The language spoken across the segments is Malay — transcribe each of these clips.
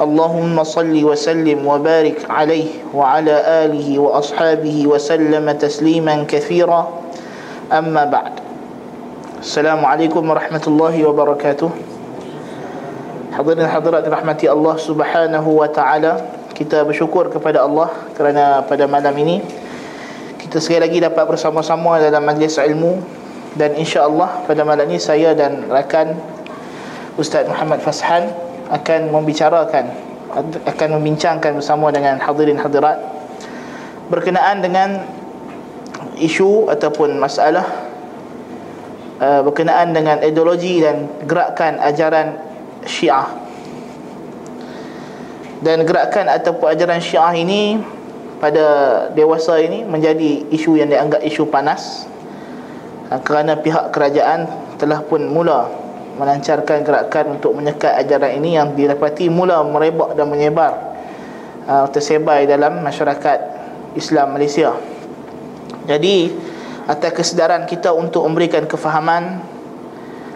اللهم صل وسلم وبارك عليه وعلى آله وأصحابه وسلم تسليما كثيرا أما بعد السلام عليكم ورحمة الله وبركاته Hadirin hadirat rahmati Allah Subhanahu wa taala. Kita bersyukur kepada Allah kerana pada malam ini kita sekali lagi dapat bersama-sama dalam majlis ilmu dan insya-Allah pada malam ini saya dan rakan Ustaz Muhammad Fashan akan membicarakan akan membincangkan bersama dengan hadirin hadirat berkenaan dengan isu ataupun masalah uh, berkenaan dengan ideologi dan gerakan ajaran Syiah. Dan gerakan ataupun ajaran Syiah ini pada dewasa ini menjadi isu yang dianggap isu panas kerana pihak kerajaan telah pun mula melancarkan gerakan untuk menyekat ajaran ini yang didapati mula merebak dan menyebar uh, tersebar dalam masyarakat Islam Malaysia. Jadi atas kesedaran kita untuk memberikan kefahaman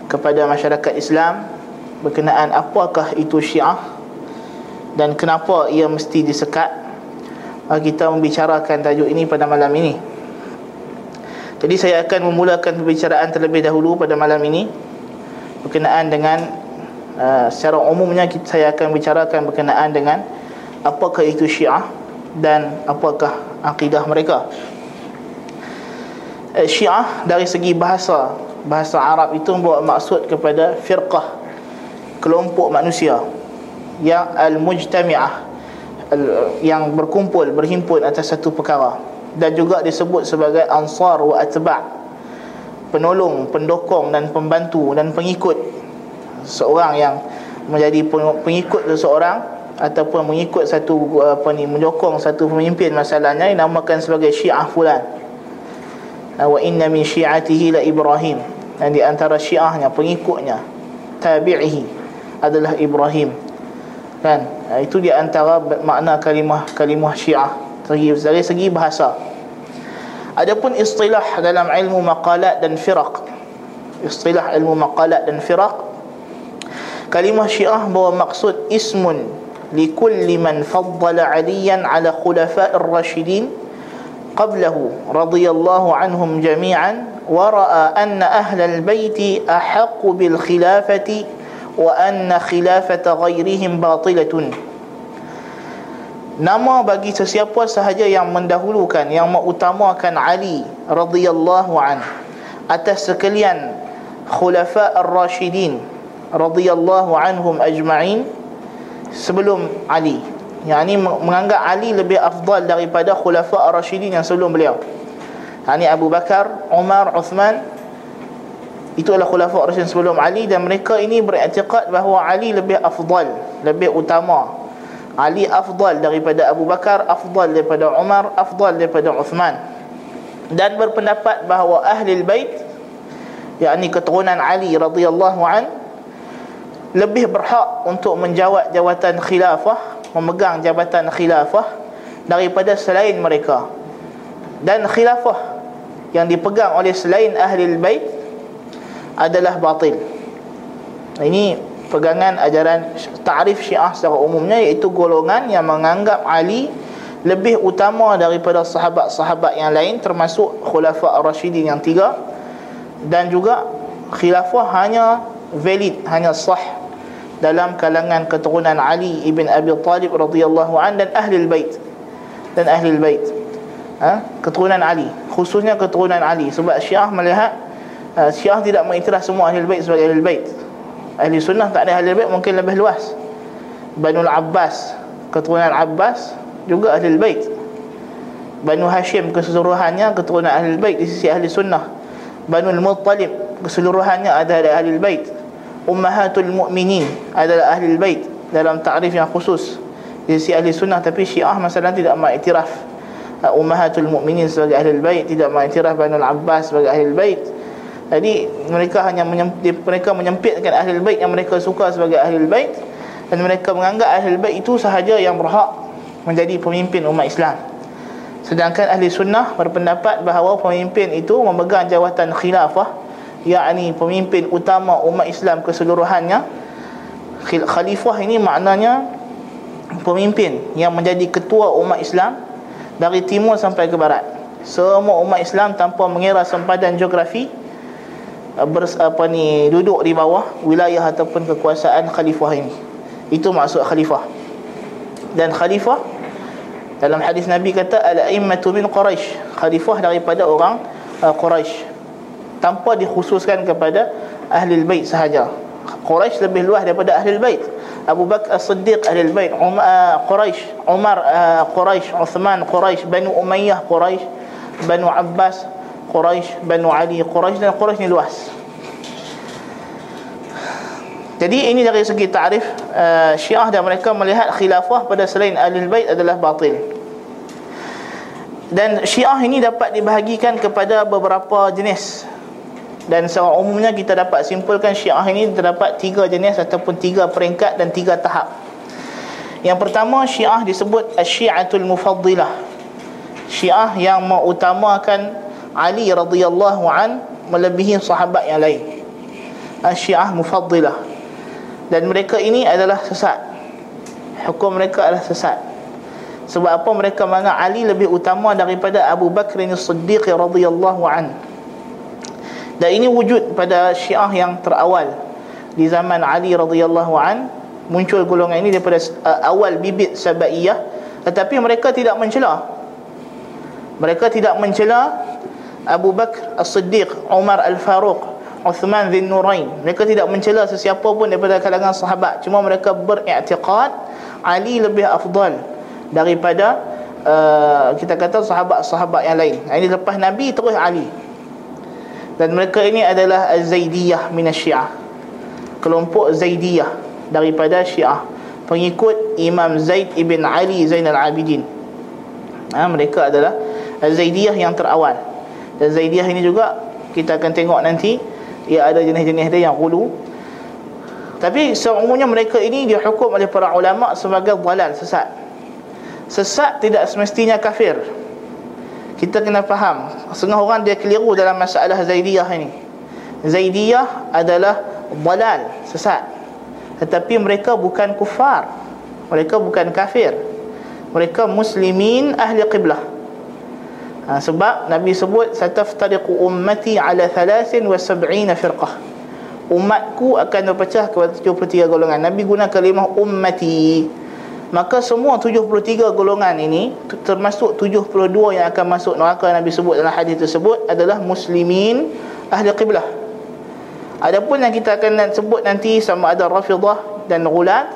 kepada masyarakat Islam berkenaan apakah itu Syiah dan kenapa ia mesti disekat kita membicarakan tajuk ini pada malam ini jadi saya akan memulakan pembicaraan terlebih dahulu pada malam ini berkenaan dengan uh, secara umumnya kita, saya akan bicarakan berkenaan dengan apakah itu Syiah dan apakah akidah mereka. Uh, Syiah dari segi bahasa bahasa Arab itu membawa maksud kepada firqah kelompok manusia yang al-mujtami'ah yang berkumpul berhimpun atas satu perkara. Dan juga disebut sebagai ansar wa atba' penolong, pendokong dan pembantu dan pengikut. Seorang yang menjadi pengikut seseorang ataupun mengikut satu apa ni menyokong satu pemimpin masalahnya dinamakan sebagai syiah fulan. Wa inna min syi'atihi la ibrahim. Dan di antara syiahnya pengikutnya tabi'ihi adalah Ibrahim. Kan? Itu di antara makna kalimah kalimah Syiah. Dari, segi bahasa adapun istilah dalam ilmu maqalat dan firaq istilah ilmu maqalat dan firaq kalimah Syiah bawa maksud ismun likulli man faddala aliyan ala khulafa'ir rasyidin qablahu radhiyallahu anhum jami'an wa ra'a anna ahlal baiti ahaqqu bil khilafati wa anna khilafata ghairihim batilatun Nama bagi sesiapa sahaja yang mendahulukan yang mengutamakan Ali radhiyallahu an atas sekalian khulafa ar-rasyidin radhiyallahu anhum ajma'in sebelum Ali yakni menganggap Ali lebih afdal daripada khulafa ar-rasyidin yang sebelum beliau yakni Abu Bakar, Umar, Uthman itu adalah khulafa Rasul sebelum Ali dan mereka ini beriktikad bahawa Ali lebih afdal, lebih utama. Ali afdal daripada Abu Bakar, afdal daripada Umar, afdal daripada Uthman. Dan berpendapat bahawa ahli bait yakni keturunan Ali radhiyallahu an lebih berhak untuk menjawat jawatan khilafah, memegang jabatan khilafah daripada selain mereka. Dan khilafah yang dipegang oleh selain ahli bait adalah batil. Ini pegangan ajaran ta'rif Syiah secara umumnya iaitu golongan yang menganggap Ali lebih utama daripada sahabat-sahabat yang lain termasuk khulafa ar-rasyidin yang tiga dan juga khilafah hanya valid hanya sah dalam kalangan keturunan Ali ibn Abi Talib radhiyallahu an dan ahli bait dan ahli bait ha? keturunan Ali khususnya keturunan Ali sebab Syiah melihat uh, Syiah tidak mengiktiraf semua ahli bait sebagai ahli bait. Ahli sunnah tak ada ahli bait mungkin lebih luas. Banu Abbas, keturunan Abbas juga ahli bait. Banu Hashim keseluruhannya keturunan ahli bait di sisi ahli sunnah. Banu Muttalib keseluruhannya adalah ahli bait. Ummahatul Mukminin adalah ahli bait dalam takrif yang khusus di sisi ahli sunnah tapi Syiah masalah tidak mengiktiraf ummahatul mukminin sebagai ahli bait tidak mengiktiraf Banu Abbas sebagai ahli bait jadi mereka hanya menyempit, mereka menyempitkan ahli bait yang mereka suka sebagai ahli bait dan mereka menganggap ahli bait itu sahaja yang berhak menjadi pemimpin umat Islam. Sedangkan ahli sunnah berpendapat bahawa pemimpin itu memegang jawatan khilafah yakni pemimpin utama umat Islam keseluruhannya. Khalifah ini maknanya pemimpin yang menjadi ketua umat Islam dari timur sampai ke barat. Semua umat Islam tanpa mengira sempadan geografi bers, apa ni duduk di bawah wilayah ataupun kekuasaan khalifah ini. Itu maksud khalifah. Dan khalifah dalam hadis Nabi kata al-a'immatu min Quraisy. Khalifah daripada orang uh, Quraisy. Tanpa dikhususkan kepada ahli bait sahaja. Quraisy lebih luas daripada ahli bait. Abu Bakar As-Siddiq ahli bait, Umar uh, Quraisy, Umar uh, Quraisy, Uthman Quraisy, Banu Umayyah Quraisy, Banu Abbas Quraisy, Banu Ali, Quraisy dan Quraisy ni luas. Jadi ini dari segi ta'rif uh, Syiah dan mereka melihat khilafah pada selain Ahlul Bait adalah batil. Dan Syiah ini dapat dibahagikan kepada beberapa jenis. Dan secara umumnya kita dapat simpulkan Syiah ini terdapat tiga jenis ataupun tiga peringkat dan tiga tahap. Yang pertama Syiah disebut Syiatul Mufaddilah. Syiah yang mengutamakan Ali radhiyallahu an melebihi sahabat yang lain. Syiah mufaddilah. Dan mereka ini adalah sesat. Hukum mereka adalah sesat. Sebab apa mereka menganggap Ali lebih utama daripada Abu Bakr As-Siddiq radhiyallahu an. Dan ini wujud pada Syiah yang terawal di zaman Ali radhiyallahu an muncul golongan ini daripada uh, awal bibit Sabaiyah tetapi mereka tidak mencela. Mereka tidak mencela Abu Bakr As-Siddiq, Umar Al-Faruq, Uthman bin Nurain. Mereka tidak mencela sesiapa pun daripada kalangan sahabat. Cuma mereka beriktiqad Ali lebih afdal daripada uh, kita kata sahabat-sahabat yang lain. Ini lepas Nabi terus Ali. Dan mereka ini adalah Az-Zaidiyah minasyiah. Kelompok Zaidiyah daripada Syiah. Pengikut Imam Zaid ibn Ali Zainal Abidin. Ha, mereka adalah Az-Zaidiyah yang terawal. Dan Zaidiyah ini juga kita akan tengok nanti ia ada jenis-jenis dia yang hulu. Tapi seumumnya mereka ini dihukum oleh para ulama sebagai dalal sesat. Sesat tidak semestinya kafir. Kita kena faham. Setengah orang dia keliru dalam masalah Zaidiyah ini. Zaidiyah adalah dalal sesat. Tetapi mereka bukan kufar. Mereka bukan kafir. Mereka muslimin ahli qiblah ha, sebab Nabi sebut sataftariqu ummati ala 73 firqah. Umatku akan berpecah kepada 73 golongan. Nabi guna kalimah ummati. Maka semua 73 golongan ini termasuk 72 yang akan masuk neraka Nabi sebut dalam hadis tersebut adalah muslimin ahli qiblah. Adapun yang kita akan sebut nanti sama ada rafidah dan ghulat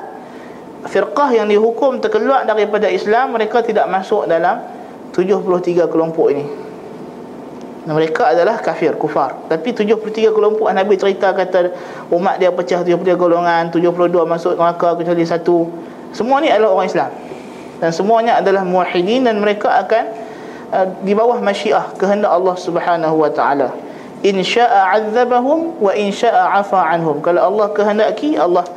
firqah yang dihukum terkeluar daripada Islam mereka tidak masuk dalam 73 kelompok ini. Mereka adalah kafir, kufar. Tapi 73 kelompok Nabi cerita kata Umat dia pecah 73 golongan 72 masuk neraka kecuali satu. Semua ni adalah orang Islam. Dan semuanya adalah muwahidin Dan mereka akan uh, Di bawah masyiah kehendak Allah subhanahu wa ta'ala. In sya'a azabahum Wa in sya'a afa anhum. Kalau Allah kehendaki Allah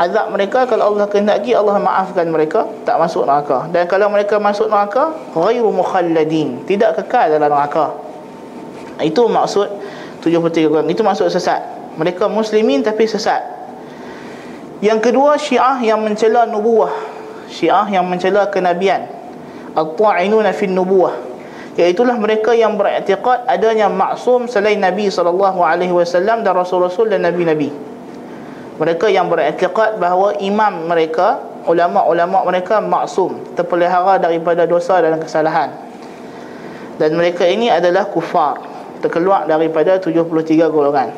azab mereka kalau Allah kehendaki Allah maafkan mereka tak masuk neraka. Dan kalau mereka masuk neraka ghairu mukhalladin. Tidak kekal dalam neraka. Itu maksud 73 orang itu maksud sesat. Mereka muslimin tapi sesat. Yang kedua syiah yang mencela nubuah. Syiah yang mencela kenabian. At-ta'inuna fi nubuah. Iaitulah mereka yang beriktikad adanya maksum selain Nabi wasallam dan rasul-rasul dan nabi-nabi mereka yang beriktikad bahawa imam mereka ulama-ulama mereka maksum terpelihara daripada dosa dan kesalahan. Dan mereka ini adalah kufar terkeluar daripada 73 golongan.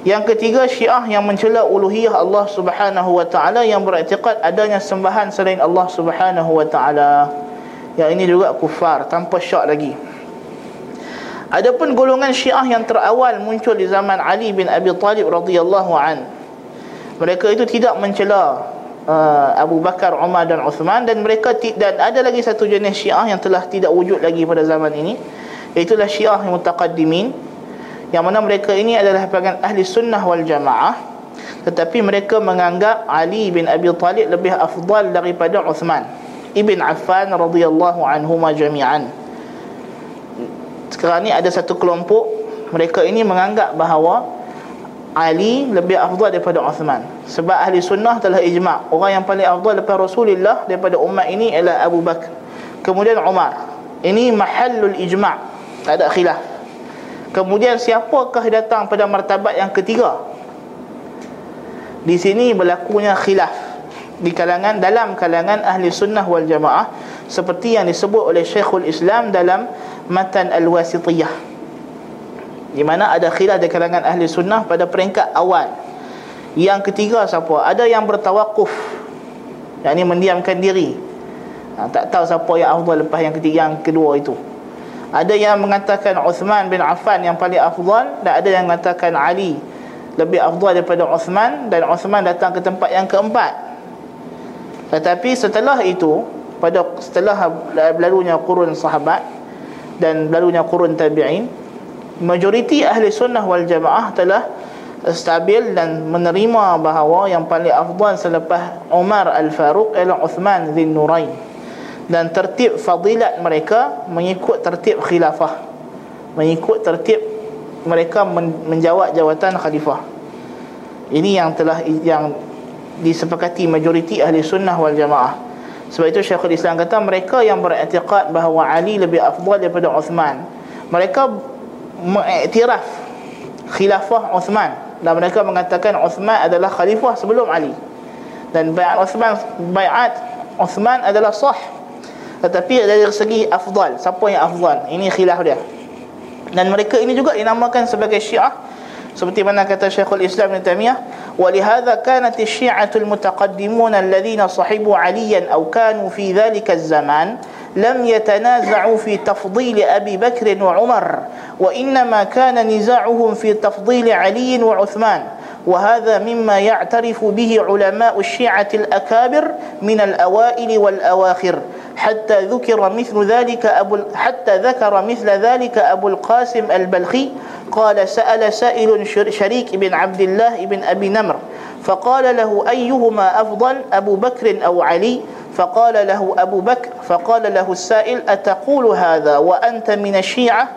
Yang ketiga syiah yang mencela uluhiyah Allah Subhanahu wa taala yang beriktikad adanya sembahan selain Allah Subhanahu wa taala. Yang ini juga kufar tanpa syak lagi Adapun golongan Syiah yang terawal muncul di zaman Ali bin Abi Talib radhiyallahu an. Mereka itu tidak mencela uh, Abu Bakar, Umar dan Uthman dan mereka dan ada lagi satu jenis Syiah yang telah tidak wujud lagi pada zaman ini itulah Syiah yang mutaqaddimin yang mana mereka ini adalah bagian ahli sunnah wal jamaah tetapi mereka menganggap Ali bin Abi Talib lebih afdal daripada Uthman ibn Affan radhiyallahu anhuma jami'an sekarang ni ada satu kelompok mereka ini menganggap bahawa Ali lebih afdal daripada Uthman. Sebab ahli sunnah telah ijma' orang yang paling afdal daripada Rasulullah daripada umat ini ialah Abu Bakar kemudian Umar. Ini mahallul ijma' tak ada khilaf. Kemudian siapakah datang pada martabat yang ketiga? Di sini berlakunya khilaf di kalangan dalam kalangan ahli sunnah wal jamaah seperti yang disebut oleh Syekhul Islam dalam Matan Al-Wasitiyah. Di mana ada khilaf di kalangan ahli sunnah pada peringkat awal. Yang ketiga siapa? Ada yang bertawakuf yang ini mendiamkan diri. Ha, tak tahu siapa yang afdal lepas yang ketiga yang kedua itu. Ada yang mengatakan Uthman bin Affan yang paling afdal dan ada yang mengatakan Ali lebih afdal daripada Uthman dan Uthman datang ke tempat yang keempat. Tetapi setelah itu pada setelah berlalunya kurun sahabat dan berlalunya kurun tabi'in majoriti ahli sunnah wal jamaah telah stabil dan menerima bahawa yang paling afdal selepas Umar Al-Faruq ialah Uthman bin Nurain. Dan tertib fadilat mereka mengikut tertib khilafah. Mengikut tertib mereka menjawab jawatan khalifah. Ini yang telah yang disepakati majoriti ahli sunnah wal jamaah sebab itu Syekhul Islam kata mereka yang beriktikad bahawa Ali lebih afdal daripada Uthman. Mereka mengiktiraf khilafah Uthman dan mereka mengatakan Uthman adalah khalifah sebelum Ali. Dan bai'at Uthman bai'at Uthman adalah sah tetapi dari segi afdal siapa yang afdal? Ini khilaf dia. Dan mereka ini juga dinamakan sebagai syiah. Seperti mana kata Syekhul Islam Ibn Taymiyah ولهذا كانت الشيعة المتقدمون الذين صحبوا عليا أو كانوا في ذلك الزمان لم يتنازعوا في تفضيل أبي بكر وعمر وإنما كان نزاعهم في تفضيل علي وعثمان. وهذا مما يعترف به علماء الشيعة الأكابر من الأوائل والأواخر. حتى ذكر مثل ذلك أبو حتى ذكر مثل ذلك أبو القاسم البلخي قال سأل سائل شريك بن عبد الله بن أبي نمر فقال له أيهما أفضل أبو بكر أو علي؟ فقال له أبو بكر فقال له السائل أتقول هذا وأنت من الشيعة؟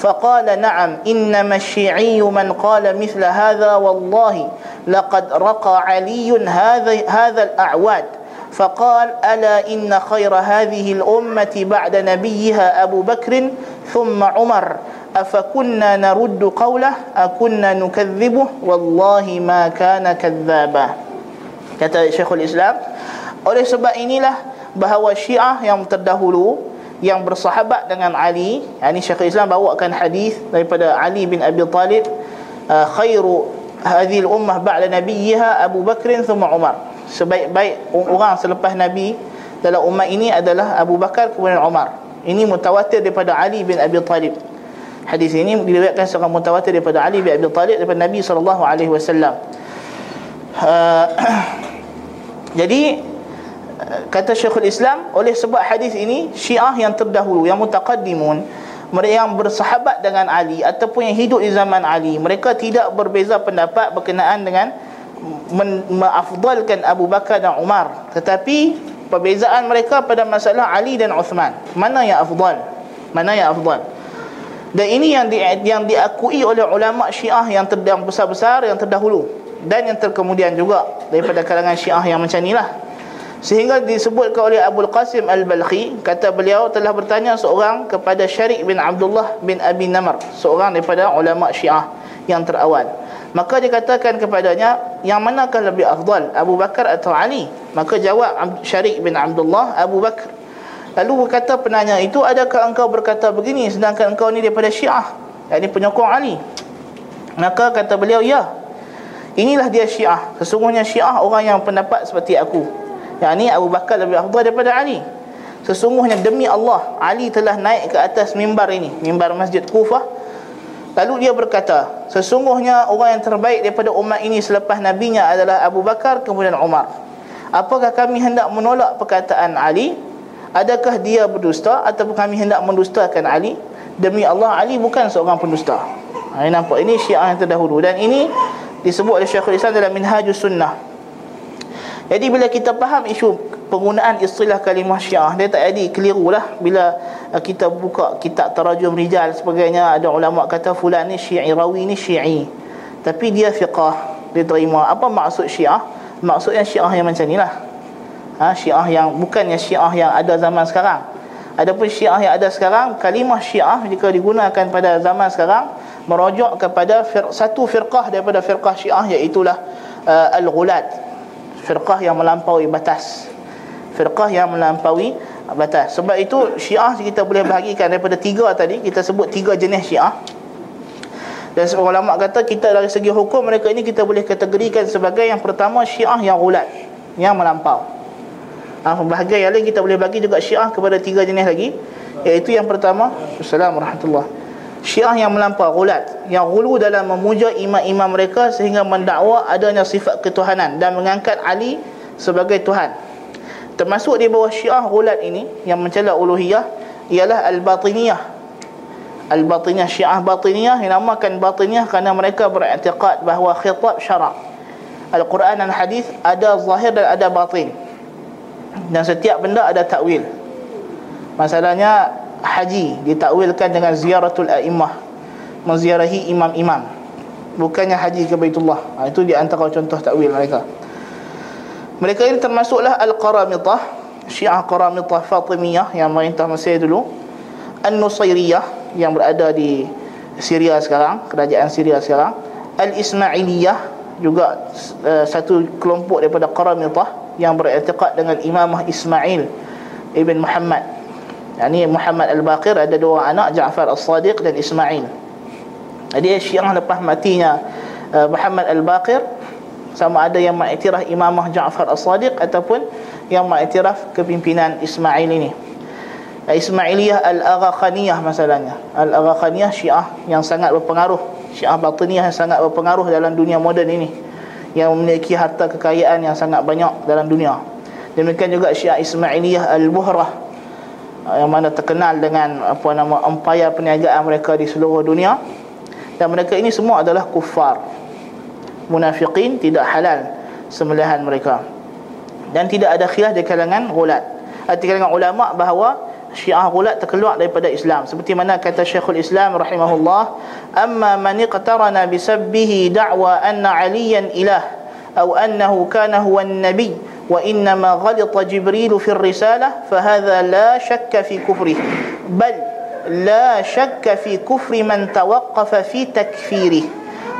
فقال نعم إنما الشيعي من قال مثل هذا والله لقد رقى علي هذا هذا الأعواد. فقال ألا إن خير هذه الأمة بعد نبيها أبو بكر ثم عمر. أفكنا نرد قوله أكنا نكذبه؟ والله ما كان كذابا. Kata Syekhul Islam. Oleh sebab inilah bahawa Syiah yang terdahulu yang bersahabat dengan Ali, yani Syekhul Islam bawakan hadis daripada Ali bin Abi Talib, uh, khairu hadhil ummah ba'da nabiyha Abu Bakr thumma Umar. Sebaik-baik orang selepas Nabi dalam umat ini adalah Abu Bakar kemudian Umar. Ini mutawatir daripada Ali bin Abi Talib. Hadis ini diriwayatkan secara mutawatir daripada Ali bin Abi Talib daripada Nabi sallallahu alaihi wasallam. Uh, jadi kata Syekhul Islam oleh sebab hadis ini Syiah yang terdahulu yang mutaqaddimun mereka yang bersahabat dengan Ali ataupun yang hidup di zaman Ali mereka tidak berbeza pendapat berkenaan dengan mengafdalkan Abu Bakar dan Umar. Tetapi perbezaan mereka pada masalah Ali dan Uthman. Mana yang afdal? Mana yang afdal? Dan ini yang di, yang diakui oleh ulama Syiah yang terdahulu besar-besar yang terdahulu dan yang terkemudian juga daripada kalangan Syiah yang macam inilah Sehingga disebutkan oleh Abu Qasim Al-Balkhi Kata beliau telah bertanya seorang kepada Syarik bin Abdullah bin Abi Namar Seorang daripada ulama syiah yang terawal. Maka dikatakan kepadanya Yang manakah lebih afdal Abu Bakar atau Ali? Maka jawab Syarik bin Abdullah Abu Bakar. Lalu berkata penanya itu Adakah engkau berkata begini Sedangkan engkau ni daripada syiah? Yang penyokong Ali. Maka kata beliau ya Inilah dia syiah. Sesungguhnya syiah orang yang pendapat seperti aku yang ni Abu Bakar lebih afdal daripada Ali. Sesungguhnya demi Allah Ali telah naik ke atas mimbar ini Mimbar Masjid Kufah Lalu dia berkata Sesungguhnya orang yang terbaik daripada umat ini Selepas nabinya adalah Abu Bakar Kemudian Umar. Apakah kami hendak menolak perkataan Ali? Adakah dia berdusta ataupun kami hendak mendustakan Ali? Demi Allah Ali bukan seorang pendusta. Ha, ini nampak ini syiah yang terdahulu. Dan ini disebut oleh Syekhul Islam dalam Minhajus Sunnah jadi bila kita faham isu penggunaan istilah kalimah syiah dia tak jadi keliru lah bila uh, kita buka kitab tarajum rijal sebagainya ada ulama kata fulan ni syi'i rawi ni syi'i. Tapi dia fiqah dia terima. Apa maksud syiah? Maksudnya syiah yang macam ni lah ha, syiah yang bukannya syiah yang ada zaman sekarang. Adapun syiah yang ada sekarang kalimah syiah jika digunakan pada zaman sekarang merujuk kepada fir- satu firqah daripada firqah syiah iaitulah uh, al-ghulat firqah yang melampaui batas. Firqah yang melampaui batas. Sebab itu syiah kita boleh bahagikan daripada tiga tadi kita sebut tiga jenis syiah. Dan seorang ulama kata kita dari segi hukum mereka ini kita boleh kategorikan sebagai yang pertama syiah yang ulat yang melampau. Ha, bahagian yang lain kita boleh bagi juga syiah kepada tiga jenis lagi iaitu yang pertama Assalamualaikum warahmatullahi Syiah yang melampau gulat yang gulu dalam memuja imam-imam mereka sehingga mendakwa adanya sifat ketuhanan dan mengangkat Ali sebagai tuhan. Termasuk di bawah Syiah gulat ini yang mencela uluhiyah ialah al-batiniyah. Al-batiniyah Syiah batiniyah dinamakan batiniyah kerana mereka beriktikad bahawa khitab syarak Al-Quran dan hadis ada zahir dan ada batin. Dan setiap benda ada takwil. Masalahnya haji ditakwilkan dengan ziaratul a'immah menziarahi imam-imam. Bukannya haji ke Baitullah. Ha, itu di antara contoh takwil mereka. Mereka ini termasuklah al-qaramitah syiah qaramitah fatimiyah yang merintah Mesir dulu an-nusairiyah yang berada di Syria sekarang kerajaan Syria sekarang al-ismailiyah juga uh, satu kelompok daripada qaramitah yang beriktikad dengan imamah Ismail ibn Muhammad Yani Muhammad Al-Baqir ada dua anak Ja'far As-Sadiq dan Ismail. Jadi Syiah lepas matinya uh, Muhammad Al-Baqir sama ada yang mengiktiraf imamah Ja'far As-Sadiq ataupun yang mengiktiraf kepimpinan Ismail ini. Ismailiyah Al-Agha Khaniyah masalahnya. Al-Agha Khaniyah Syiah yang sangat berpengaruh. Syiah Batiniyah yang sangat berpengaruh dalam dunia moden ini. Yang memiliki harta kekayaan yang sangat banyak dalam dunia. Demikian juga Syiah Ismailiyah Al-Buhrah yang mana terkenal dengan apa nama empayar perniagaan mereka di seluruh dunia. Dan mereka ini semua adalah kufar munafiqin tidak halal sembelihan mereka. Dan tidak ada khilaf di kalangan ghulat di kalangan ulama bahawa syiah ghulat terkeluar daripada Islam. Seperti mana kata Syekhul Islam rahimahullah amma man iqtarana bisabbihi da'wa anna aliyan ilah atau annahu kana huwa an-nabi وإنما غلط جبريل في الرسالة فهذا لا شك في كفره. بل لا شك في كفر من توقف في تكفيره.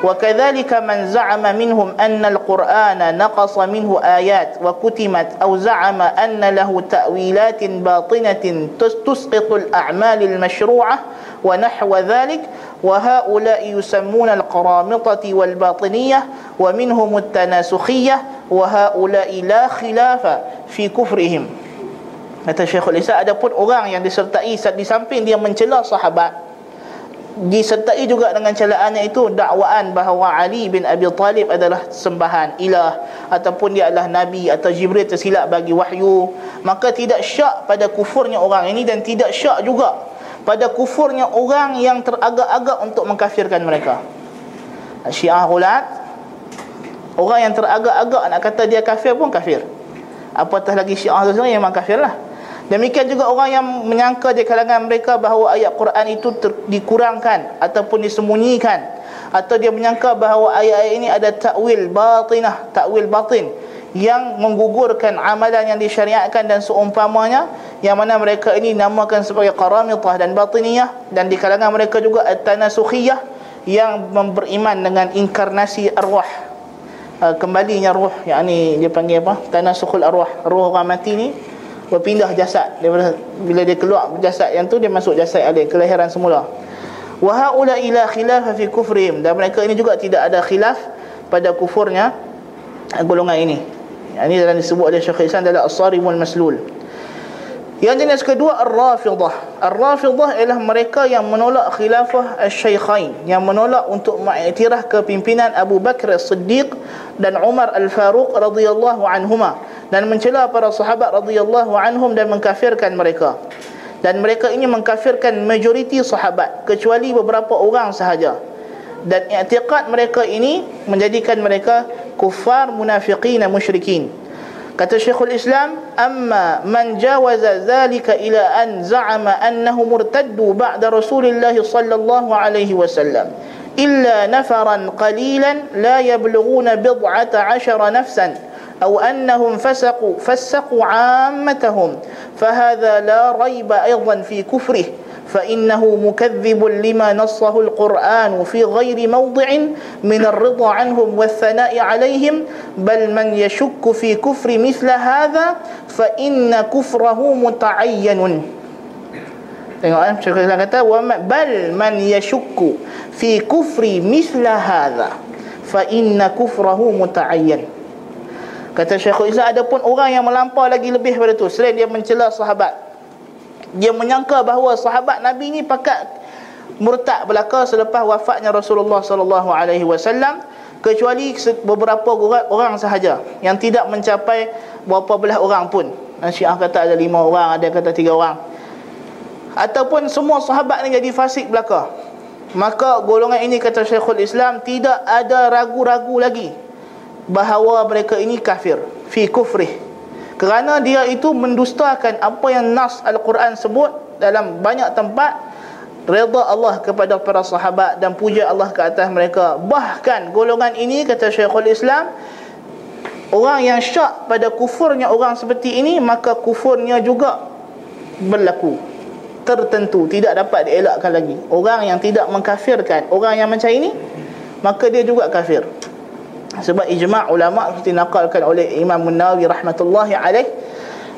وكذلك من زعم منهم أن القرآن نقص منه آيات وكتمت أو زعم أن له تأويلات باطنة تسقط الأعمال المشروعة ونحو ذلك وهؤلاء يسمون القرامطة والباطنية ومنهم التناسخية وهؤلاء لا خلاف في كفرهم. Kata Syekhul Islam ada pun orang yang disertai di samping dia mencela sahabat. Disertai juga dengan celaannya itu dakwaan bahawa Ali bin Abi Talib adalah sembahan ilah ataupun dia adalah nabi atau Jibril tersilap bagi wahyu. Maka tidak syak pada kufurnya orang ini dan tidak syak juga pada kufurnya orang yang teragak-agak untuk mengkafirkan mereka. Syiah Ghulat orang yang teragak-agak nak kata dia kafir pun kafir. Apatah lagi Syiah itu yang memang kafir lah demikian juga orang yang menyangka di kalangan mereka bahawa ayat Quran itu ter- dikurangkan ataupun disembunyikan. Atau dia menyangka bahawa ayat-ayat ini ada takwil batinah takwil batin yang menggugurkan amalan yang disyariatkan dan seumpamanya yang mana mereka ini namakan sebagai qaramitah dan batiniyah. Dan di kalangan mereka juga at-tanasukhiyah yang beriman dengan inkarnasi arwah. Uh, kembalinya roh yakni dia panggil apa? Tanasukhul arwah roh orang mati ni berpindah jasad. Daripada bila dia keluar jasad yang tu dia masuk jasad ada kelahiran semula. Wa haula ila khilaf fi kufrihim. Dan mereka ini juga tidak ada khilaf pada kufurnya golongan ini. Ini dalam disebut oleh Syekh Islam dalam As-Sarimul Maslul. Yang jenis kedua Ar-Rafidah. Ar-Rafidah ialah mereka yang menolak khilafah Asy-Syaikhain, yang menolak untuk mengiktiraf kepimpinan Abu Bakar As-Siddiq dan Umar Al-Faruq radhiyallahu anhuma dan mencela para sahabat radhiyallahu anhum dan mengkafirkan mereka. Dan mereka ini mengkafirkan majoriti sahabat kecuali beberapa orang sahaja. Dan i'tiqad mereka ini menjadikan mereka kufar munafiqin musyrikin. Kata Syekhul Islam amma man jawaza zalika ila an za'ama annahu murtaddu ba'da Rasulillah sallallahu alaihi wasallam illa nafaran qalilan la yablughuna bid'ata 'ashara nafsan أو أنهم فسقوا فسقوا عامتهم. فهذا لا ريب أيضا في كفره. فإنه مكذب لما نصه القرآن في غير موضع من الرضا عنهم والثناء عليهم. بل من يشك في كفر مثل هذا فإن كفره متعين. kata bal man yashukku fi kufri mithla hadha fa inna kufrahu muta'ayyan. Kata Syekh Islam ada pun orang yang melampau lagi lebih daripada tu selain dia mencela sahabat dia menyangka bahawa sahabat Nabi ni pakat murtad belaka selepas wafatnya Rasulullah sallallahu alaihi wasallam kecuali beberapa orang sahaja yang tidak mencapai berapa belah orang pun. Syiah kata ada lima orang, ada kata tiga orang. Ataupun semua sahabat ni jadi fasik belaka. Maka golongan ini kata Syekhul Islam tidak ada ragu-ragu lagi bahawa mereka ini kafir. Fi kufrih. Kerana dia itu mendustakan apa yang nas Al-Quran sebut dalam banyak tempat. Redha Allah kepada para sahabat dan puja Allah ke atas mereka. Bahkan golongan ini kata Syekhul Islam orang yang syak pada kufurnya orang seperti ini maka kufurnya juga berlaku. Tertentu tidak dapat dielakkan lagi. Orang yang tidak mengkafirkan orang yang macam ini maka dia juga kafir sebab ijma' ulama seperti naqalkan oleh Imam Munawi rahmatullahi alaih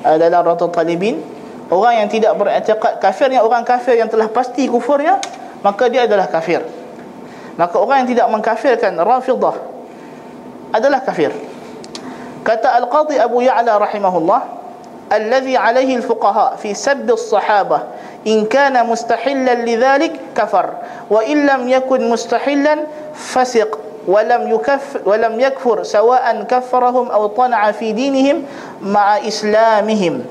uh, dalam Ratul Talibin orang yang tidak beriktikad kafirnya orang kafir yang telah pasti kufurnya maka dia adalah kafir maka orang yang tidak mengkafirkan rafidah adalah kafir kata Al-Qadhi Abu Ya'la rahimahullah alladhi alaihi al-fuqaha fi sabb as-sahabah in kana mustahillan lidhalik kafar wa in lam yakun mustahillan walam yukaf walam yakfur sawa'an kafarahum aw tan'a fi dinihim ma'a islamihim.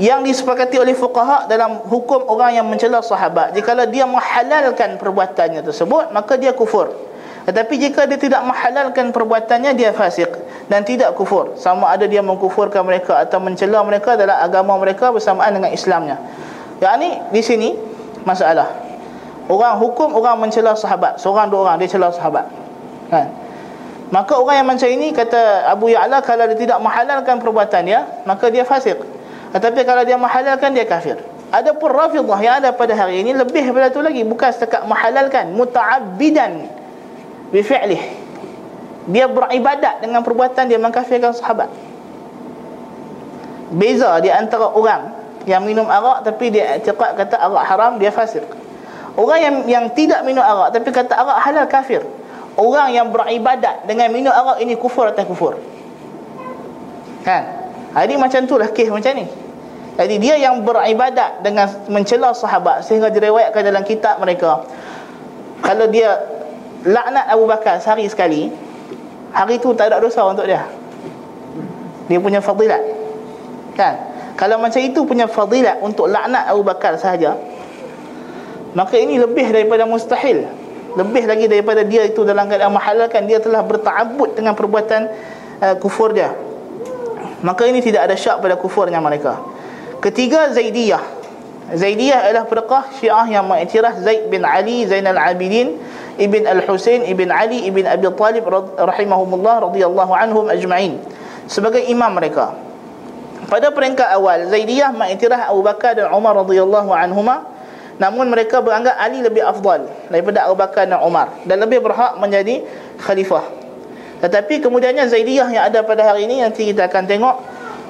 Yang disepakati oleh fuqaha dalam hukum orang yang mencela sahabat jikalau dia menghalalkan perbuatannya tersebut maka dia kufur. Tetapi jika dia tidak menghalalkan perbuatannya dia fasik dan tidak kufur. Sama ada dia mengkufurkan mereka atau mencela mereka dalam agama mereka bersamaan dengan Islamnya. Yakni di sini masalah. Orang hukum orang mencela sahabat. Seorang dua orang dia cela sahabat. Kan? Maka orang yang macam ini Kata Abu Ya'la Kalau dia tidak menghalalkan perbuatan dia Maka dia fasik. Tetapi kalau dia menghalalkan dia kafir. Ada pun rafidah yang ada pada hari ini Lebih daripada itu lagi. Bukan setakat menghalalkan Muta'abidan Bifi'lih. Dia beribadat dengan perbuatan dia Mengkafirkan sahabat. Beza di antara orang yang minum arak tapi dia cakap kata arak haram dia fasik Orang yang yang tidak minum arak tapi kata arak halal kafir. Orang yang beribadat dengan minum arak ini kufur atau kufur. Kan? Jadi macam itulah kes macam ni. Jadi dia yang beribadat dengan mencela sahabat sehingga direwayatkan dalam kitab mereka. Kalau dia laknat Abu Bakar sehari sekali, hari itu tak ada dosa untuk dia. Dia punya fadilat. Kan? Kalau macam itu punya fadilat untuk laknat Abu Bakar sahaja, maka ini lebih daripada mustahil. Lebih lagi daripada dia itu dalam keadaan menghalalkan dia telah berta'abbud dengan perbuatan uh, kufur dia. Maka ini tidak ada syak pada kufurnya mereka. Ketiga Zaidiyah. Zaidiyah adalah perkah syiah yang mengiktiraf Zaid bin Ali Zainal Abidin Ibn Al-Husain Ibn Ali Ibn Abi Talib rahimahumullah radhiyallahu anhum ajma'in. Sebagai imam mereka. Pada peringkat awal Zaidiyah mengiktiraf Abu Bakar dan Umar radhiyallahu anhumah Namun mereka beranggap Ali lebih afdal daripada Abu Bakar dan Umar dan lebih berhak menjadi khalifah. Tetapi kemudiannya Zaidiyah yang ada pada hari ini nanti kita akan tengok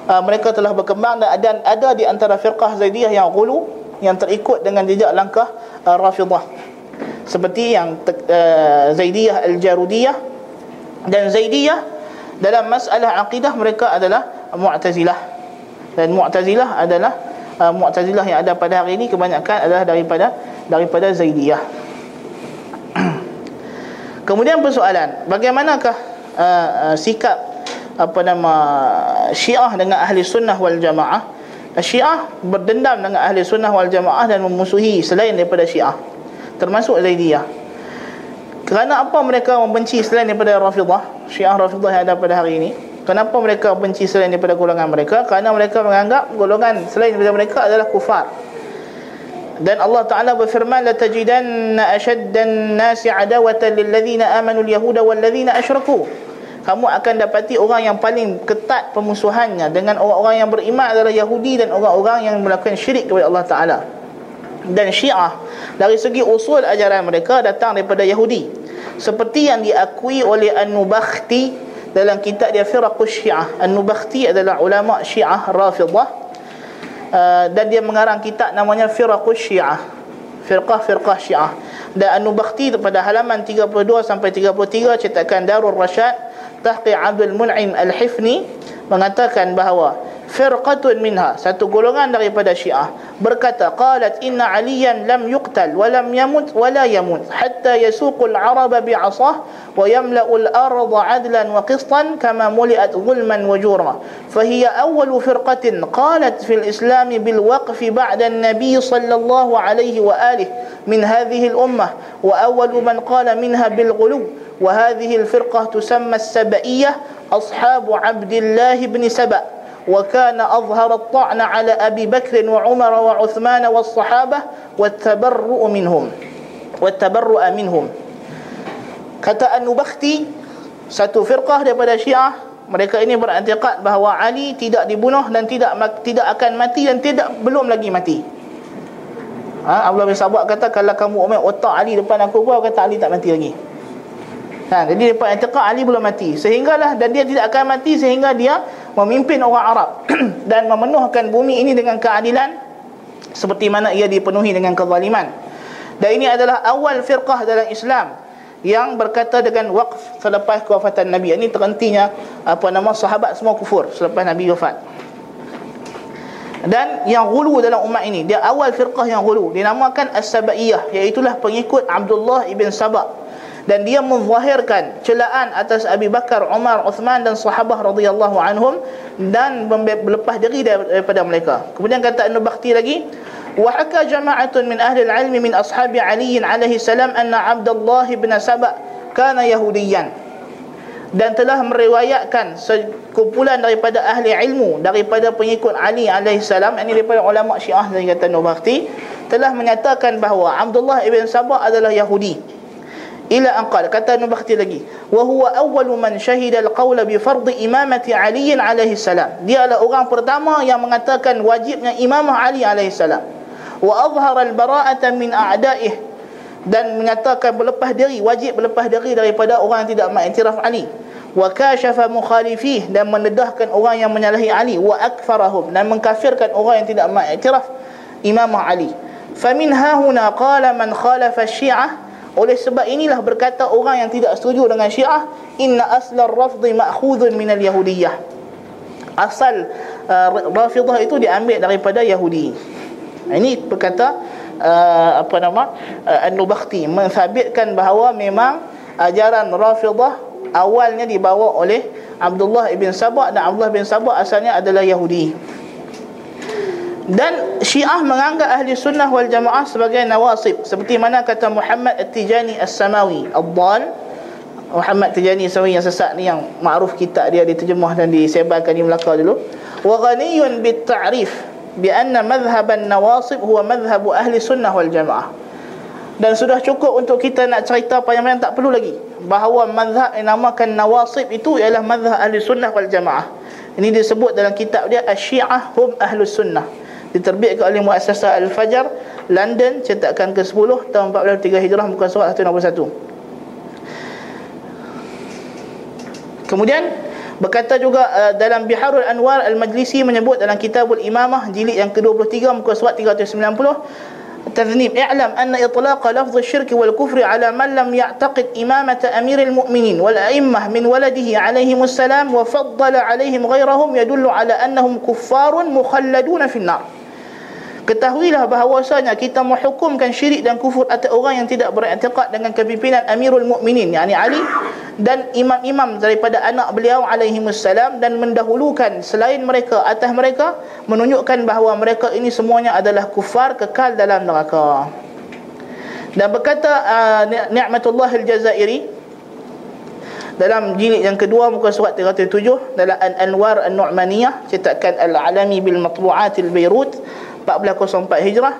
uh, mereka telah berkembang dan ada, ada di antara firqah Zaidiyah yang gulu yang terikut dengan jejak langkah uh, Rafidah. Seperti yang uh, Zaidiyah Al-Jarudiyah dan Zaidiyah dalam masalah akidah mereka adalah Mu'tazilah. Dan Mu'tazilah adalah uh, Mu'tazilah yang ada pada hari ini kebanyakan adalah daripada daripada Zaidiyah. Kemudian persoalan, bagaimanakah uh, uh, sikap apa nama Syiah dengan ahli sunnah wal jamaah? Syiah berdendam dengan ahli sunnah wal jamaah dan memusuhi selain daripada Syiah termasuk Zaidiyah. Kerana apa mereka membenci selain daripada Rafidah Syiah Rafidah yang ada pada hari ini kenapa mereka benci selain daripada golongan mereka? Kerana mereka menganggap golongan selain daripada mereka adalah kufar. Dan Allah Taala berfirman la tajidanna nasi adawatan lil ladzina amanu al yahuda wal ladzina asyraku kamu akan dapati orang yang paling ketat pemusuhannya dengan orang-orang yang beriman adalah Yahudi dan orang-orang yang melakukan syirik kepada Allah Ta'ala. Dan Syiah dari segi usul ajaran mereka datang daripada Yahudi. Seperti yang diakui oleh An-Nubakhti dalam kitab dia Firaqus Syiah. An-Nubakhti adalah ulama Syiah Rafidah uh, dan dia mengarang kitab namanya Firaqus Syiah. Firqah-Firqah Syiah. Dan An-Nubakhti pada halaman 32 sampai 33 cetakan Darul Rashad Tahqi Abdul Mun'im Al-Hifni mengatakan bahawa firqatun minha satu golongan daripada Syiah berkata qalat inna aliyan lam yuqtal wa lam yamut wa la yamut hatta yasuqul araba bi'asah wa yamla'ul arda 'adlan wa qistan kama muli'at zulman wa jura فهي أول فرقة قالت في الإسلام بالوقف بعد النبي صلى الله عليه وآله من هذه الأمة وأول من قال منها بالغلو وهذه الفرقة تسمى السبئية أصحاب عبد الله بن سبأ وكان أظهر الطعن على أبي بكر وعمر وعثمان والصحابة والتبرؤ منهم والتبرؤ منهم kata An-Nubakhti satu firqah daripada Syiah mereka ini berantiqad bahawa Ali tidak dibunuh dan tidak tidak akan mati dan tidak belum lagi mati ha, Abdullah bin Sabah kata kalau kamu omel otak Ali depan aku kau kata Ali tak mati lagi Ha, jadi depan i'tiqad Ali belum mati. Sehinggalah dan dia tidak akan mati sehingga dia memimpin orang Arab dan memenuhkan bumi ini dengan keadilan seperti mana ia dipenuhi dengan kezaliman. Dan ini adalah awal firqah dalam Islam yang berkata dengan waqf selepas kewafatan Nabi. Ini terhentinya apa nama sahabat semua kufur selepas Nabi wafat. Dan yang gulu dalam umat ini, dia awal firqah yang gulu dinamakan As-Sabaiyah, iaitu pengikut Abdullah ibn Sabah dan dia menzahirkan celaan atas Abi Bakar, Umar, Uthman dan sahabah radhiyallahu anhum dan berlepas diri daripada mereka. Kemudian kata Ibn Bakhti lagi, wa haka jama'atun min ahli al-ilmi min ashabi Ali alaihi salam anna Abdullah bin Saba kana Yahudiyan dan telah meriwayatkan sekumpulan daripada ahli ilmu daripada pengikut Ali alaihi salam ini daripada ulama Syiah dari kata Nubakti telah menyatakan bahawa Abdullah ibn Sabah adalah Yahudi ila an kata Ibn Bakhti lagi wa huwa awwalu man shahida al-qawl bi fard imamati Ali alaihi salam. Dia adalah orang pertama yang mengatakan wajibnya imamah Ali alaihi salam. Wa azhara al-bara'ata min a'da'ih. Dan menyatakan berlepas diri wajib berlepas diri daripada orang yang tidak mengiktiraf Ali. Wa kashafa mukhalifih. Dan mendedahkan orang yang menyalahi Ali. Wa akfarahum. Dan mengkafirkan orang yang tidak mengiktiraf imamah Ali. Famin hahuna qala man khalafa syiah oleh sebab inilah berkata orang yang tidak setuju dengan Syiah, inna aslar rafdhi ma'khudhun minal yahudiyah. Asal uh, Rafidah itu diambil daripada Yahudi. Ini berkata uh, apa nama? Uh, An-Nubakhti mensabitkan bahawa memang ajaran Rafidah awalnya dibawa oleh Abdullah ibn Sabah dan Abdullah bin Sabah asalnya adalah Yahudi dan Syiah menganggap ahli sunnah wal jamaah sebagai nawasib. Seperti mana kata Muhammad At-Tijani As-Samawi. Ad-Dal Muhammad Tijani As-Samawi yang sesat ni yang makruf kitab dia diterjemah dan disebarkan di Melaka dulu. Wa ghaniyun bit ta'rif bi anna madhhab an-nawasib huwa madhhab ahli sunnah wal jamaah. Dan sudah cukup untuk kita nak cerita panjang-panjang tak perlu lagi. Bahawa mazhab yang namakan nawasib itu ialah mazhab ahli sunnah wal jamaah. Ini disebut dalam kitab dia Asy-Syiah hum ahlus sunnah diterbitkan oleh Muassasah Al-Fajar London cetakan ke-10 tahun 1403 Hijrah muka surat 161 kemudian berkata juga uh, dalam Biharul Anwar Al-Majlisi menyebut dalam Kitabul Imamah jilid yang ke-23 muka surat 390 تذنيب اعلم أن إطلاق لفظ الشرك والكفر على من لم يعتقد إمامة أمير المؤمنين والأئمة من ولده عليهم السلام وفضل عليهم غيرهم يدل على أنهم كفار مخلدون في النار Ketahuilah bahawasanya kita menghukumkan syirik dan kufur atas orang yang tidak beriktikad dengan kepimpinan Amirul Mukminin yakni Ali dan imam-imam daripada anak beliau alaihi wassalam dan mendahulukan selain mereka atas mereka menunjukkan bahawa mereka ini semuanya adalah kufar kekal dalam neraka. Dan berkata uh, Ni'matullah al-Jazairi dalam jilid yang kedua muka surat 307 dalam An-Anwar An-Nu'maniyah cetakan Al-Alami bil Matbu'at al-Beirut 1404 Hijrah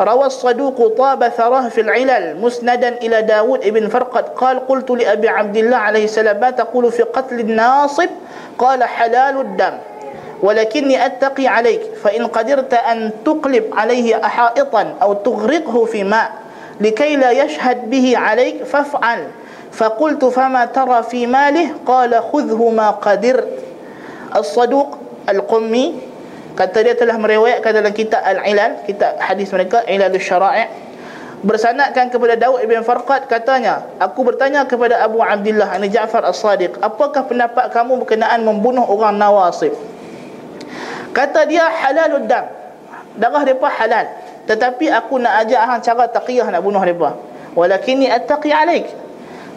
روى الصدوق طاب ثراه في العلل مسندا إلى داود ابن فرقد قال قلت لأبي عبد الله عليه السلام ما تقول في قتل الناصب قال حلال الدم ولكني أتقي عليك فإن قدرت أن تقلب عليه حائطا أو تغرقه في ماء لكي لا يشهد به عليك فافعل فقلت فما ترى في ماله قال خذه ما قدرت الصدوق القمي kata dia telah meriwayatkan dalam kitab Al-Ilal kitab hadis mereka Ilal Syara'i bersanadkan kepada Daud ibn Farqad katanya aku bertanya kepada Abu Abdullah ini Ja'far As-Sadiq apakah pendapat kamu berkenaan membunuh orang nawasib kata dia halalud dam. Darah depa halal. Tetapi aku nak ajak hang cara taqiyah nak bunuh depa. Walakinni attaqi alaik.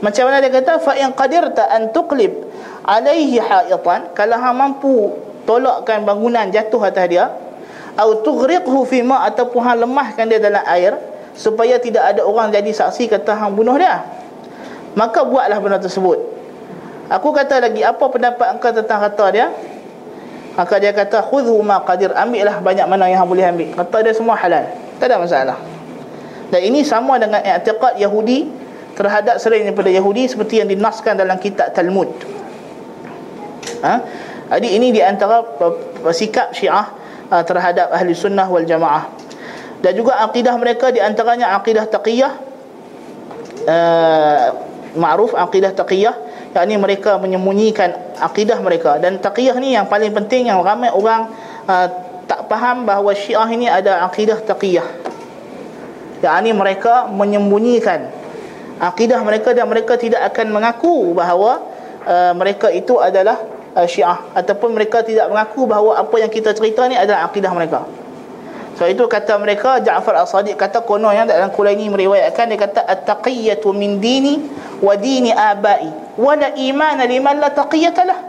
Macam mana dia kata? Fa in qadirta an tuqlib alaihi haitan. Kalau hang mampu tolakkan bangunan jatuh atas dia atau tughriqhu fi ma ataupun hang lemahkan dia dalam air supaya tidak ada orang jadi saksi kata hang bunuh dia. Maka buatlah benda tersebut. Aku kata lagi apa pendapat engkau tentang kata dia? Maka dia kata khudhu ma qadir. Ambillah banyak mana yang hang boleh ambil. Kata dia semua halal. Tak ada masalah. Dan ini sama dengan i'tiqad Yahudi terhadap selain daripada Yahudi seperti yang dinaskan dalam kitab Talmud. Ha? Jadi ini di antara sikap Syiah uh, terhadap ahli sunnah wal jamaah. Dan juga akidah mereka di antaranya akidah taqiyah uh, ma'ruf akidah taqiyah yakni mereka menyembunyikan akidah mereka dan taqiyah ni yang paling penting yang ramai orang uh, tak faham bahawa Syiah ini ada akidah taqiyah. Yakni mereka menyembunyikan akidah mereka dan mereka tidak akan mengaku bahawa uh, mereka itu adalah uh, Syiah ataupun mereka tidak mengaku bahawa apa yang kita cerita ni adalah akidah mereka. So itu kata mereka Ja'far As-Sadiq kata kono yang dalam Kulaini meriwayatkan dia kata at-taqiyatu min dini wa dini abai wa la iman liman la taqiyata lah.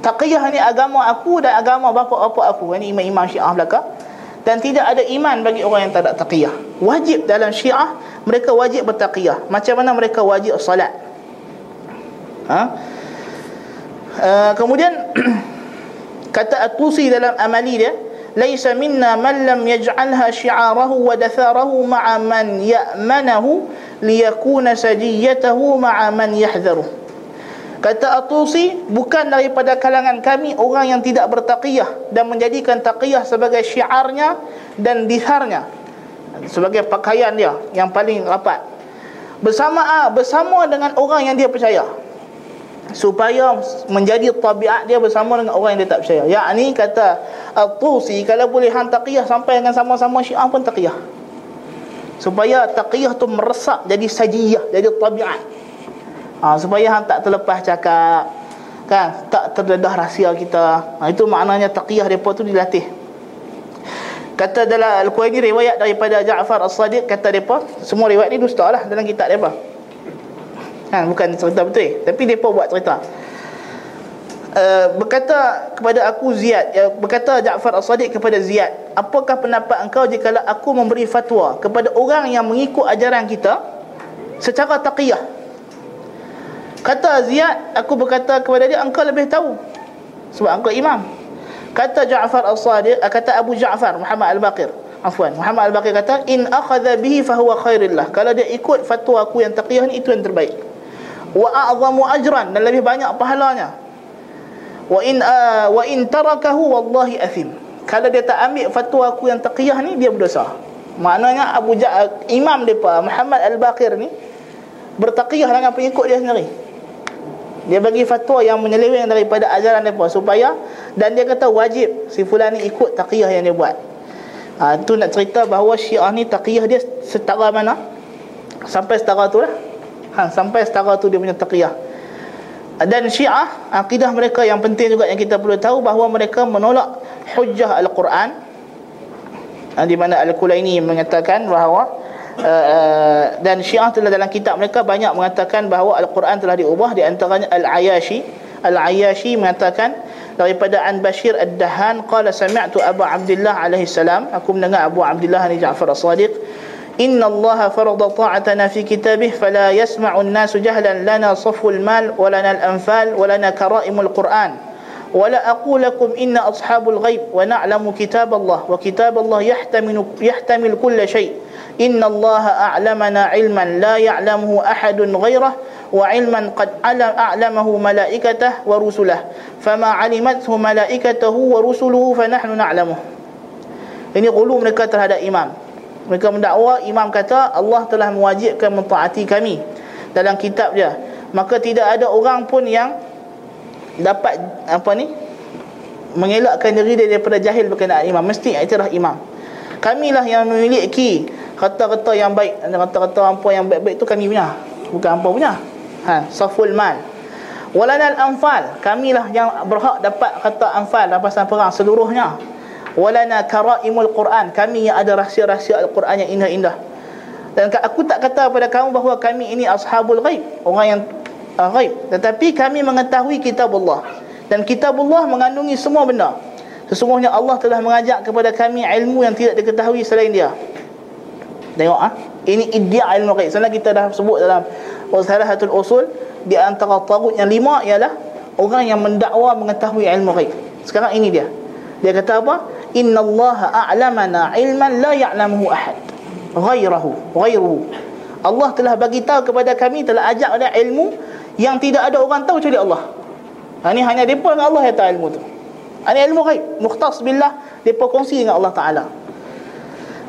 Taqiyah ni agama aku dan agama bapa-bapa aku. Ini imam-imam Syiah belaka. Dan tidak ada iman bagi orang yang tak ada taqiyah. Wajib dalam Syiah mereka wajib bertaqiyah. Macam mana mereka wajib salat? Ha? Uh, kemudian kata At-Tusi dalam amali dia laisa minna man lam yaj'alha syi'arahu wa datharahu ma'a man ya'manahu liyakuna sajiyatahu ma'a man yahdharu. Kata At-Tusi bukan daripada kalangan kami orang yang tidak bertaqiyah dan menjadikan taqiyah sebagai syiarnya dan ditharnya sebagai pakaian dia yang paling rapat. Bersama bersama dengan orang yang dia percaya supaya menjadi tabiat dia bersama dengan orang yang dia tak percaya. Yakni kata At-Tusi kalau boleh hang taqiyah sampai dengan sama-sama Syiah pun taqiyah. Supaya taqiyah tu meresap jadi sajiyah, jadi tabiat. Ha, supaya hang tak terlepas cakap kan, tak terdedah rahsia kita. Ha, itu maknanya taqiyah depa tu dilatih. Kata dalam Al-Quran ini riwayat daripada Ja'far As-Sadiq kata depa, semua riwayat ni dusta lah dalam kitab depa ha, Bukan cerita betul. Tapi mereka buat cerita. Uh, Berkata kepada aku Ziyad ya, Berkata Ja'far As-Sadiq kepada Ziyad Apakah pendapat engkau jika aku memberi fatwa Kepada orang yang mengikut ajaran kita Secara taqiyah? Kata Ziyad Aku berkata kepada dia Engkau lebih tahu. Sebab engkau imam. Kata Ja'far As-Sadiq eh, Kata Abu Ja'far Muhammad Al-Baqir. Afwan Muhammad Al-Baqir kata In akhadha bihi fahuwa khairillah Kalau dia ikut fatwa aku yang taqiyah ni Itu yang terbaik wa a'zamu ajran dan lebih banyak pahalanya. Wa in uh, wa in tarakahu wallahi athim kalau dia tak ambil fatwa aku yang taqiyah ni dia berdosa. Maknanya Abu ja imam depa Muhammad al-Baqir ni bertaqiyah dengan pengikut dia sendiri. Dia bagi fatwa yang menyeleweng daripada ajaran depa supaya dan dia kata wajib si fulan ni ikut taqiyah yang dia buat. Ha, tu nak cerita bahawa syiah ni taqiyah dia setara mana? Sampai setara tu lah ha, sampai setara tu dia punya taqiyah. Dan syiah akidah mereka yang penting juga yang kita perlu tahu bahawa mereka menolak hujjah al-Quran. Ha, di mana al-Kulaini mengatakan bahawa uh, uh, dan Syiah telah dalam kitab mereka banyak mengatakan bahawa Al-Quran telah diubah. Di antaranya Al-Ayashi. Al-Ayashi mengatakan daripada An Bashir Ad-Dahan qala sami'tu Abu Abdullah alaihi salam. Aku mendengar Abu Abdullah ni Ja'far As-Sadiq Farada ta'atana fi kitabih fala yasma'u an-nasu jahlan lana saful mal wa lana al-anfal wa lana kara'imul Qur'an ولا أقول لكم إن أصحاب الغيب ونعلم كتاب الله وكتاب الله يحتمل, يحتمل كل شيء. إن الله أعلمنا علما لا يعلمه أحد غيره وعلما قد أعلمه ملائكته ورسله. فما علمته ملائكته ورسله فنحن نعلمه. Ini gulu mereka terhadap imam. Mereka mendakwa imam kata Allah telah mewajibkan mentaati kami. Dalam kitab dia. Maka tidak ada orang pun yang dapat apa ni mengelakkan diri dia daripada jahil berkenaan imam. Mesti iktiraf imam. Kamilah yang memiliki kata-kata yang baik. Kata-kata apa yang baik-baik tu kami punya. Bukan apa punya. Ha saful mal. Walana al-anfal kamilah yang berhak dapat kata anfal rampasan perang seluruhnya walana karaimul quran. Kami yang ada rahsia-rahsia al-Quran yang indah-indah. Dan aku tak kata pada kamu bahawa kami ini ashabul ghaib orang yang uh, ghaib. Tetapi kami mengetahui kitab Allah dan kitab Allah mengandungi semua benda. Sesungguhnya Allah telah mengajak kepada kami ilmu yang tidak diketahui selain dia. Tengok ah. Ini iddia ilmu ghaib. Sana kita dah sebut dalam wasalahatul usul di antara tagut yang lima ialah orang yang mendakwa mengetahui ilmu ghaib. Sekarang ini dia. Dia kata apa innallaha a'lamana ilman la ya'lamuhu ahad ghairahu ghairuhu Allah telah bagi tahu kepada kami telah ajak ada ilmu yang tidak ada orang tahu kecuali Allah. Ha, ini hanya depa dengan Allah yang tahu ilmu tu. Ini ilmu ghaib, mukhtas billah, depa kongsi dengan Allah Taala.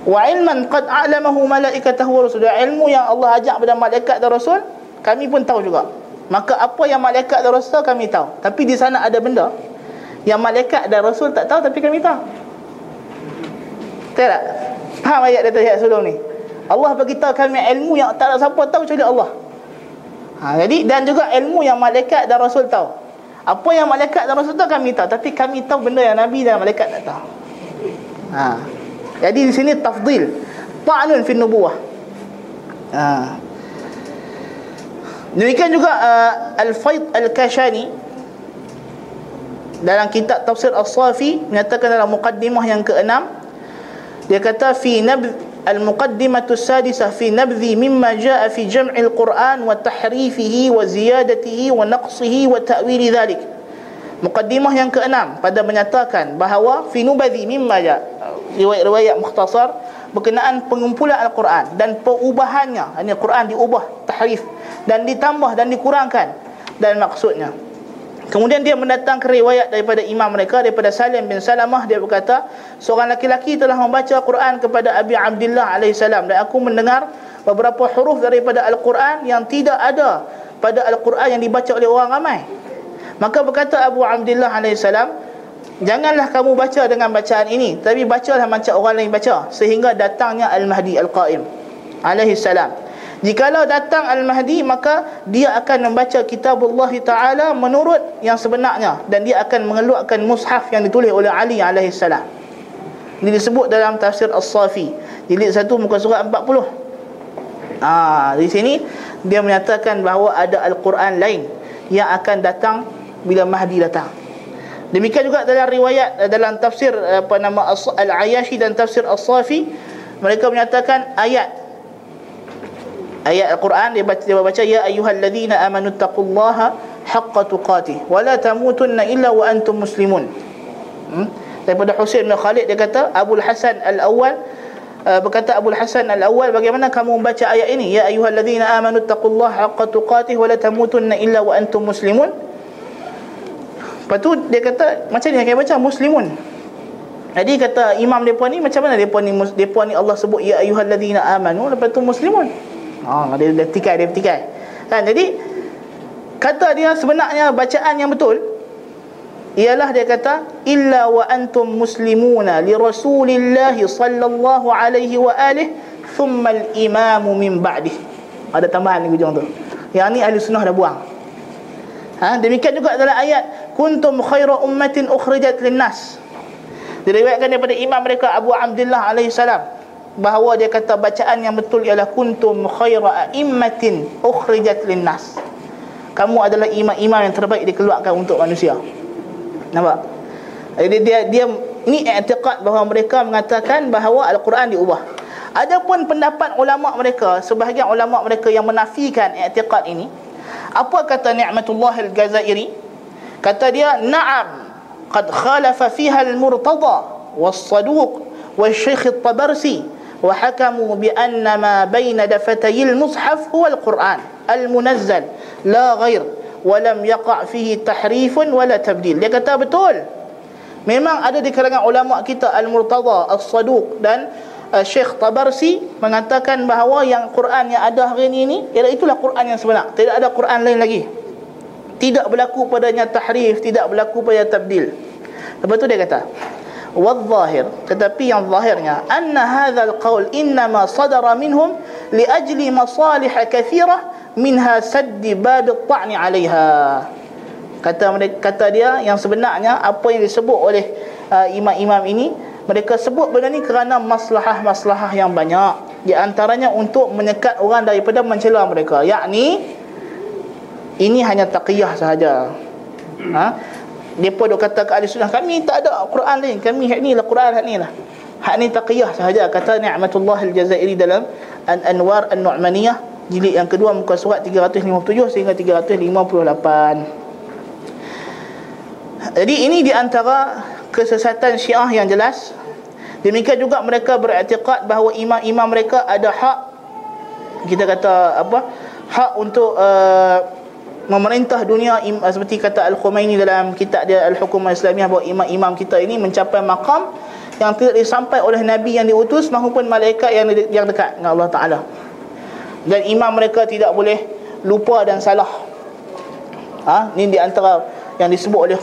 Wa ilman qad a'lamahu malaikatahu wa rasul. Ilmu yang Allah ajak kepada malaikat dan rasul, kami pun tahu juga. Maka apa yang malaikat dan rasul kami tahu. Tapi di sana ada benda yang malaikat dan rasul tak tahu tapi kami tahu. Tak? Faham ayat dari ayat sebelum ni? Allah bagi tahu kami ilmu yang tak ada siapa tahu kecuali Allah. Ha, jadi dan juga ilmu yang malaikat dan rasul tahu. Apa yang malaikat dan rasul tahu kami tahu, tapi kami tahu benda yang nabi dan malaikat tak tahu. Ha. Jadi di sini tafdil. Ta'nun fi nubuwah. Ha. Demikian juga uh, Al-Faid Al-Kashani dalam kitab tafsir As-Safi menyatakan dalam mukaddimah yang keenam dia kata fi nabd المقدمة السادسة في نبذ مما جاء في جمع القرآن وتحريفه وزيادته ونقصه وتأويل ذلك Mukaddimah yang keenam pada menyatakan bahawa fi nubadhi mimma ja riwayat-riwayat mukhtasar berkenaan pengumpulan al-Quran dan perubahannya ini Quran diubah tahrif dan ditambah dan dikurangkan dan maksudnya Kemudian dia mendatangkan riwayat daripada imam mereka daripada Salim bin Salamah dia berkata seorang laki-laki telah membaca Quran kepada Abi Abdullah alaihissalam dan aku mendengar beberapa huruf daripada Al-Quran yang tidak ada pada Al-Quran yang dibaca oleh orang ramai. Maka berkata Abu Abdullah alaihissalam janganlah kamu baca dengan bacaan ini tapi bacalah macam orang lain baca sehingga datangnya Al-Mahdi Al-Qaim alaihissalam. Jikalau datang Al-Mahdi maka dia akan membaca kitab Allah Taala menurut yang sebenarnya dan dia akan mengeluarkan mushaf yang ditulis oleh Ali salam. Ini disebut dalam tafsir As-Safi jilid 1 muka surat 40. Ah, di sini dia menyatakan bahawa ada Al-Quran lain yang akan datang bila Mahdi datang. Demikian juga dalam riwayat dalam tafsir apa nama Al-Ayashi dan tafsir As-Safi mereka menyatakan ayat ayat Al-Quran dia baca dia baca ya ayyuhalladzina amanu taqullaha haqqa tuqatih wa la tamutunna illa wa antum muslimun. Hmm? Daripada Husain bin Khalid dia kata Abu Hasan Al-Awwal uh, berkata Abu Hasan Al-Awwal bagaimana kamu membaca ayat ini ya ayyuhalladzina amanu taqullaha haqqa tuqatih wa la tamutunna illa wa antum muslimun. Lepas tu dia kata macam ni yang baca muslimun. Jadi kata imam depa ni macam mana depa ni depa ni Allah sebut ya ayyuhalladzina amanu lepas tu muslimun. Ha, dia, tikai, dia tikai. Kan? Jadi, kata dia sebenarnya bacaan yang betul, ialah dia kata, Illa wa antum muslimuna li rasulillahi sallallahu alaihi wa alih, thumma al-imamu min ba'dih. Ada tambahan di hujung tu. Yang ni ahli sunnah dah buang. Ha? Demikian juga dalam ayat, Kuntum khaira ummatin ukhrijat linnas. Diriwayatkan daripada imam mereka Abu Abdullah alaihi salam bahawa dia kata bacaan yang betul ialah kuntum khaira a'immatin ukhrijat linnas kamu adalah imam-imam yang terbaik dikeluarkan untuk manusia nampak jadi dia dia ini i'tiqad bahawa mereka mengatakan bahawa al-Quran diubah adapun pendapat ulama mereka sebahagian ulama mereka yang menafikan i'tiqad ini apa kata Ni'matullah al-Gazairi kata dia na'am qad khalafa fiha al-murtada was-saduq والشيخ الطبرسي وحكموا بأن ما بين دفتي المصحف هو القرآن المنزل لا غير ولم يقع فيه تحريف ولا تبديل dia kata betul memang ada di kalangan ulama kita Al-Murtada As-Saduq dan uh, Syekh Tabarsi mengatakan bahawa yang Quran yang ada hari ini ni ialah itulah Quran yang sebenar tidak ada Quran lain lagi tidak berlaku padanya tahrif tidak berlaku pada tabdil lepas tu dia kata والظاهر. تدبيا ظاهرنا أن هذا القول إنما صدر منهم لأجل مصالح كثيرة منها سد باب الطعن عليها kata kata dia yang sebenarnya apa yang disebut oleh uh, imam-imam ini mereka sebut benda ni kerana maslahah-maslahah yang banyak. Di antaranya untuk menyekat orang daripada mencela mereka. Yakni ini hanya taqiyah sahaja. Ha? Depa dok kata ke ahli sunnah kami tak ada Quran lain. Kami hak ni lah Quran hak ni lah. Hak ni taqiyah sahaja kata Ni'matullah Al-Jazairi dalam An-Anwar An-Nu'maniyah jilid yang kedua muka surat 357 sehingga 358. Jadi ini di antara kesesatan Syiah yang jelas. Demikian juga mereka beriktikad bahawa imam-imam mereka ada hak kita kata apa? Hak untuk uh, memerintah dunia eh, seperti kata Al-Khumaini dalam kitab dia Al-Hukum Islamiah bahawa imam-imam kita ini mencapai makam yang tidak disampai oleh Nabi yang diutus maupun malaikat yang yang dekat dengan Allah Ta'ala. Dan imam mereka tidak boleh lupa dan salah. Ha? ini di antara yang disebut oleh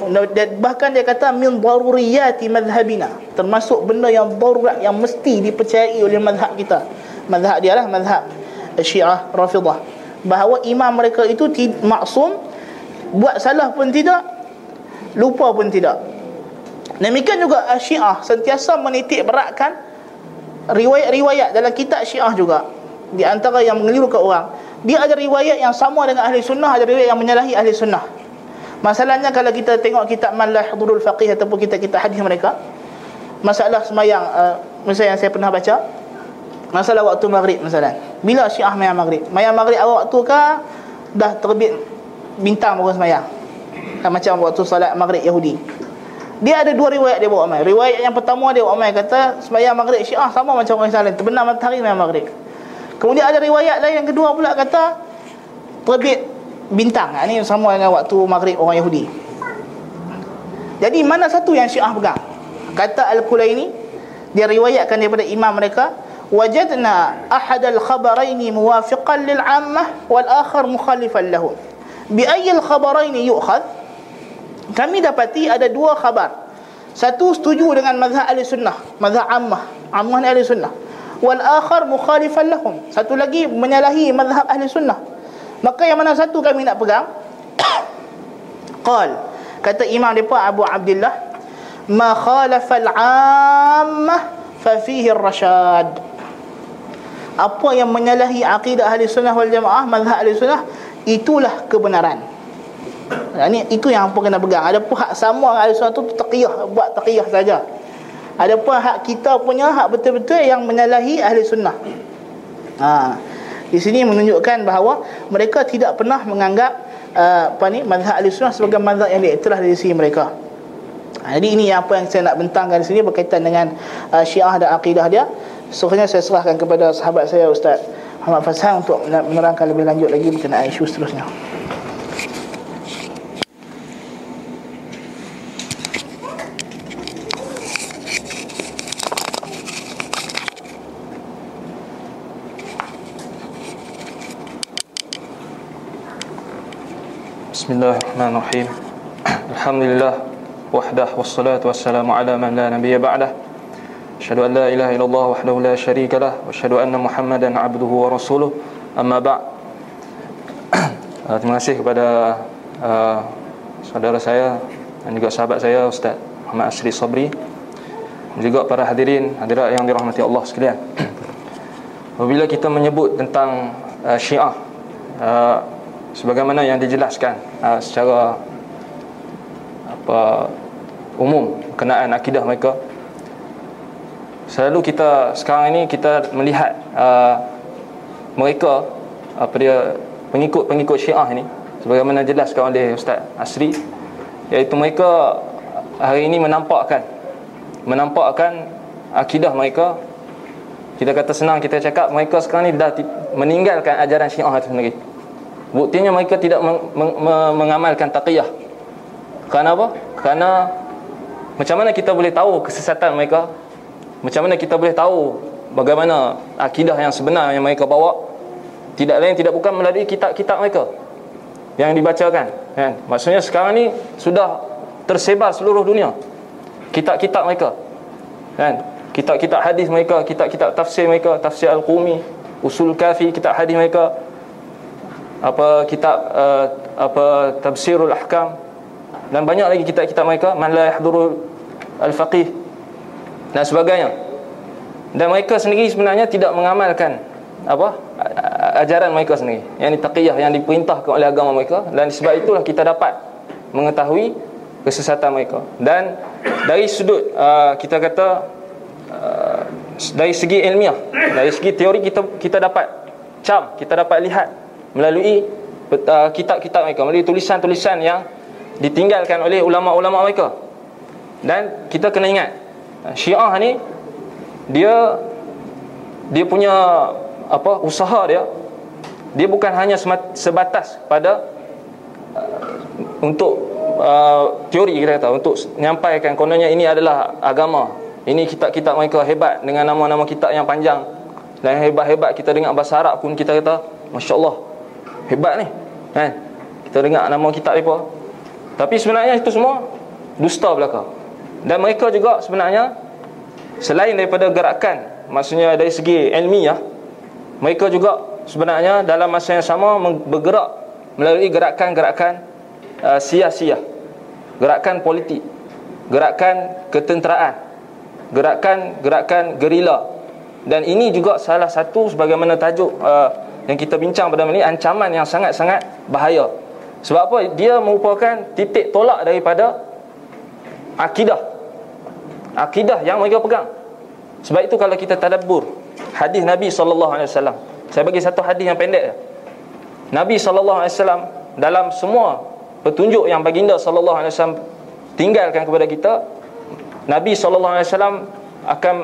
bahkan dia kata min daruriyati madhabina termasuk benda yang darurat yang mesti dipercayai oleh madhab kita. Madhab dia lah madhab syiah rafidah bahawa imam mereka itu maksum buat salah pun tidak lupa pun tidak. Demikian juga syiah sentiasa menitik beratkan riwayat-riwayat dalam kitab syiah juga. Di antara yang mengelirukan orang. Dia ada riwayat yang sama dengan ahli sunnah ada riwayat yang menyalahi ahli sunnah. Masalahnya kalau kita tengok kitab malah hudurul faqih ataupun kitab-kitab hadis mereka masalah semayang uh, misalnya yang saya pernah baca Masalah waktu maghrib masalah. Bila Syiah mayang maghrib? Mayang maghrib awal waktu ke dah terbit bintang baru sembahyang. Kan macam waktu solat maghrib Yahudi. Dia ada dua riwayat dia buat amai. Riwayat yang pertama dia buat amai kata sembahyang maghrib Syiah sama macam orang Islam. Terbenam matahari mayang maghrib. Kemudian ada riwayat lain yang kedua pula kata terbit bintang. Ini sama dengan waktu maghrib orang Yahudi. Jadi mana satu yang Syiah pegang? Kata Al-Kulaini dia riwayatkan daripada imam mereka وجدنا أحد الخبرين موافقا للعامة والآخر مخالفا له بأي الخبرين يؤخذ kami dapati ada dua khabar satu setuju dengan mazhab ahli sunnah mazhab ammah ammah ahli sunnah wal akhar mukhalifan lahum satu lagi menyalahi mazhab ahli sunnah maka yang mana satu kami nak pegang qal kata imam depa Abu Abdullah ma khalafa al ammah fa fihi ar-rashad apa yang menyalahi akidah ahli sunnah wal jamaah mazhab ahli sunnah itulah kebenaran. Ini itu yang apa kena pegang. Ada pun hak sama ahli sunnah tu taqiyah buat taqiyah saja. Ada pun hak kita punya hak betul-betul yang menyalahi ahli sunnah. Ha. di sini menunjukkan bahawa mereka tidak pernah menganggap uh, apa ni mazhab ahli sunnah sebagai mazhab yang diiktiraf dari sisi mereka. Ha, jadi ini apa yang saya nak bentangkan di sini berkaitan dengan uh, syiah dan akidah dia Seterusnya saya serahkan kepada sahabat saya Ustaz Muhammad Fashan untuk menerangkan lebih lanjut lagi berkenaan isu seterusnya. Bismillahirrahmanirrahim. Alhamdulillah wahdah wassalatu wassalamu ala man la nabiyya ba'dah. Asyhadu an la ilaha illallah wahdahu la syarikalah wa asyhadu anna Muhammadan abduhu wa rasuluh. Amma ba'd. Ah, terima kasih kepada uh, saudara saya dan juga sahabat saya Ustaz Muhammad Asri Sabri dan juga para hadirin hadirat yang dirahmati Allah sekalian. Apabila kita menyebut tentang uh, Syiah uh, sebagaimana yang dijelaskan uh, secara apa umum kenaan akidah mereka selalu kita sekarang ini kita melihat uh, mereka apa dia pengikut-pengikut Syiah ini sebagaimana dijelaskan oleh Ustaz Asri iaitu mereka hari ini menampakkan menampakkan akidah mereka kita kata senang kita cakap mereka sekarang ni dah meninggalkan ajaran Syiah itu sendiri. Buktinya mereka tidak meng, meng, mengamalkan taqiyah. Kerana apa? Kerana macam mana kita boleh tahu kesesatan mereka? Macam mana kita boleh tahu bagaimana akidah yang sebenar yang mereka bawa? Tidak lain tidak bukan melalui kitab-kitab mereka yang dibacakan, kan? Maksudnya sekarang ni sudah tersebar seluruh dunia kitab-kitab mereka. Kan? kitab-kitab hadis mereka, kitab-kitab tafsir mereka, tafsir Al-Qumi, Usul Kafi, kitab hadis mereka, apa kitab uh, apa Tafsirul Ahkam dan banyak lagi kitab-kitab mereka, Man la yahduru Al-Faqih dan sebagainya. Dan mereka sendiri sebenarnya tidak mengamalkan apa ajaran mereka sendiri. Yang taqiyah yang diperintahkan oleh agama mereka dan sebab itulah kita dapat mengetahui kesesatan mereka. Dan dari sudut uh, kita kata Uh, dari segi ilmiah dari segi teori kita kita dapat cam kita dapat lihat melalui uh, kitab-kitab mereka melalui tulisan-tulisan yang ditinggalkan oleh ulama-ulama mereka dan kita kena ingat Syiah ni dia dia punya apa usaha dia dia bukan hanya sebatas pada uh, untuk uh, teori kita kata untuk menyampaikan kononnya ini adalah agama. Ini kitab-kitab mereka hebat dengan nama-nama kitab yang panjang. Dan hebat-hebat kita dengar bahasa Arab pun kita kata masya-Allah hebat ni. Kan? Kita dengar nama kitab mereka. Tapi sebenarnya itu semua dusta belaka dan mereka juga sebenarnya selain daripada gerakan maksudnya dari segi ilmiah mereka juga sebenarnya dalam masa yang sama bergerak melalui gerakan-gerakan uh, sia-sia. Gerakan politik gerakan ketenteraan gerakan-gerakan gerila. Dan ini juga salah satu sebagaimana tajuk uh, yang kita bincang pada malam ini ancaman yang sangat-sangat bahaya. Sebab apa? Dia merupakan titik tolak daripada akidah. Akidah yang mereka pegang. Sebab itu kalau kita tadabbur hadis Nabi sallallahu alaihi wasallam saya bagi satu hadis yang pendek Nabi sallallahu alaihi wasallam dalam semua petunjuk yang baginda sallallahu alaihi wasallam tinggalkan kepada kita Nabi SAW akan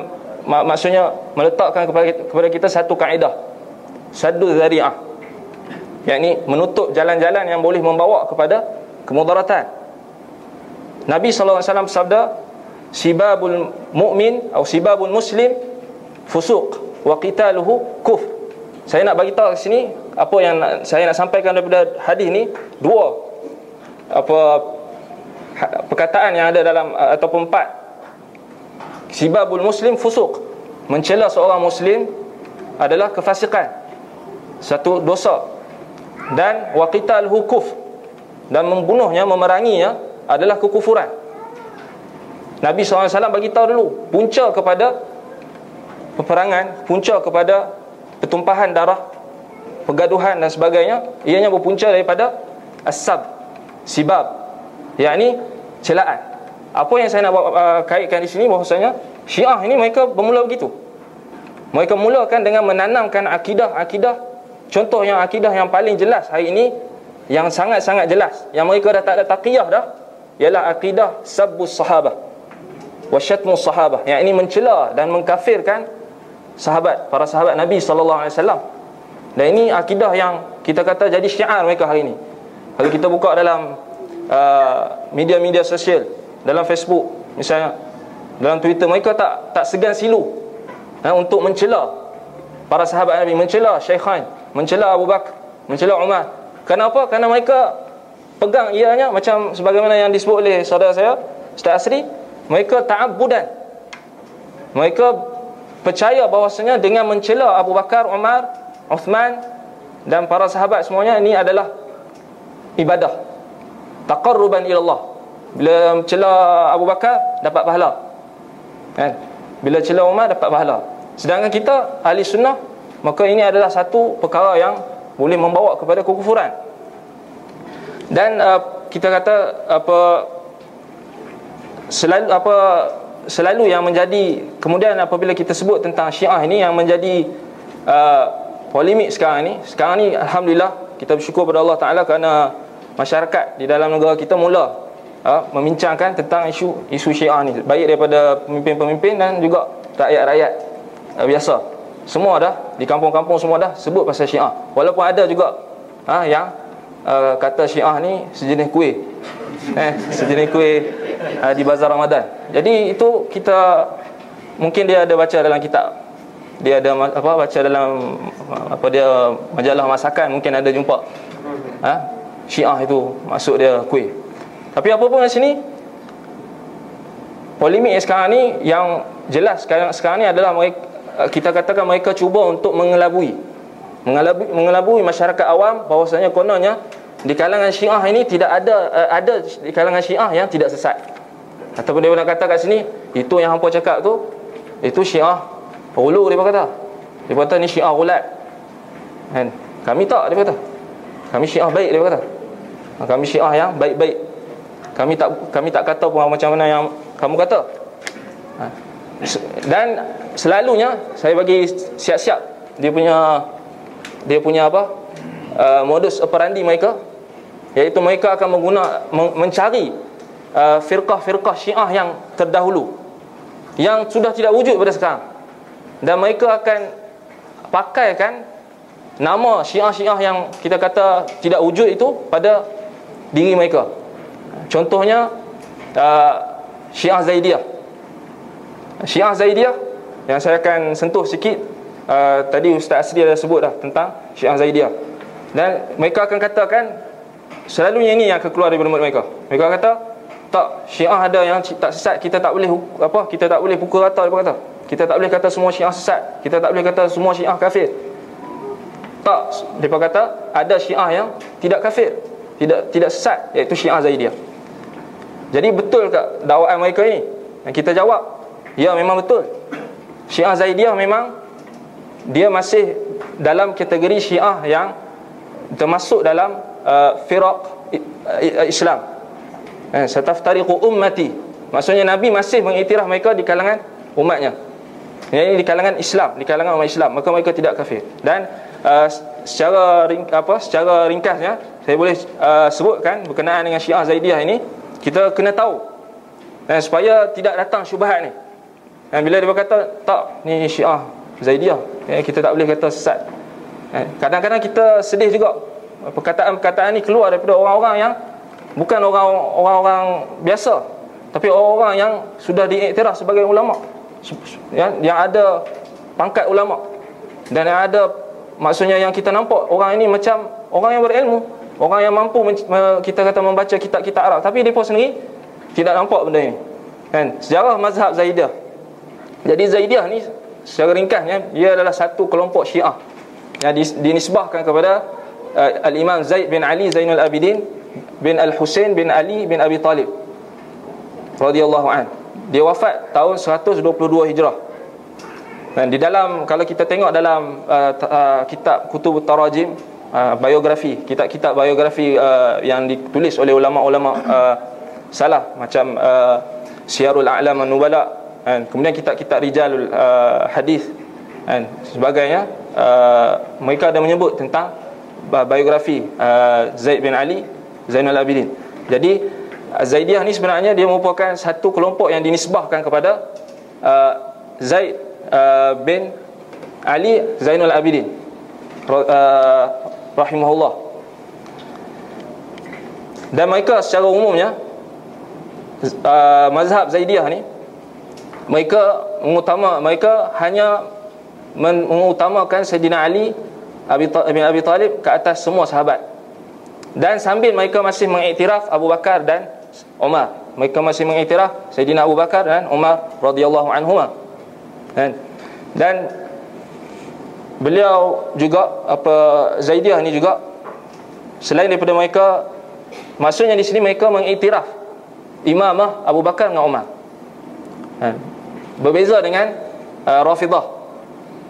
mak maksudnya meletakkan kepada kita, kepada kita satu kaedah sadu zari'ah. Yakni menutup jalan-jalan yang boleh membawa kepada kemudaratan Nabi SAW sabda sibabul mu'min atau sibabul muslim fusuq wa qitaluhu kuf saya nak bagi tahu sini apa yang nak, saya nak sampaikan daripada hadis ni dua. Apa perkataan yang ada dalam ataupun empat. Sibabul muslim fusuk Mencela seorang muslim Adalah kefasikan Satu dosa. Dan waqital hukuf Dan membunuhnya, memeranginya Adalah kekufuran Nabi SAW bagi tahu dulu Punca kepada Peperangan Punca kepada Pertumpahan darah Pergaduhan dan sebagainya Ianya berpunca daripada Asab Sibab Yang ini celaan apa yang saya nak uh, kaitkan di sini bahwasanya Syiah ini mereka bermula begitu. Mereka mulakan dengan menanamkan akidah-akidah contoh yang akidah yang paling jelas hari ini yang sangat-sangat jelas yang mereka dah tak ada taqiyah dah ialah akidah sabbus sahabah wa syatmus sahabah yang ini mencela dan mengkafirkan sahabat para sahabat Nabi sallallahu alaihi wasallam. Dan ini akidah yang kita kata jadi syiar mereka hari ini. Kalau kita buka dalam uh, media-media sosial dalam Facebook misalnya dalam Twitter mereka tak tak segan silu ha, untuk mencela para sahabat Nabi mencela Syekhan mencela Abu Bakar mencela Umar kenapa kerana mereka pegang ianya macam sebagaimana yang disebut oleh saudara saya Ustaz Asri. Mereka ta'abbudan. Mereka percaya bahawasanya dengan mencela Abu Bakar Umar Uthman dan para sahabat semuanya ini adalah ibadah. Taqarruban ila Allah bila mencela Abu Bakar dapat pahala. kan? Bila celah Umar dapat pahala. Sedangkan kita ahli sunnah maka ini adalah satu perkara yang boleh membawa kepada kekufuran dan uh, kita kata apa selalu apa selalu yang menjadi kemudian apabila kita sebut tentang Syiah ini yang menjadi uh, polemik sekarang ni sekarang ni alhamdulillah kita bersyukur kepada Allah Taala kerana masyarakat di dalam negara kita mula uh, membincangkan tentang isu isu Syiah ni. Baik daripada pemimpin-pemimpin dan juga rakyat-rakyat uh, biasa. Semua dah di kampung-kampung semua dah sebut pasal Syiah. Walaupun ada juga uh, yang uh, kata Syiah ni sejenis kuih. Eh sejenis kuih uh, di bazar Ramadan. Jadi itu kita mungkin dia ada baca dalam kitab. Dia ada apa baca dalam apa dia majalah masakan mungkin ada jumpa. Ha? Syiah itu masuk dia kuih. Tapi apa pun kat sini polemik sekarang ni yang jelas sekarang sekarang ni adalah mereka, kita katakan mereka cuba untuk mengelabui mengelabui mengelabui masyarakat awam bahawasanya kononnya di kalangan Syiah ini tidak ada eh, ada di kalangan Syiah yang tidak sesat. Ataupun dia nak kata kat sini itu yang hangpa cakap tu itu Syiah Ulu dia kata. Dia kata ni Syiah ulat. Kan? Kami tak dia kata. Kami Syiah baik dia kata. Kami Syiah yang baik-baik. Kami tak kami tak kata pun macam mana yang kamu kata. Ha. Dan selalunya saya bagi siap-siap dia punya dia punya apa? Uh, modus operandi mereka iaitu mereka akan mengguna mencari uh, firqah-firqah Syiah yang terdahulu yang sudah tidak wujud pada sekarang. Dan mereka akan pakaikan nama Syiah-Syiah yang kita kata tidak wujud itu pada diri mereka contohnya uh, Syiah Zaidiyah Syiah Zaidiyah yang saya akan sentuh sikit uh, tadi Ustaz Asri ada sebut dah tentang Syiah Zaidiyah dan mereka akan katakan selalunya ini yang akan keluar daripada mulut mereka mereka kata tak Syiah ada yang tak sesat kita tak boleh apa kita tak boleh pukul rata mereka kata kita tak boleh kata semua Syiah sesat kita tak boleh kata semua Syiah kafir tak mereka kata ada Syiah yang tidak kafir tidak tidak sesat iaitu Syiah Zaidiyah. Jadi betul tak dakwaan mereka ini? Dan kita jawab, ya memang betul. Syiah Zaidiyah memang dia masih dalam kategori Syiah yang termasuk dalam uh, firaq uh, Islam. Eh, sataftariqu ummati. Maksudnya Nabi masih mengiktiraf mereka di kalangan umatnya. Ini di kalangan Islam, di kalangan umat Islam, maka mereka tidak kafir. Dan uh, secara ring, apa secara ringkasnya saya boleh uh, sebutkan berkenaan dengan Syiah Zaidiyah ini kita kena tahu dan supaya tidak datang syubhat ni dan bila dia berkata tak ni Syiah Zaidiyah eh, kita tak boleh kata sesat. Eh, kadang-kadang kita sedih juga. Perkataan-perkataan ni keluar daripada orang-orang yang bukan orang-orang biasa tapi orang-orang yang sudah diiktiraf sebagai ulama. Yang, yang ada pangkat ulama. Dan yang ada maksudnya yang kita nampak orang ini macam orang yang berilmu. Orang yang mampu kita kata membaca kitab-kitab Arab. Tapi mereka sendiri tidak nampak benda ini. Kan? Sejarah mazhab Zaidiyah Jadi Zaidiyah ni secara ringkasnya Ia adalah satu kelompok syiah Yang dinisbahkan kepada uh, Al-Imam Zaid bin Ali Zainul Abidin Bin Al-Husain bin Ali bin Abi Talib radhiyallahu an. Dia wafat tahun 122 Hijrah dan di dalam kalau kita tengok dalam uh, uh, kitab Kutub Tarajim uh, biografi kitab-kitab biografi uh, yang ditulis oleh ulama-ulama uh, salah macam uh, Syiarul A'lam An-Nubala and kemudian kitab-kitab rijalul uh, hadis dan sebagainya uh, mereka ada menyebut tentang biografi uh, Zaid bin Ali Zainal Abidin. Jadi Zaidiyah ni sebenarnya dia merupakan satu kelompok yang dinisbahkan kepada uh, Zaid uh, bin Ali Zainal Abidin. Uh, rahimahullah. Dan mereka secara umumnya uh, mazhab Zaidiyah ni mereka mengutama mereka hanya mengutamakan Sayyidina Ali Abi Abi Talib ke atas semua sahabat. Dan sambil mereka masih mengiktiraf Abu Bakar dan Umar mereka masih mengiktiraf Sayyidina Abu Bakar dan Umar radhiyallahu anhuma. Dan dan beliau juga apa Zaidiyah ni juga selain daripada mereka maksudnya di sini mereka mengiktiraf imamah Abu Bakar dengan Umar ha. Berbeza dengan uh, Rafidah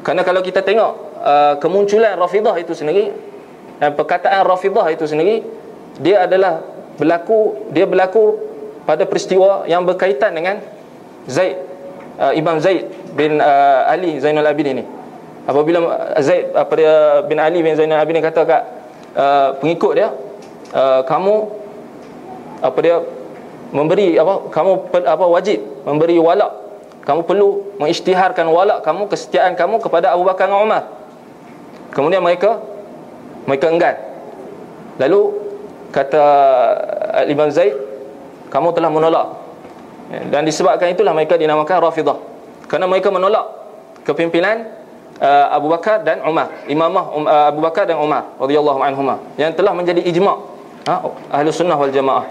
kerana kalau kita tengok uh, kemunculan Rafidah itu sendiri dan perkataan Rafidah itu sendiri dia adalah berlaku dia berlaku pada peristiwa yang berkaitan dengan Zaid uh, Imam Zaid bin uh, Ali Zainul Abidin ini. Apabila Zaid apa dia bin Ali bin Zainal Abidin kata kat uh, pengikut dia uh, kamu apa dia memberi apa kamu apa wajib memberi walak kamu perlu mengisytiharkan walak kamu kesetiaan kamu kepada Abu Bakar dan Umar. Kemudian mereka mereka enggan. Lalu kata uh, Imam Zaid kamu telah menolak. Dan disebabkan itulah mereka dinamakan Rafidah kerana mereka menolak kepimpinan uh, Abu Bakar dan Umar imamah um, uh, Abu Bakar dan Umar radhiyallahu anhuma yang telah menjadi ijma' ha, sunnah wal jamaah.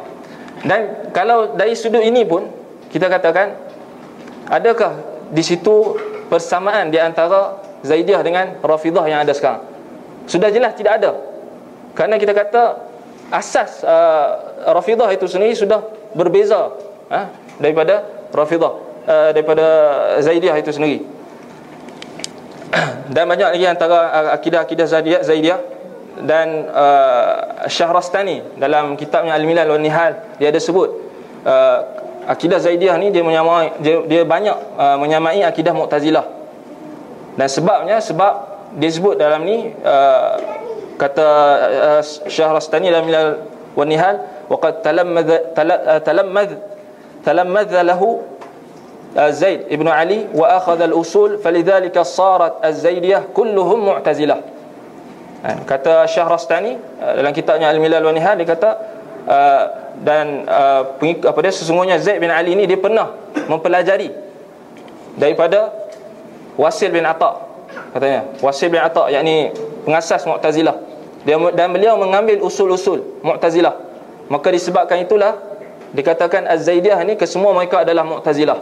Dan kalau dari sudut ini pun kita katakan adakah di situ persamaan di antara Zaidiyah dengan Rafidah yang ada sekarang? Sudah jelas tidak ada. Kerana kita kata asas uh, Rafidah itu sendiri sudah berbeza ha, daripada Rafidah uh, daripada Zaidiyah itu sendiri. Dan banyak lagi antara uh, akidah-akidah Zaidiyah, Zaidiyah dan uh, Syahrastani dalam kitabnya Al-Milal wa Nihal dia ada sebut uh, akidah zaidiyah ni dia menyamai dia, dia banyak uh, menyamai akidah mu'tazilah. Dan sebabnya sebab dia sebut dalam ni uh, kata uh, syahrastani dalam milal wa nihal waqad talammadh uh, talammadh talammadh lahu uh, Zaid ibn Ali wa akhadha al-usul falidhalika sarat az-zaidiyah kulluhum mu'tazilah. Kan, kata syahrastani uh, dalam kitabnya al-milal wa nihal dia kata uh, dan uh, apa dia sesungguhnya Zaid bin Ali ni dia pernah mempelajari daripada Wasil bin Atha katanya. Wasil bin Atha yakni pengasas Mu'tazilah. Dia dan beliau mengambil usul-usul Mu'tazilah. Maka disebabkan itulah dikatakan Az-Zaidiyah ni kesemua mereka adalah Mu'tazilah.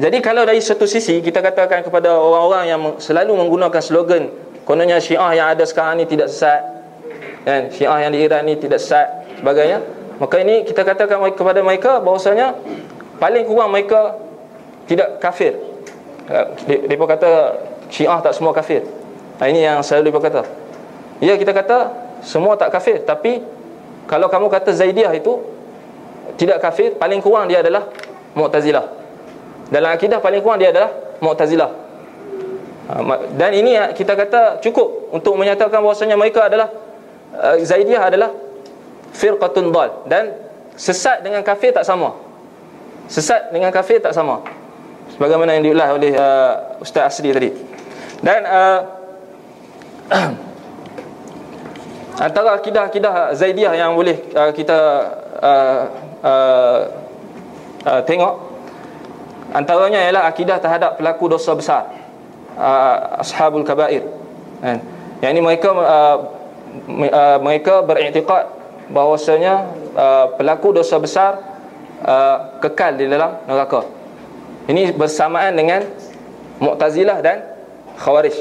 Jadi kalau dari satu sisi kita katakan kepada orang-orang yang selalu menggunakan slogan kononnya Syiah yang ada sekarang ni tidak sesat dan Syiah yang di Iran ni tidak sesat sebagainya. Maka ini kita katakan kepada mereka bahawasanya paling kurang mereka tidak kafir. Mereka kata Syiah tak semua kafir. Ini yang selalu mereka kata. Ya kita kata semua tak kafir tapi kalau kamu kata Zaidiyah itu tidak kafir paling kurang dia adalah Mu'tazilah. Dalam akidah paling kurang dia adalah Mu'tazilah. Ha, dan ini kita kata cukup untuk menyatakan bahawasanya mereka adalah uh, Zaidiyah adalah firqatun dal. Dan sesat dengan kafir tak sama. Sesat dengan kafir tak sama. Sebagaimana yang diulas oleh uh, Ustaz Asri tadi. Dan uh, antara akidah-akidah Zaidiyah yang boleh uh, kita uh, uh, uh, tengok Antaranya ialah akidah terhadap pelaku dosa besar uh, Ashabul Kabair. Kan? Yang ini mereka uh, uh, Mereka beriktiqat bahawasanya uh, pelaku dosa besar uh, kekal di dalam neraka. Ini bersamaan dengan Mu'tazilah dan Khawarij.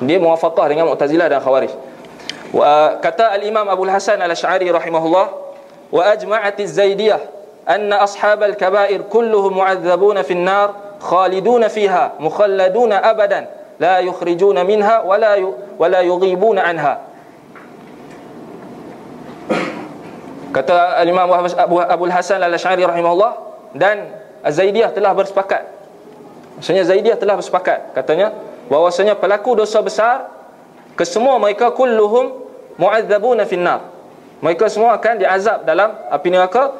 Dia muwafaqah dengan Mu'tazilah dan Khawarij. Wa uh, kata al-Imam Abu Hasan al-Asy'ari rahimahullah wa ajma'at az-Zaidiyah أن أصحاب الكبائر كلهم معذبون في النار خالدون فيها مخلدون أبدا لا يخرجون منها ولا ولا يغيبون عنها kata Imam Abu Abu Hasan Al-Asy'ari rahimahullah dan Zaidiyah telah bersepakat. Maksudnya Zaidiyah telah bersepakat. Katanya bahwasanya pelaku dosa besar kesemua mereka kulluhum mu'adzabuna finnar. Mereka semua akan diazab dalam api neraka.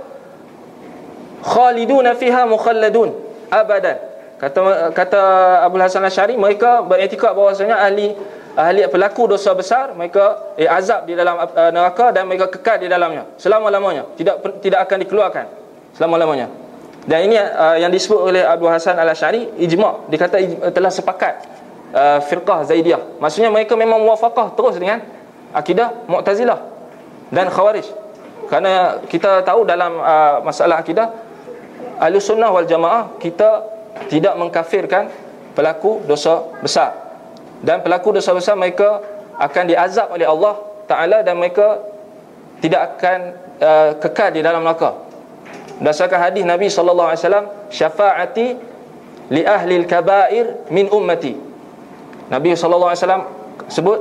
Khaliduna fiha mukhalladun abadan. Kata kata Abu Hasan Asy'ari mereka beriktikad bahwasanya ahli ahli pelaku dosa besar mereka eh, azab di dalam uh, neraka dan mereka kekal di dalamnya. Selama-lamanya. Tidak tidak akan dikeluarkan. Selama-lamanya. Dan ini uh, yang disebut oleh Abu Hasan Al-Asy'ari ijma' dikata ijma, telah sepakat uh, firqah Zaidiyah. Maksudnya mereka memang muwafaqah terus dengan akidah Mu'tazilah dan Khawarij. Kerana kita tahu dalam uh, masalah akidah ahli sunnah wal jamaah kita tidak mengkafirkan pelaku dosa besar dan pelaku dosa besar mereka akan diazab oleh Allah Ta'ala dan mereka tidak akan uh, kekal di dalam neraka berdasarkan hadis Nabi SAW syafaati li ahli al-kaba'ir min ummati. Nabi sallallahu alaihi wasallam sebut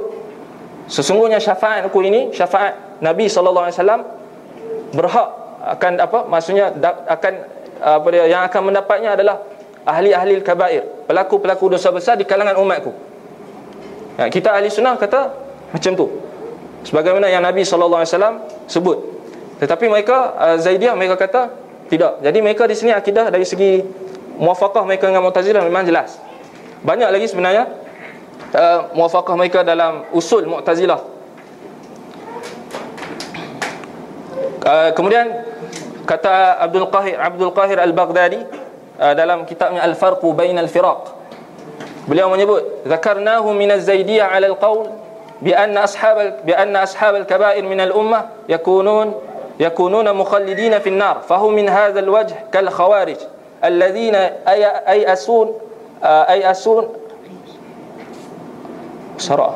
sesungguhnya syafaat aku ini syafaat Nabi sallallahu alaihi wasallam berhak akan apa maksudnya akan apa dia yang akan mendapatnya adalah ahli-ahli al-kaba'ir, pelaku-pelaku dosa besar di kalangan umatku. Ya, kita ahli sunnah kata macam tu. Sebagaimana yang Nabi wasallam sebut. Tetapi mereka uh, Zaidiyah mereka kata tidak. Jadi mereka di sini akidah dari segi muafakah mereka dengan Mu'tazilah memang jelas. Banyak lagi sebenarnya uh, muafakah mereka dalam usul Mu'tazilah. Uh, kemudian kata Abdul Qahir Abdul Qahir Al-Baghdadi uh, dalam kitabnya Al-Farqu Bain Al-Firaq. Beliau menyebut zakarnahu min az-zaidiyah 'ala al-qawl bi anna ashab bi anna ashab al-kaba'ir min al-ummah yakunun yakununa mukhallidina fi an-nar fa hum min hadha al-wajh kal khawarij الذين أيأسون أيأسون سراء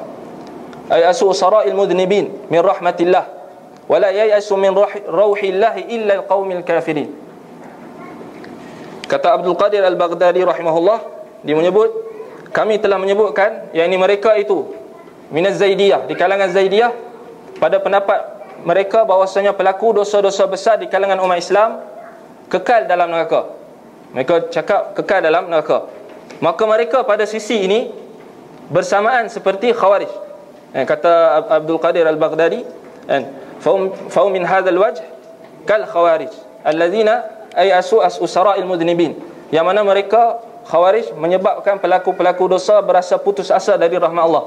أيأسوا سراء المذنبين من رحمة الله ولا ييأس من إلا القوم الكافرين Kata Abdul Qadir Al-Baghdadi rahimahullah Dia menyebut Kami telah menyebutkan Yang ini mereka itu Minaz Zaidiyah Di kalangan Zaidiyah Pada pendapat mereka bahawasanya pelaku dosa-dosa besar di kalangan umat Islam Kekal dalam neraka mereka cakap kekal dalam neraka. Maka mereka pada sisi ini bersamaan seperti khawarij. Eh, kata Abdul Qadir Al-Baghdadi, eh, "Faum min hadzal wajh kal khawarij alladzina ay asu as usara'il mudnibin." Yang mana mereka khawarij menyebabkan pelaku-pelaku dosa berasa putus asa dari rahmat Allah.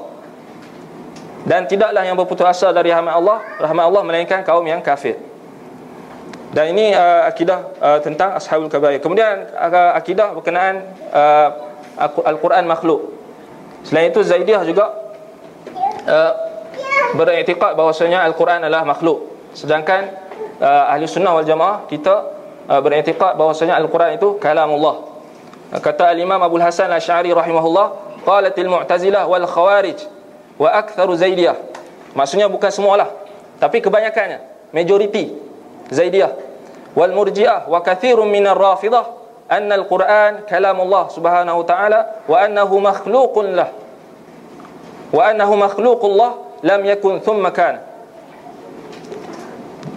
Dan tidaklah yang berputus asa dari rahmat Allah, rahmat Allah melainkan kaum yang kafir. Dan ini uh, akidah uh, tentang ashabul kabair. Kemudian uh, akidah berkenaan uh, Al-Quran makhluk. Selain itu Zaidiyah juga uh, beriktikad bahawasanya Al-Quran adalah makhluk. Sedangkan uh, ahli sunnah wal jamaah kita uh, beriktikad bahawasanya Al-Quran itu kalamullah. Uh, kata Al-Imam Abu Hasan Al-Sy'ari rahimahullah, qalatil mu'tazilah wal khawarij wa aktharu Zaidiyah. Maksudnya bukan semualah, tapi kebanyakannya, majoriti Zaidiyah wal Murji'ah wa kathirun min ar-Rafidah anna al-Quran kalamullah subhanahu wa ta'ala wa annahu makhluqun lah wa annahu makhluqullah lam yakun thumma kana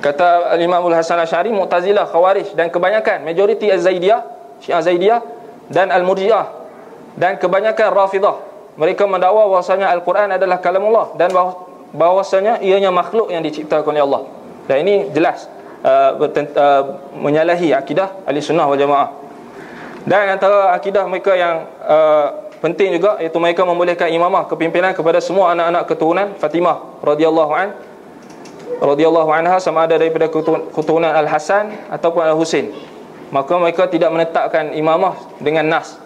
kata Imam Al-Hasan Asy'ari Mu'tazilah Khawarij dan kebanyakan majoriti Az-Zaidiyah Syiah Zaidiyah dan Al-Murji'ah dan kebanyakan Rafidah. Mereka mendakwa bahwasanya Al-Quran adalah kalamullah dan bahwasanya ianya makhluk yang diciptakan oleh Allah. Dan ini jelas Uh, uh, menyalahi akidah ahli sunnah wal jamaah. Dan antara akidah mereka yang uh, penting juga iaitu mereka membolehkan imamah kepimpinan kepada semua anak-anak keturunan Fatimah radhiyallahu an radhiyallahu anha sama ada daripada keturunan Al Hasan ataupun Al Husain maka mereka tidak menetapkan imamah dengan nas.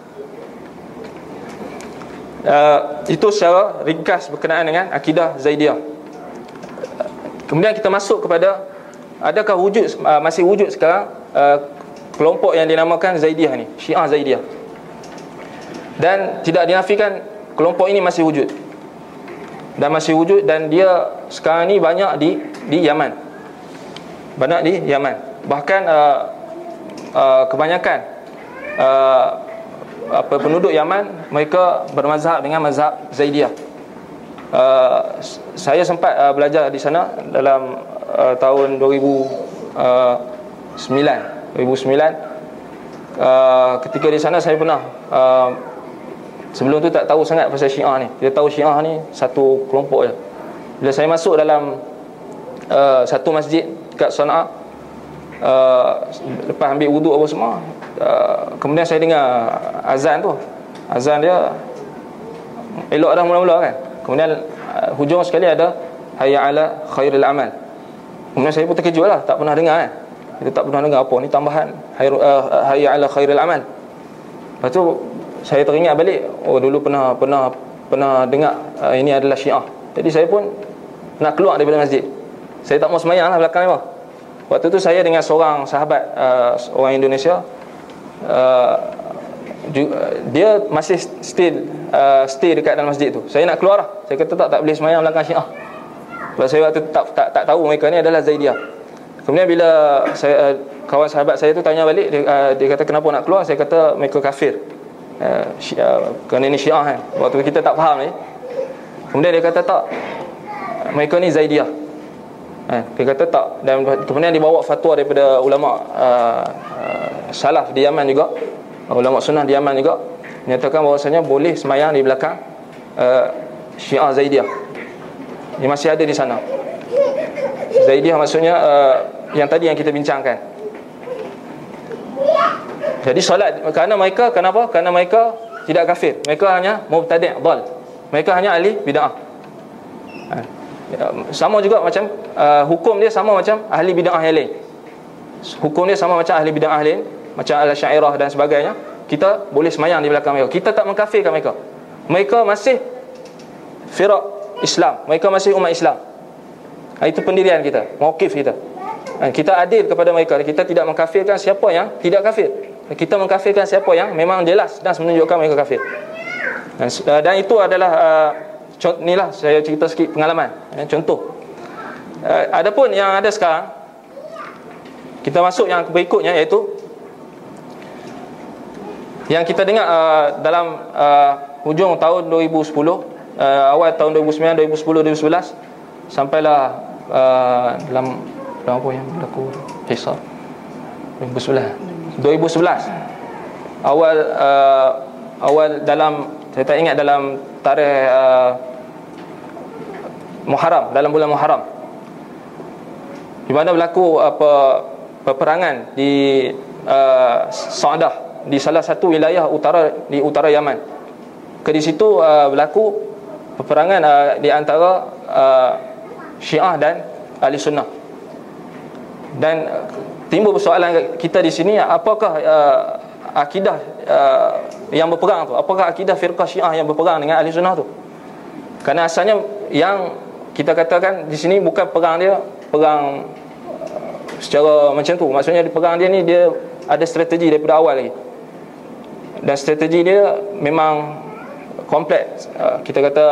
Uh, itu secara ringkas berkenaan dengan akidah Zaidiyah. Kemudian kita masuk kepada adakah wujud uh, masih wujud sekarang uh, kelompok yang dinamakan Zaidiyah ni Syiah Zaidiyah? Dan tidak dinafikan kelompok ini masih wujud. Dan masih wujud dan dia sekarang ni banyak di di Yaman. Banyak di Yaman. Bahkan uh, uh, kebanyakan uh, apa penduduk Yaman mereka bermazhab dengan mazhab Zaidiyah. Uh, saya sempat uh, belajar di sana dalam uh, tahun 2009 2009 uh, ketika di sana saya pernah uh, sebelum tu tak tahu sangat pasal Syiah ni. Dia tahu Syiah ni satu kelompok je. Bila saya masuk dalam uh, satu masjid kat Sana'a uh, lepas ambil wuduk apa semua uh, kemudian saya dengar azan tu. Azan dia elok dah mula-mula kan. Kemudian uh, hujung sekali ada hayya ala khairil amal. Kemudian saya pun terkejut lah Tak pernah dengar kan. Kita tak pernah dengar apa Ni tambahan uh, Hayya ala khairil amal. Lepas tu Saya teringat balik Oh dulu pernah Pernah pernah dengar uh, Ini adalah syiah. Jadi saya pun Nak keluar daripada masjid. Saya tak mau semayang lah belakang ni Waktu tu saya dengan seorang sahabat uh, Orang Indonesia uh, dia masih still uh, stay dekat dalam masjid tu. Saya nak keluar lah. Saya kata tak tak boleh semayang belakang Syiah. Sebab saya waktu tak, tak, tak tahu mereka ni adalah Zaidiyah Kemudian bila saya, uh, kawan sahabat saya tu tanya balik dia, uh, dia kata kenapa nak keluar? Saya kata mereka kafir. Uh, syiah, kerana ini syiah kan. Waktu kita tak faham ni. Kemudian dia kata tak mereka ni Zaidiyah eh, dia kata tak dan kemudian dibawa fatwa daripada ulama uh, uh, salaf di Yaman juga ulama sunnah di Yaman juga menyatakan bahawasanya boleh semayang di belakang uh, Syiah Zaidiyah dia masih ada di sana Zaidiyah maksudnya uh, yang tadi yang kita bincangkan jadi solat kerana mereka kenapa? Kerana mereka tidak kafir. Mereka hanya mubtadi' dal. Mereka hanya ahli bid'ah. Ya, sama juga macam uh, hukum dia sama macam ahli bid'ah lain. Hukum dia sama macam ahli bid'ah lain, macam al-Syairah dan sebagainya. Kita boleh semayang di belakang mereka. Kita tak mengkafirkan mereka. Mereka masih firak Islam. Mereka masih umat Islam. Ha, itu pendirian kita, mauqif kita. Ha, kita adil kepada mereka. Kita tidak mengkafirkan siapa yang tidak kafir kita mengkafirkan siapa yang memang jelas dan menunjukkan mereka kafir. Dan, uh, dan itu adalah uh, inilah saya cerita sikit pengalaman, ya, contoh. Uh, adapun yang ada sekarang kita masuk yang berikutnya iaitu yang kita dengar uh, dalam uh, hujung tahun 2010 uh, awal tahun 2009 2010 2011 sampailah uh, dalam dalam apa yang berlaku? Hisab. 2011 2011 awal uh, awal dalam saya tak ingat dalam tarikh uh, Muharram dalam bulan Muharram di mana berlaku apa peperangan di uh, Sa'dah di salah satu wilayah utara di utara Yaman. Ke di situ uh, berlaku peperangan uh, di antara uh, Syiah dan Ahli Sunnah. Dan timbul persoalan kita di sini apakah uh, akidah uh, yang berperang tu apakah akidah firqah syiah yang berperang dengan ahli sunnah tu kerana asalnya yang kita katakan di sini bukan perang dia perang uh, secara macam tu. Maksudnya perang dia ni dia ada strategi daripada awal lagi. Dan strategi dia memang kompleks. Uh, kita kata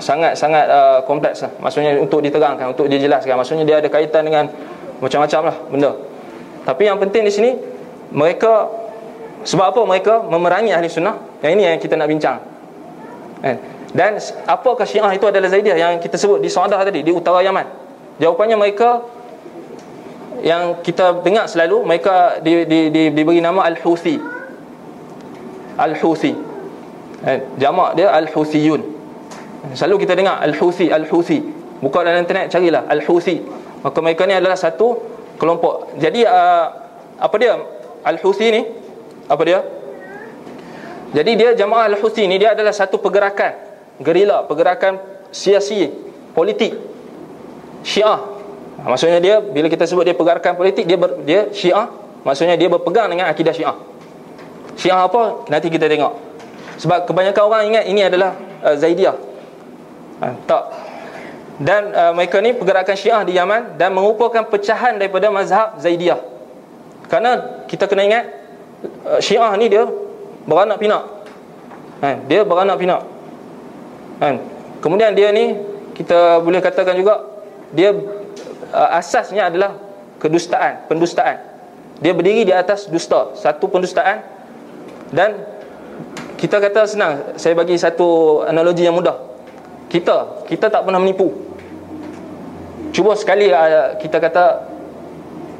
sangat-sangat uh, kompleks lah. maksudnya untuk diterangkan untuk dijelaskan. Maksudnya dia ada kaitan dengan macam-macam lah benda. Tapi yang penting di sini Mereka Sebab apa mereka memerangi ahli sunnah? Yang ini yang kita nak bincang. Eh. Dan apakah syiah itu adalah Zaidiyah Yang kita sebut di Saudah tadi Di utara Yaman Jawapannya mereka Yang kita dengar selalu Mereka di, di, di, diberi nama Al-Huthi Al-Huthi eh. Jamak dia Al-Huthiyun Selalu kita dengar Al-Huthi Al-Huthi Buka dalam internet carilah Al-Huthi Maka mereka ni adalah satu kelompok. Jadi uh, apa dia? Al-Husi ni apa dia? Jadi dia jamaah Al-Husi ni dia adalah satu pergerakan gerila, pergerakan siasi, politik. Syiah. Maksudnya dia bila kita sebut dia pergerakan politik dia ber, dia Syiah, maksudnya dia berpegang dengan akidah Syiah. Syiah apa? Nanti kita tengok. Sebab kebanyakan orang ingat ini adalah uh, Zaidiyah. Ha, tak dan uh, mereka ni pergerakan Syiah di Yaman dan merupakan pecahan daripada mazhab Zaidiyah. Karena kita kena ingat uh, Syiah ni dia beranak pinak. Kan? Dia beranak pinak. Kan? Kemudian dia ni kita boleh katakan juga dia uh, asasnya adalah kedustaan, pendustaan. Dia berdiri di atas dusta, satu pendustaan. Dan kita kata senang, saya bagi satu analogi yang mudah. Kita kita tak pernah menipu. Cuba sekali uh, kita kata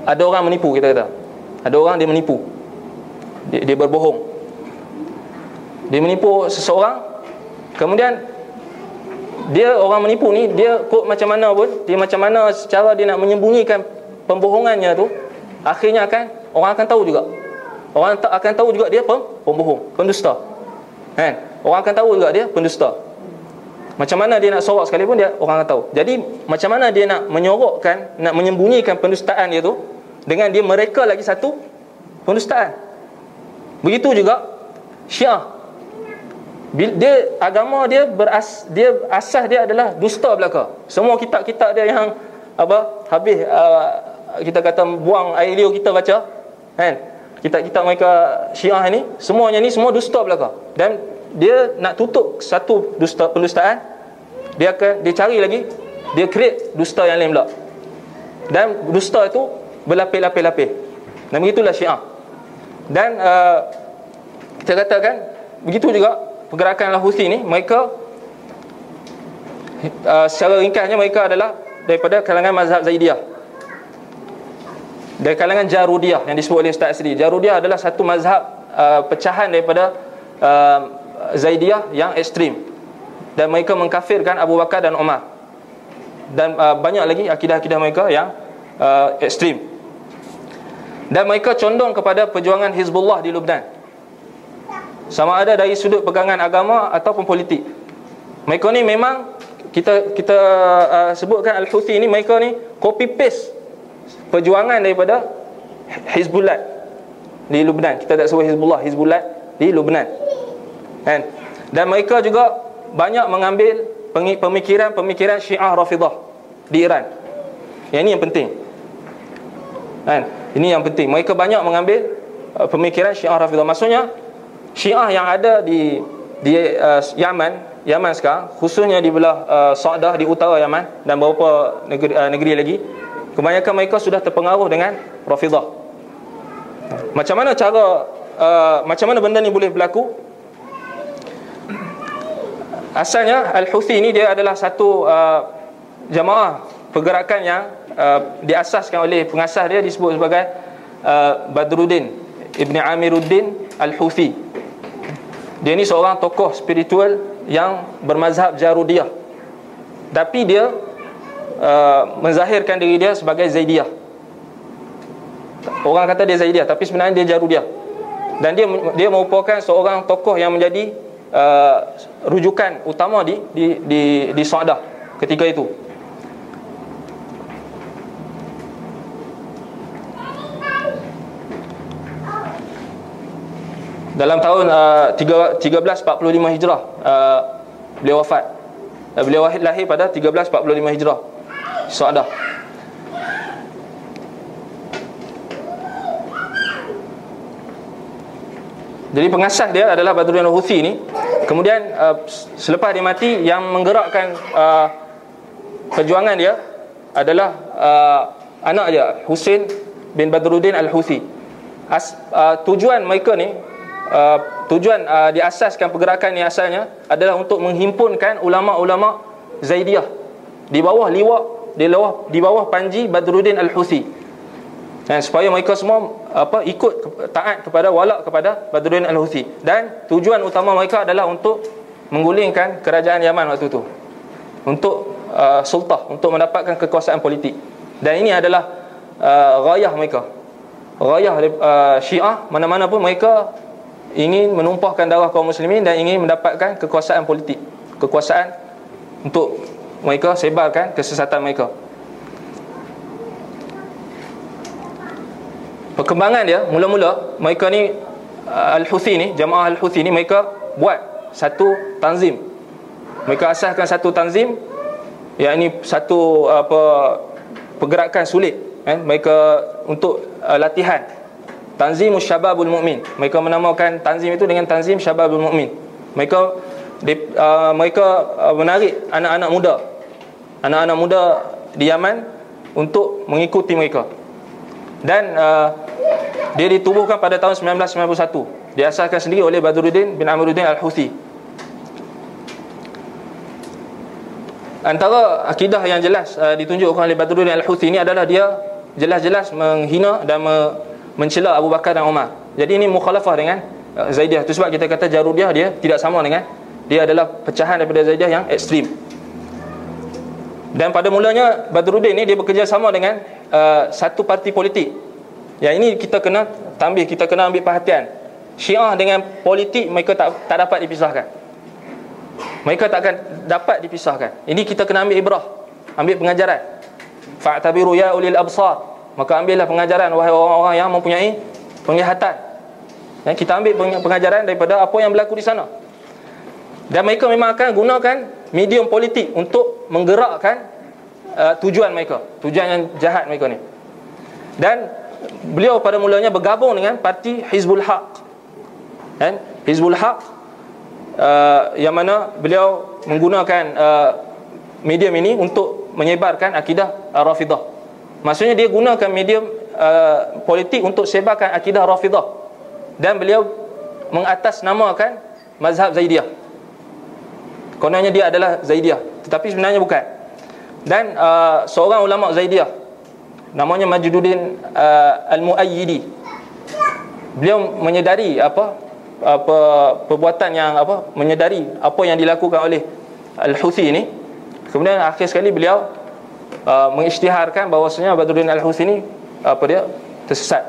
ada orang menipu kita kata. Ada orang dia menipu. Dia, dia berbohong. Dia menipu seseorang kemudian dia orang menipu ni dia kok macam mana pun dia macam mana secara dia nak menyembunyikan pembohongannya tu akhirnya akan orang akan tahu juga orang akan tahu juga dia pembohong pendusta kan orang akan tahu juga dia pendusta macam mana dia nak sorok sekalipun dia orang akan tahu. Jadi macam mana dia nak menyorokkan, nak menyembunyikan pendustaan dia tu dengan dia mereka lagi satu pendustaan. Begitu juga Syiah. Dia agama dia beras dia asas dia adalah dusta belaka. Semua kitab-kitab dia yang apa habis uh, kita kata buang air liur kita baca kan? Kitab-kitab mereka Syiah ni semuanya ni semua dusta belaka. Dan dia nak tutup satu dusta pendustaan dia akan dia cari lagi dia create dusta yang lain pula. Dan dusta itu berlapis-lapis-lapis. Dan begitulah syiah. Dan uh, kita katakan begitu juga pergerakan Al-Houthi ni mereka uh, secara ringkasnya mereka adalah daripada kalangan mazhab Zaidiyah. Dari kalangan Jarudiyah yang disebut oleh Ustaz Asri. Jarudiyah adalah satu mazhab uh, pecahan daripada uh, Zaidiyah yang ekstrim. Dan mereka mengkafirkan Abu Bakar dan Umar dan uh, banyak lagi akidah-akidah mereka yang uh, ekstrim. Dan mereka condong kepada perjuangan Hizbullah di Lubnan sama ada dari sudut pegangan agama ataupun politik. Mereka ni memang kita kita uh, sebutkan Al-Houthi ni mereka ni copy paste perjuangan daripada Hizbullah di Lubnan kita tak sebut Hizbullah Hizbullah di Lubnan kan? Dan mereka juga banyak mengambil pemikiran-pemikiran Syiah Rafidah di Iran. Yang ini yang penting. Kan? Ini yang penting. Mereka banyak mengambil uh, pemikiran Syiah Rafidah. Maksudnya Syiah yang ada di di uh, Yaman, Yaman sekarang, khususnya di belah uh, Sa'dah di utara Yaman dan beberapa negeri, uh, negeri lagi, kebanyakan mereka sudah terpengaruh dengan Rafidah. Macam mana cara uh, macam mana benda ni boleh berlaku? Asalnya Al-Houthi ni dia adalah satu uh, jamaah pergerakan yang uh, diasaskan oleh pengasas dia disebut sebagai uh, Badruddin Ibni Amiruddin Al-Houthi dia ni seorang tokoh spiritual yang bermazhab Jarudiyah. Tapi dia uh, menzahirkan diri dia sebagai Zaidiyah. Orang kata dia Zaidiyah tapi sebenarnya dia Jarudiyah. Dan dia dia merupakan seorang tokoh yang menjadi uh, rujukan utama di di di, di Saudah ketika itu dalam tahun uh, 1345 Hijrah uh, beliau wafat. Uh, beliau lahir pada 1345 Hijrah. Suadah Jadi pengasas dia adalah Badruddin Al-Huthi ni. Kemudian uh, selepas dia mati Yang menggerakkan uh, perjuangan dia Adalah uh, anak dia Husin bin Badruddin Al-Huthi uh, Tujuan mereka ni uh, tujuan uh, diasaskan pergerakan ni asalnya adalah untuk menghimpunkan ulama-ulama Zaidiyah di bawah liwak di bawah di bawah panji Badruddin Al-Husi. Dan supaya mereka semua apa ikut taat kepada walak kepada Badruddin Al-Husi dan tujuan utama mereka adalah untuk menggulingkan kerajaan Yaman waktu itu. Untuk uh, sultah, untuk mendapatkan kekuasaan politik. Dan ini adalah uh, gayah mereka. Gayah uh, Syiah mana-mana pun mereka ingin menumpahkan darah kaum muslimin dan ingin mendapatkan kekuasaan politik. Kekuasaan untuk mereka sebarkan kesesatan mereka. Perkembangan dia mula-mula mereka ni uh, Al-Huthi ni jamaah Al-Huthi ni mereka buat satu tanzim. Mereka asaskan satu tanzim yang ini satu apa pergerakan sulit kan? Mereka untuk uh, latihan Tanzim Syababul Mu'min. Mereka menamakan tanzim itu dengan Tanzim Syababul Mu'min. Mereka di, uh, mereka uh, menarik anak-anak muda. Anak-anak muda di Yaman untuk mengikuti mereka. Dan uh, dia ditubuhkan pada tahun 1991. Diasaskan sendiri oleh Badruddin bin Amiruddin Al-Houthi. Antara akidah yang jelas uh, ditunjukkan oleh Badruddin Al-Houthi ini adalah dia jelas-jelas menghina dan me, mencela Abu Bakar dan Umar. Jadi ini mukhalafah dengan uh, Zaidiyah. Itu sebab kita kata Jarudiyah dia tidak sama dengan dia adalah pecahan daripada Zaidiyah yang ekstrim. Dan pada mulanya Badruddin ni dia bekerja sama dengan uh, satu parti politik. Yang ini kita kena tambih, kita kena ambil perhatian. Syiah dengan politik mereka tak tak dapat dipisahkan. Mereka tak akan dapat dipisahkan. Ini kita kena ambil ibrah, ambil pengajaran. Fa'tabiru ya ulil absar Maka ambillah pengajaran wahai orang-orang yang mempunyai penglihatan. Dan kita ambil pengajaran daripada apa yang berlaku di sana. Dan mereka memang akan gunakan medium politik untuk menggerakkan uh, tujuan mereka, tujuan yang jahat mereka ni. Dan beliau pada mulanya bergabung dengan parti Hizbul Haq. Kan? Hizbul Haq uh, yang mana beliau menggunakan uh, medium ini untuk menyebarkan akidah uh, Rafidah. Maksudnya dia gunakan medium uh, politik untuk sebarkan akidah Rafidah. Dan beliau mengatasnamakan mazhab Zaidiyah. Kononnya dia adalah Zaidiyah, tetapi sebenarnya bukan. Dan uh, seorang ulama Zaidiyah namanya Majduddin uh, Al-Muayyidi. Beliau menyedari apa apa perbuatan yang apa menyedari apa yang dilakukan oleh Al-Huthi ini. Kemudian akhir sekali beliau uh, mengisytiharkan bahawasanya Badruddin Al-Huthi ini apa dia tersesat.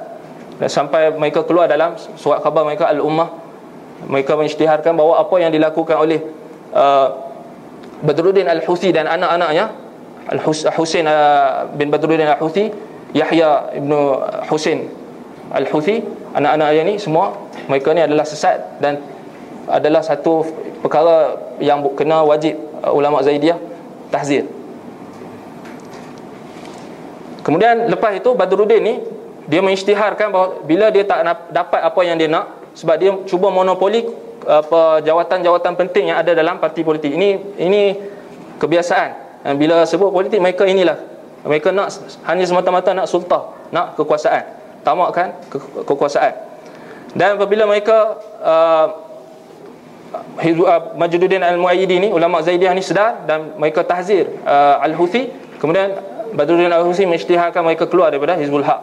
Dan sampai mereka keluar dalam surat khabar mereka Al-Ummah mereka mengisytiharkan bahawa apa yang dilakukan oleh uh, Badruddin Al-Huthi dan anak-anaknya Al-Husain uh, bin Badruddin Al-Huthi Yahya ibn Husain Al-Huthi anak-anak yang ni semua mereka ni adalah sesat dan adalah satu perkara yang kena wajib uh, ulama Zaidiyah tahzir kemudian lepas itu Badruddin ni dia mengisytiharkan bahawa bila dia tak dapat apa yang dia nak sebab dia cuba monopoli apa jawatan-jawatan penting yang ada dalam parti politik. Ini ini kebiasaan. Bila sebut politik mereka inilah. Mereka nak hanya semata-mata nak sultah, nak kekuasaan. Tamakkan ke kekuasaan. Dan apabila mereka uh, uh, Majduddin Al-Muayyidi ni ulama Zaidiyah ni sedar dan mereka tahzir uh, Al-Huthi kemudian Badruddin Al-Huthi mengisytiharkan mereka keluar daripada Hizbul Haq.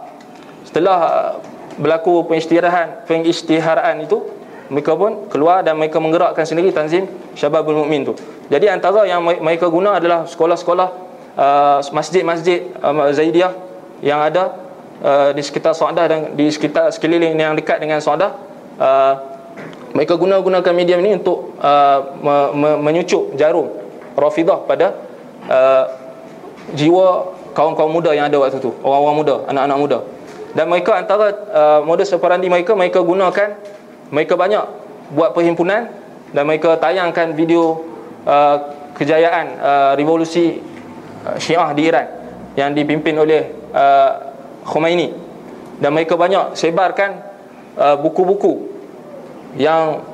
Setelah uh, berlaku pengisytiharan pengisytiharan itu mereka pun keluar dan mereka menggerakkan sendiri tanzim Syababul Mukmin tu. Jadi antara yang mereka guna adalah sekolah-sekolah uh, masjid-masjid uh, Zaidiyah yang ada uh, di sekitar Saudah dan di sekitar sekeliling yang dekat dengan Saudah. Uh, mereka guna-gunakan media ini untuk uh, me me menyucuk jarum Rafidah pada uh, jiwa kaum-kaum muda yang ada waktu tu, orang-orang muda, anak-anak muda. Dan mereka antara uh, modus operandi mereka mereka gunakan mereka banyak buat perhimpunan dan mereka tayangkan video uh, kejayaan uh, revolusi uh, Syiah di Iran yang dipimpin oleh uh, Khomeini dan mereka banyak sebarkan uh, buku-buku yang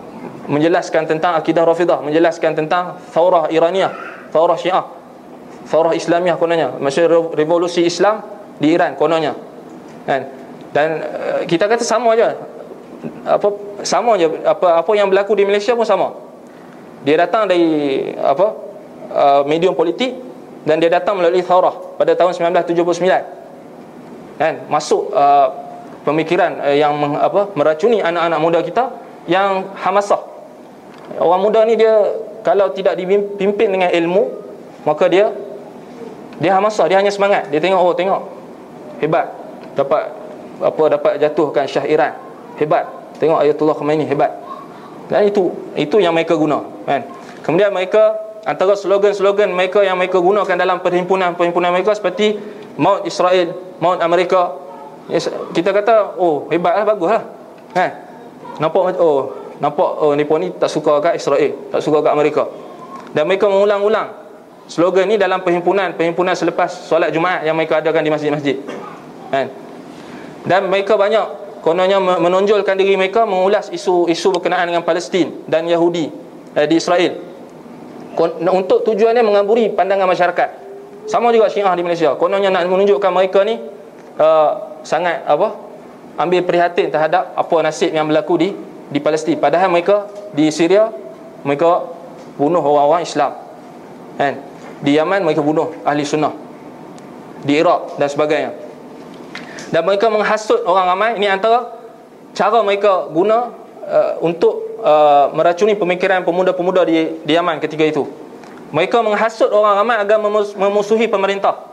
menjelaskan tentang akidah Rafidah, menjelaskan tentang Thawrah Iraniyah, Thawrah Syiah, Thawrah Islamiah kononnya, maksud revolusi Islam di Iran kononnya. Kan? Dan uh, kita kata sama aja apa sama je apa apa yang berlaku di Malaysia pun sama. Dia datang dari apa uh, medium politik dan dia datang melalui thawrah pada tahun 1979. Kan? Masuk uh, pemikiran yang apa meracuni anak-anak muda kita yang hamasah. Orang muda ni dia kalau tidak dipimpin dengan ilmu maka dia dia hamasah, dia hanya semangat. Dia tengok oh tengok. Hebat. Dapat apa dapat jatuhkan Syah Iran. Hebat. Tengok ayatullah Khomeini hebat. Dan itu itu yang mereka guna kan? Kemudian mereka antara slogan-slogan mereka yang mereka gunakan dalam perhimpunan-perhimpunan mereka seperti maut Israel maut Amerika kita kata oh hebatlah baguslah kan? Nampak oh nampak oh ni pun ni tak suka kat Israel tak suka kat Amerika. Dan mereka mengulang-ulang slogan ni dalam perhimpunan perhimpunan selepas solat Jumaat yang mereka adakan di masjid-masjid. Kan? Dan mereka banyak kononnya menonjolkan diri mereka mengulas isu-isu berkenaan dengan Palestin dan Yahudi eh, di Israel. Untuk tujuannya mengaburi pandangan masyarakat. Sama juga Syiah di Malaysia. Kononnya nak menunjukkan mereka ni uh, sangat apa ambil prihatin terhadap apa nasib yang berlaku di di Palestin. Padahal mereka di Syria mereka bunuh orang-orang Islam. Kan di Yaman mereka bunuh ahli sunnah. Di Iraq dan sebagainya. Dan mereka menghasut orang ramai. Ini antara cara mereka guna uh, untuk uh, meracuni pemikiran pemuda-pemuda di, di Yaman ketika itu. Mereka menghasut orang ramai agar memus- memusuhi pemerintah.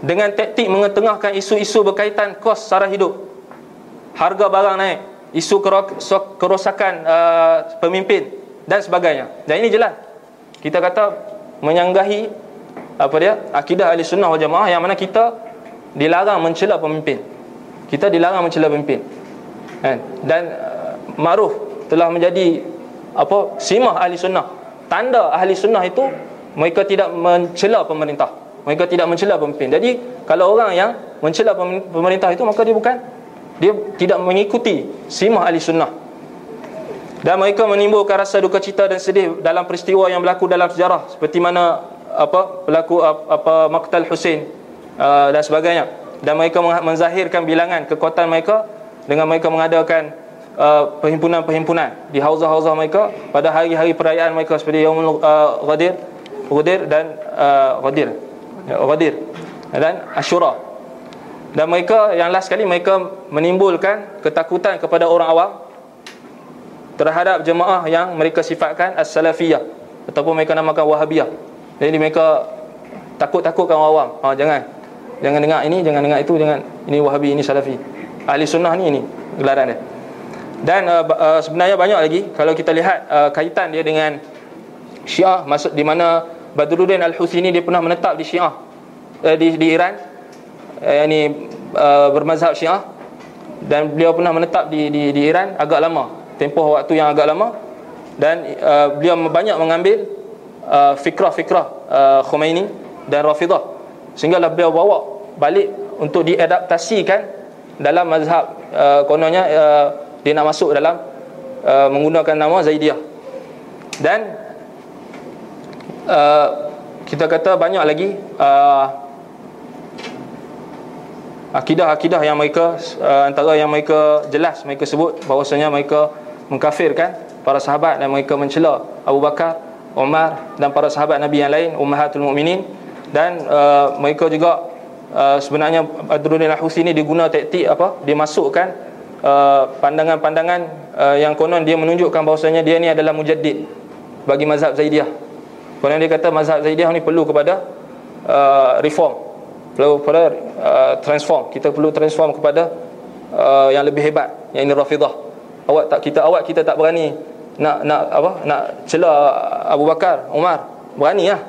Dengan taktik mengetengahkan isu-isu berkaitan kos sara hidup. Harga barang naik. Isu kerosakan uh, pemimpin dan sebagainya. Dan ini jelas. Kita kata menyanggahi apa dia akidah ahli sunnah wal jamaah yang mana kita dilarang mencela pemimpin. Kita dilarang mencela pemimpin. Kan? Dan uh, ma'ruf telah menjadi apa? simah ahli sunnah. Tanda ahli sunnah itu mereka tidak mencela pemerintah. Mereka tidak mencela pemimpin. Jadi kalau orang yang mencela pemerintah itu maka dia bukan dia tidak mengikuti simah ahli sunnah. Dan mereka menimbulkan rasa duka cita dan sedih dalam peristiwa yang berlaku dalam sejarah seperti mana apa berlaku apa Maqtal Hussein uh, dan sebagainya dan mereka menzahirkan bilangan kekuatan mereka dengan mereka mengadakan uh, perhimpunan-perhimpunan di hauzah-hauzah mereka pada hari-hari perayaan mereka seperti Yaumul uh, Ghadir, Ghadir dan uh, Ghadir. Ya, Ghadir dan Ashura. Dan mereka yang last sekali mereka menimbulkan ketakutan kepada orang awam terhadap jemaah yang mereka sifatkan as-salafiyah ataupun mereka namakan wahabiyah. Jadi mereka takut-takutkan orang awam. Ha, jangan. Jangan dengar ini, jangan dengar itu, jangan ini wahabi, ini salafi. Ahli sunnah ni ini gelaran dia. Dan uh, uh, sebenarnya banyak lagi kalau kita lihat uh, kaitan dia dengan Syiah masuk di mana Badruddin Al-Husaini dia pernah menetap di Syiah uh, di di Iran. Uh, ini uh, bermazhab Syiah dan beliau pernah menetap di di di Iran agak lama, tempoh waktu yang agak lama dan uh, beliau banyak mengambil uh, fikrah-fikrah uh, Khomeini dan Rafidah sehinggalah beliau bawa balik untuk diadaptasikan dalam mazhab uh, kononnya uh, dia nak masuk dalam uh, menggunakan nama Zaidiyah. Dan uh, kita kata banyak lagi uh, akidah-akidah yang mereka uh, antara yang mereka jelas mereka sebut bahawasanya mereka mengkafirkan para sahabat dan mereka mencela Abu Bakar, Umar dan para sahabat Nabi yang lain ummahatul mukminin dan uh, mereka juga uh, sebenarnya Badruddin Al-Husaini diguna taktik apa? Dimasukkan uh, pandangan-pandangan uh, yang konon dia menunjukkan bahawasanya dia ni adalah mujaddid bagi mazhab Zaidiyah. Konon dia kata mazhab Zaidiyah ni perlu kepada uh, reform. Perlu kepada uh, transform. Kita perlu transform kepada uh, yang lebih hebat yang ini Rafidah awak tak kita awak kita tak berani nak nak apa nak cela Abu Bakar Umar. Berani lah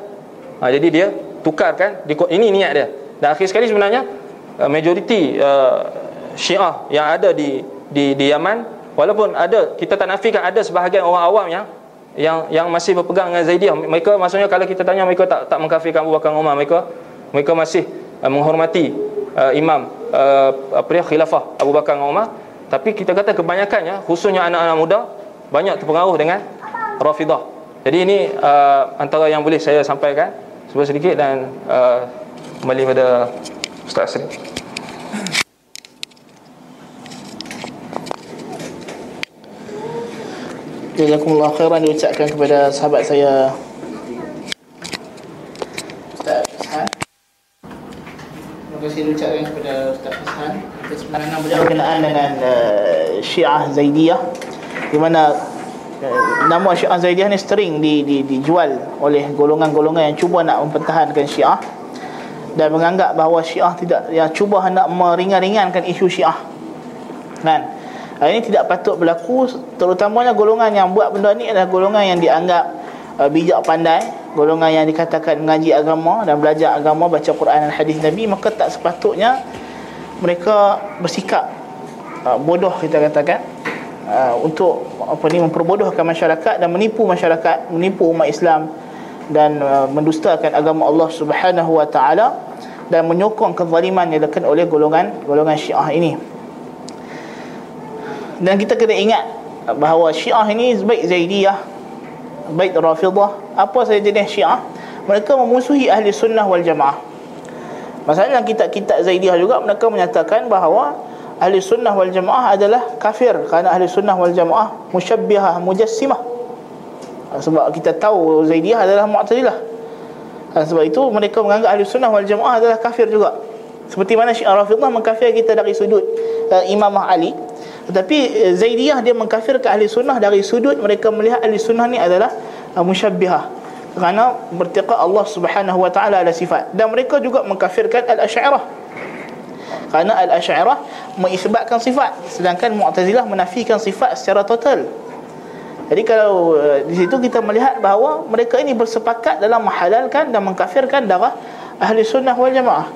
ha, jadi dia tukarkan ini niat dia. Dan akhir sekali sebenarnya uh, majoriti uh, Syiah yang ada di di di Yaman walaupun ada kita tak nafikan ada sebahagian orang awam yang yang yang masih berpegang dengan Zaidiyah. Mereka maksudnya kalau kita tanya mereka tak tak mengkafirkan Abu Bakar Umar mereka mereka masih uh, menghormati uh, imam uh, apa dia khilafah Abu Bakar Umar tapi kita kata kebanyakannya khususnya anak-anak muda banyak terpengaruh dengan Rafidah. Jadi ini uh, antara yang boleh saya sampaikan sebuah sedikit dan uh, kembali pada Ustaz Asri. Jazakumullah khairan diucapkan kepada sahabat saya. Ustaz Hassan. Terima kasih diucapkan kepada Ustaz beliau berkenaan dengan uh, Syiah Zaidiyah Di mana uh, nama Syiah Zaidiyah ni sering di, di, dijual oleh golongan-golongan yang cuba nak mempertahankan Syiah dan menganggap bahawa Syiah tidak yang cuba hendak meringan-ringankan isu Syiah. Kan? Ini tidak patut berlaku terutamanya golongan yang buat benda ni adalah golongan yang dianggap uh, bijak pandai, golongan yang dikatakan mengaji agama dan belajar agama, baca Quran dan hadis Nabi, maka tak sepatutnya mereka bersikap uh, bodoh kita katakan uh, untuk apa ni memperbodohkan masyarakat dan menipu masyarakat, menipu umat Islam dan uh, mendustakan agama Allah Subhanahu wa taala dan menyokong kezaliman yang dilakukan oleh golongan golongan Syiah ini. Dan kita kena ingat bahawa Syiah ini baik Zaidiyah, baik Rafidah, apa saja jenis Syiah, mereka memusuhi ahli sunnah wal jamaah. Masalahnya kitab-kitab Zaidiyah juga mereka menyatakan bahawa ahli sunnah wal jamaah adalah kafir kerana ahli sunnah wal jamaah musyabbihah mujassimah. Sebab kita tahu Zaidiyah adalah Mu'tazilah. Ha, Sebab itu mereka menganggap Ahli Sunnah wal Jamaah adalah kafir juga. Seperti mana Syiah Rafidah mengkafir kita dari sudut uh, Imam Ali. Tetapi uh, Zaidiyah dia mengkafir ke Ahli Sunnah dari sudut Mereka melihat Ahli Sunnah ni adalah uh, Musyabbihah Kerana bertiqa Allah subhanahu wa ta'ala ada sifat. Dan mereka juga mengkafirkan Al-Ash'arah. Kerana Al-Ash'arah mengisbatkan sifat Sedangkan Mu'tazilah menafikan sifat secara total. Jadi kalau uh, di situ kita melihat bahawa mereka ini bersepakat dalam menghalalkan dan mengkafirkan darah ahli sunnah wal jamaah.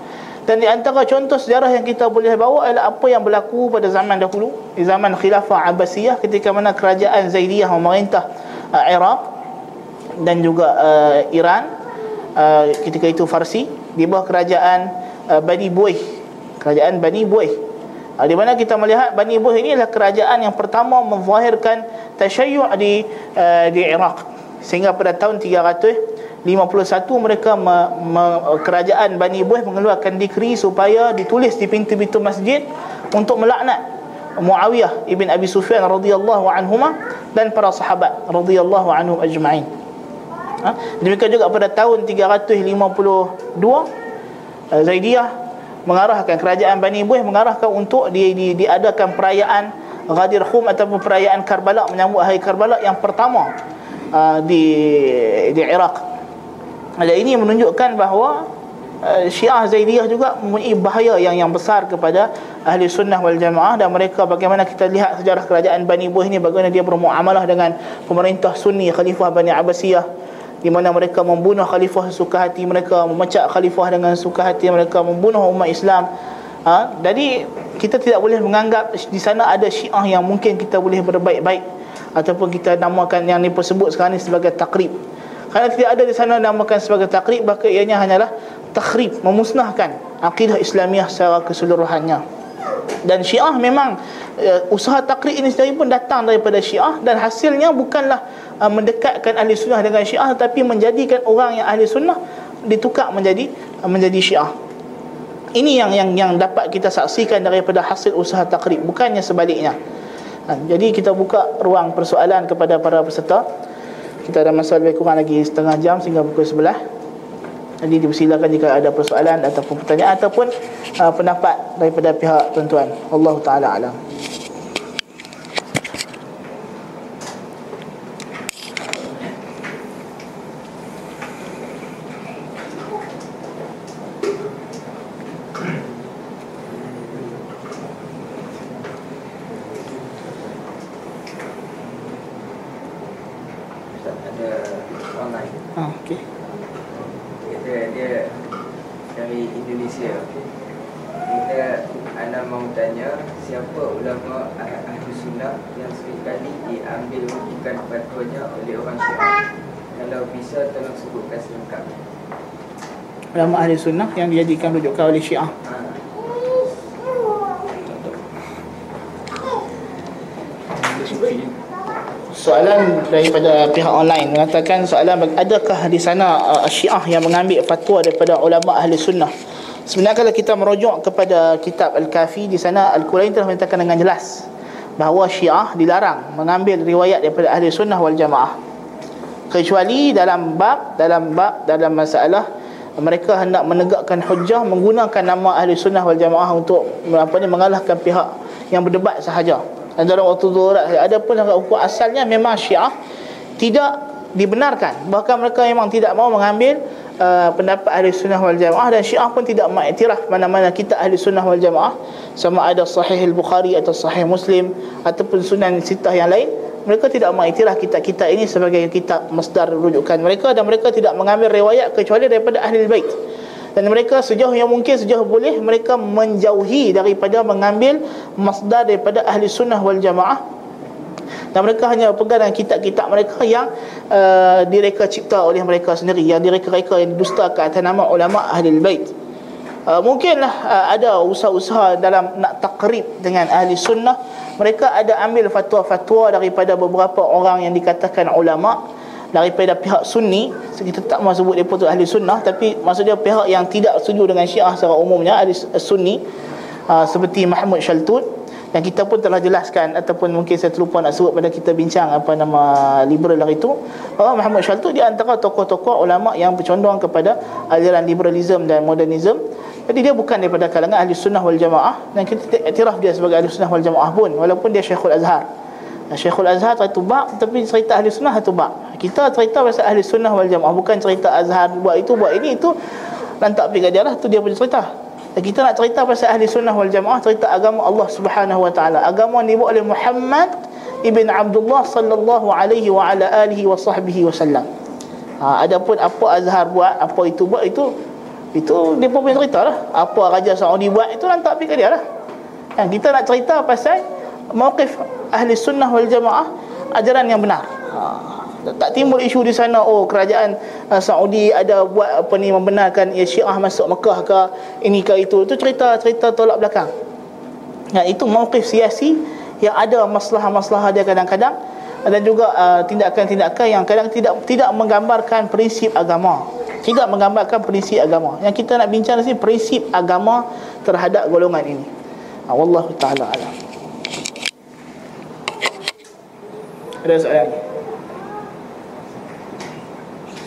Dan di antara contoh sejarah yang kita boleh bawa adalah apa yang berlaku pada zaman dahulu. Di zaman khilafah Abbasiyah ketika mana kerajaan Zaidiyah memerintah uh, Iraq dan juga uh, Iran uh, ketika itu Farsi di bawah kerajaan uh, Bani Buih. Kerajaan Bani Buih. Uh, di mana kita melihat Bani Buih ini adalah kerajaan yang pertama menzahirkan tasyayu' di uh, di Iraq. Sehingga pada tahun 351 mereka me, me, kerajaan Bani Buih mengeluarkan dikri supaya ditulis di pintu-pintu masjid untuk melaknat Muawiyah ibn Abi Sufyan radhiyallahu anhuma dan para sahabat radhiyallahu anhum ajma'in. Ha? Demikian juga pada tahun 352 eh, Zaidiyah mengarahkan kerajaan Bani Buih mengarahkan untuk di, di, diadakan perayaan Ghadir Khum ataupun perayaan Karbala menyambut hari Karbala yang pertama uh, di di Iraq. Dan ini menunjukkan bahawa uh, Syiah Zaidiyah juga mempunyai bahaya yang yang besar kepada ahli sunnah wal jamaah dan mereka bagaimana kita lihat sejarah kerajaan Bani Buih ini bagaimana dia bermuamalah dengan pemerintah Sunni Khalifah Bani Abbasiyah di mana mereka membunuh khalifah suka hati mereka memecah khalifah dengan suka hati mereka membunuh umat Islam. Ha? jadi kita tidak boleh menganggap di sana ada syiah yang mungkin kita boleh berbaik-baik ataupun kita namakan yang ni sebut sekarang ni sebagai takrib. Kerana tidak ada di sana namakan sebagai takrib maka ianya hanyalah takhrib memusnahkan akidah Islamiah secara keseluruhannya dan syiah memang uh, usaha takrib ini sendiri pun datang daripada syiah dan hasilnya bukanlah uh, mendekatkan ahli sunnah dengan syiah tapi menjadikan orang yang ahli sunnah ditukar menjadi uh, menjadi syiah. Ini yang yang yang dapat kita saksikan daripada hasil usaha takrib bukannya sebaliknya. Ha, jadi kita buka ruang persoalan kepada para peserta. Kita ada masa lebih kurang lagi setengah jam sehingga pukul sebelah jadi dipersilakan jika ada persoalan ataupun pertanyaan ataupun uh, pendapat daripada pihak tuan-tuan. Allah Ta'ala alam ulama ahli sunnah yang dijadikan rujukan oleh syiah Soalan daripada pihak online mengatakan soalan adakah di sana uh, Syiah yang mengambil fatwa daripada ulama ahli sunnah. Sebenarnya kalau kita merujuk kepada kitab Al-Kafi di sana Al-Qurain telah menyatakan dengan jelas bahawa Syiah dilarang mengambil riwayat daripada ahli sunnah wal jamaah. Kecuali dalam bab dalam bab dalam masalah mereka hendak menegakkan hujah menggunakan nama ahli sunnah wal jamaah untuk apa ni mengalahkan pihak yang berdebat sahaja. Dan dalam waktu zuhurat ada pun yang ukur asalnya memang syiah tidak dibenarkan. Bahkan mereka memang tidak mau mengambil uh, pendapat ahli sunnah wal jamaah. Dan syiah pun tidak mengiktiraf mana-mana kita ahli sunnah wal jamaah. Sama ada sahih al-bukhari atau sahih muslim ataupun sunan sitah yang lain mereka tidak mengiktiraf kitab-kitab ini sebagai kitab masdar rujukan mereka dan mereka tidak mengambil riwayat kecuali daripada ahli bait. Dan mereka sejauh yang mungkin sejauh boleh mereka menjauhi daripada mengambil masdar daripada ahli sunnah wal jamaah. Dan mereka hanya pegang dengan kitab-kitab mereka yang uh, direka cipta oleh mereka sendiri yang direka-reka yang didustakan atas nama ulama ahli bait uh, mungkinlah uh, ada usaha-usaha dalam nak takrib dengan ahli sunnah. Mereka ada ambil fatwa-fatwa daripada beberapa orang yang dikatakan ulama daripada pihak sunni. Kita tak mahu sebut mereka tu ahli sunnah tapi maksudnya pihak yang tidak setuju dengan syiah secara umumnya ahli sunni uh, seperti Mahmud Shaltut dan kita pun telah jelaskan ataupun mungkin saya terlupa nak sebut pada kita bincang apa nama liberal hari itu bahawa Muhammad Shaltut di antara tokoh-tokoh ulama yang bercondong kepada aliran liberalism dan modernism jadi dia bukan daripada kalangan ahli sunnah wal jamaah dan kita iktiraf dia sebagai ahli sunnah wal jamaah pun walaupun dia Syekhul Azhar. Syekhul Azhar satu bab tapi cerita ahli sunnah satu bab. Kita cerita pasal ahli sunnah wal jamaah bukan cerita Azhar buat itu buat ini itu lantak pergi dia lah tu dia punya cerita. Kita nak cerita pasal ahli sunnah wal jamaah cerita agama Allah Subhanahu wa taala. Agama yang dibuat oleh Muhammad ibn Abdullah sallallahu alaihi wa ala alihi wa sahbihi wasallam. Ha, adapun apa Azhar buat, apa itu buat itu itu dia pun punya cerita lah Apa Raja Saudi buat itu lantak pergi ke dia lah kan? Kita nak cerita pasal Mawqif Ahli Sunnah wal Jamaah Ajaran yang benar ha. Tak timbul isu di sana Oh kerajaan uh, Saudi ada buat apa ni Membenarkan ya, Syiah masuk Mekah ke Ini ke itu Itu cerita-cerita tolak belakang ya, Itu mawqif siasi Yang ada masalah-masalah dia kadang-kadang dan juga uh, tindakan-tindakan yang kadang tidak tidak menggambarkan prinsip agama tidak menggambarkan prinsip agama. Yang kita nak bincang sini prinsip agama terhadap golongan ini. Allah Taala alam. Ada soalan lagi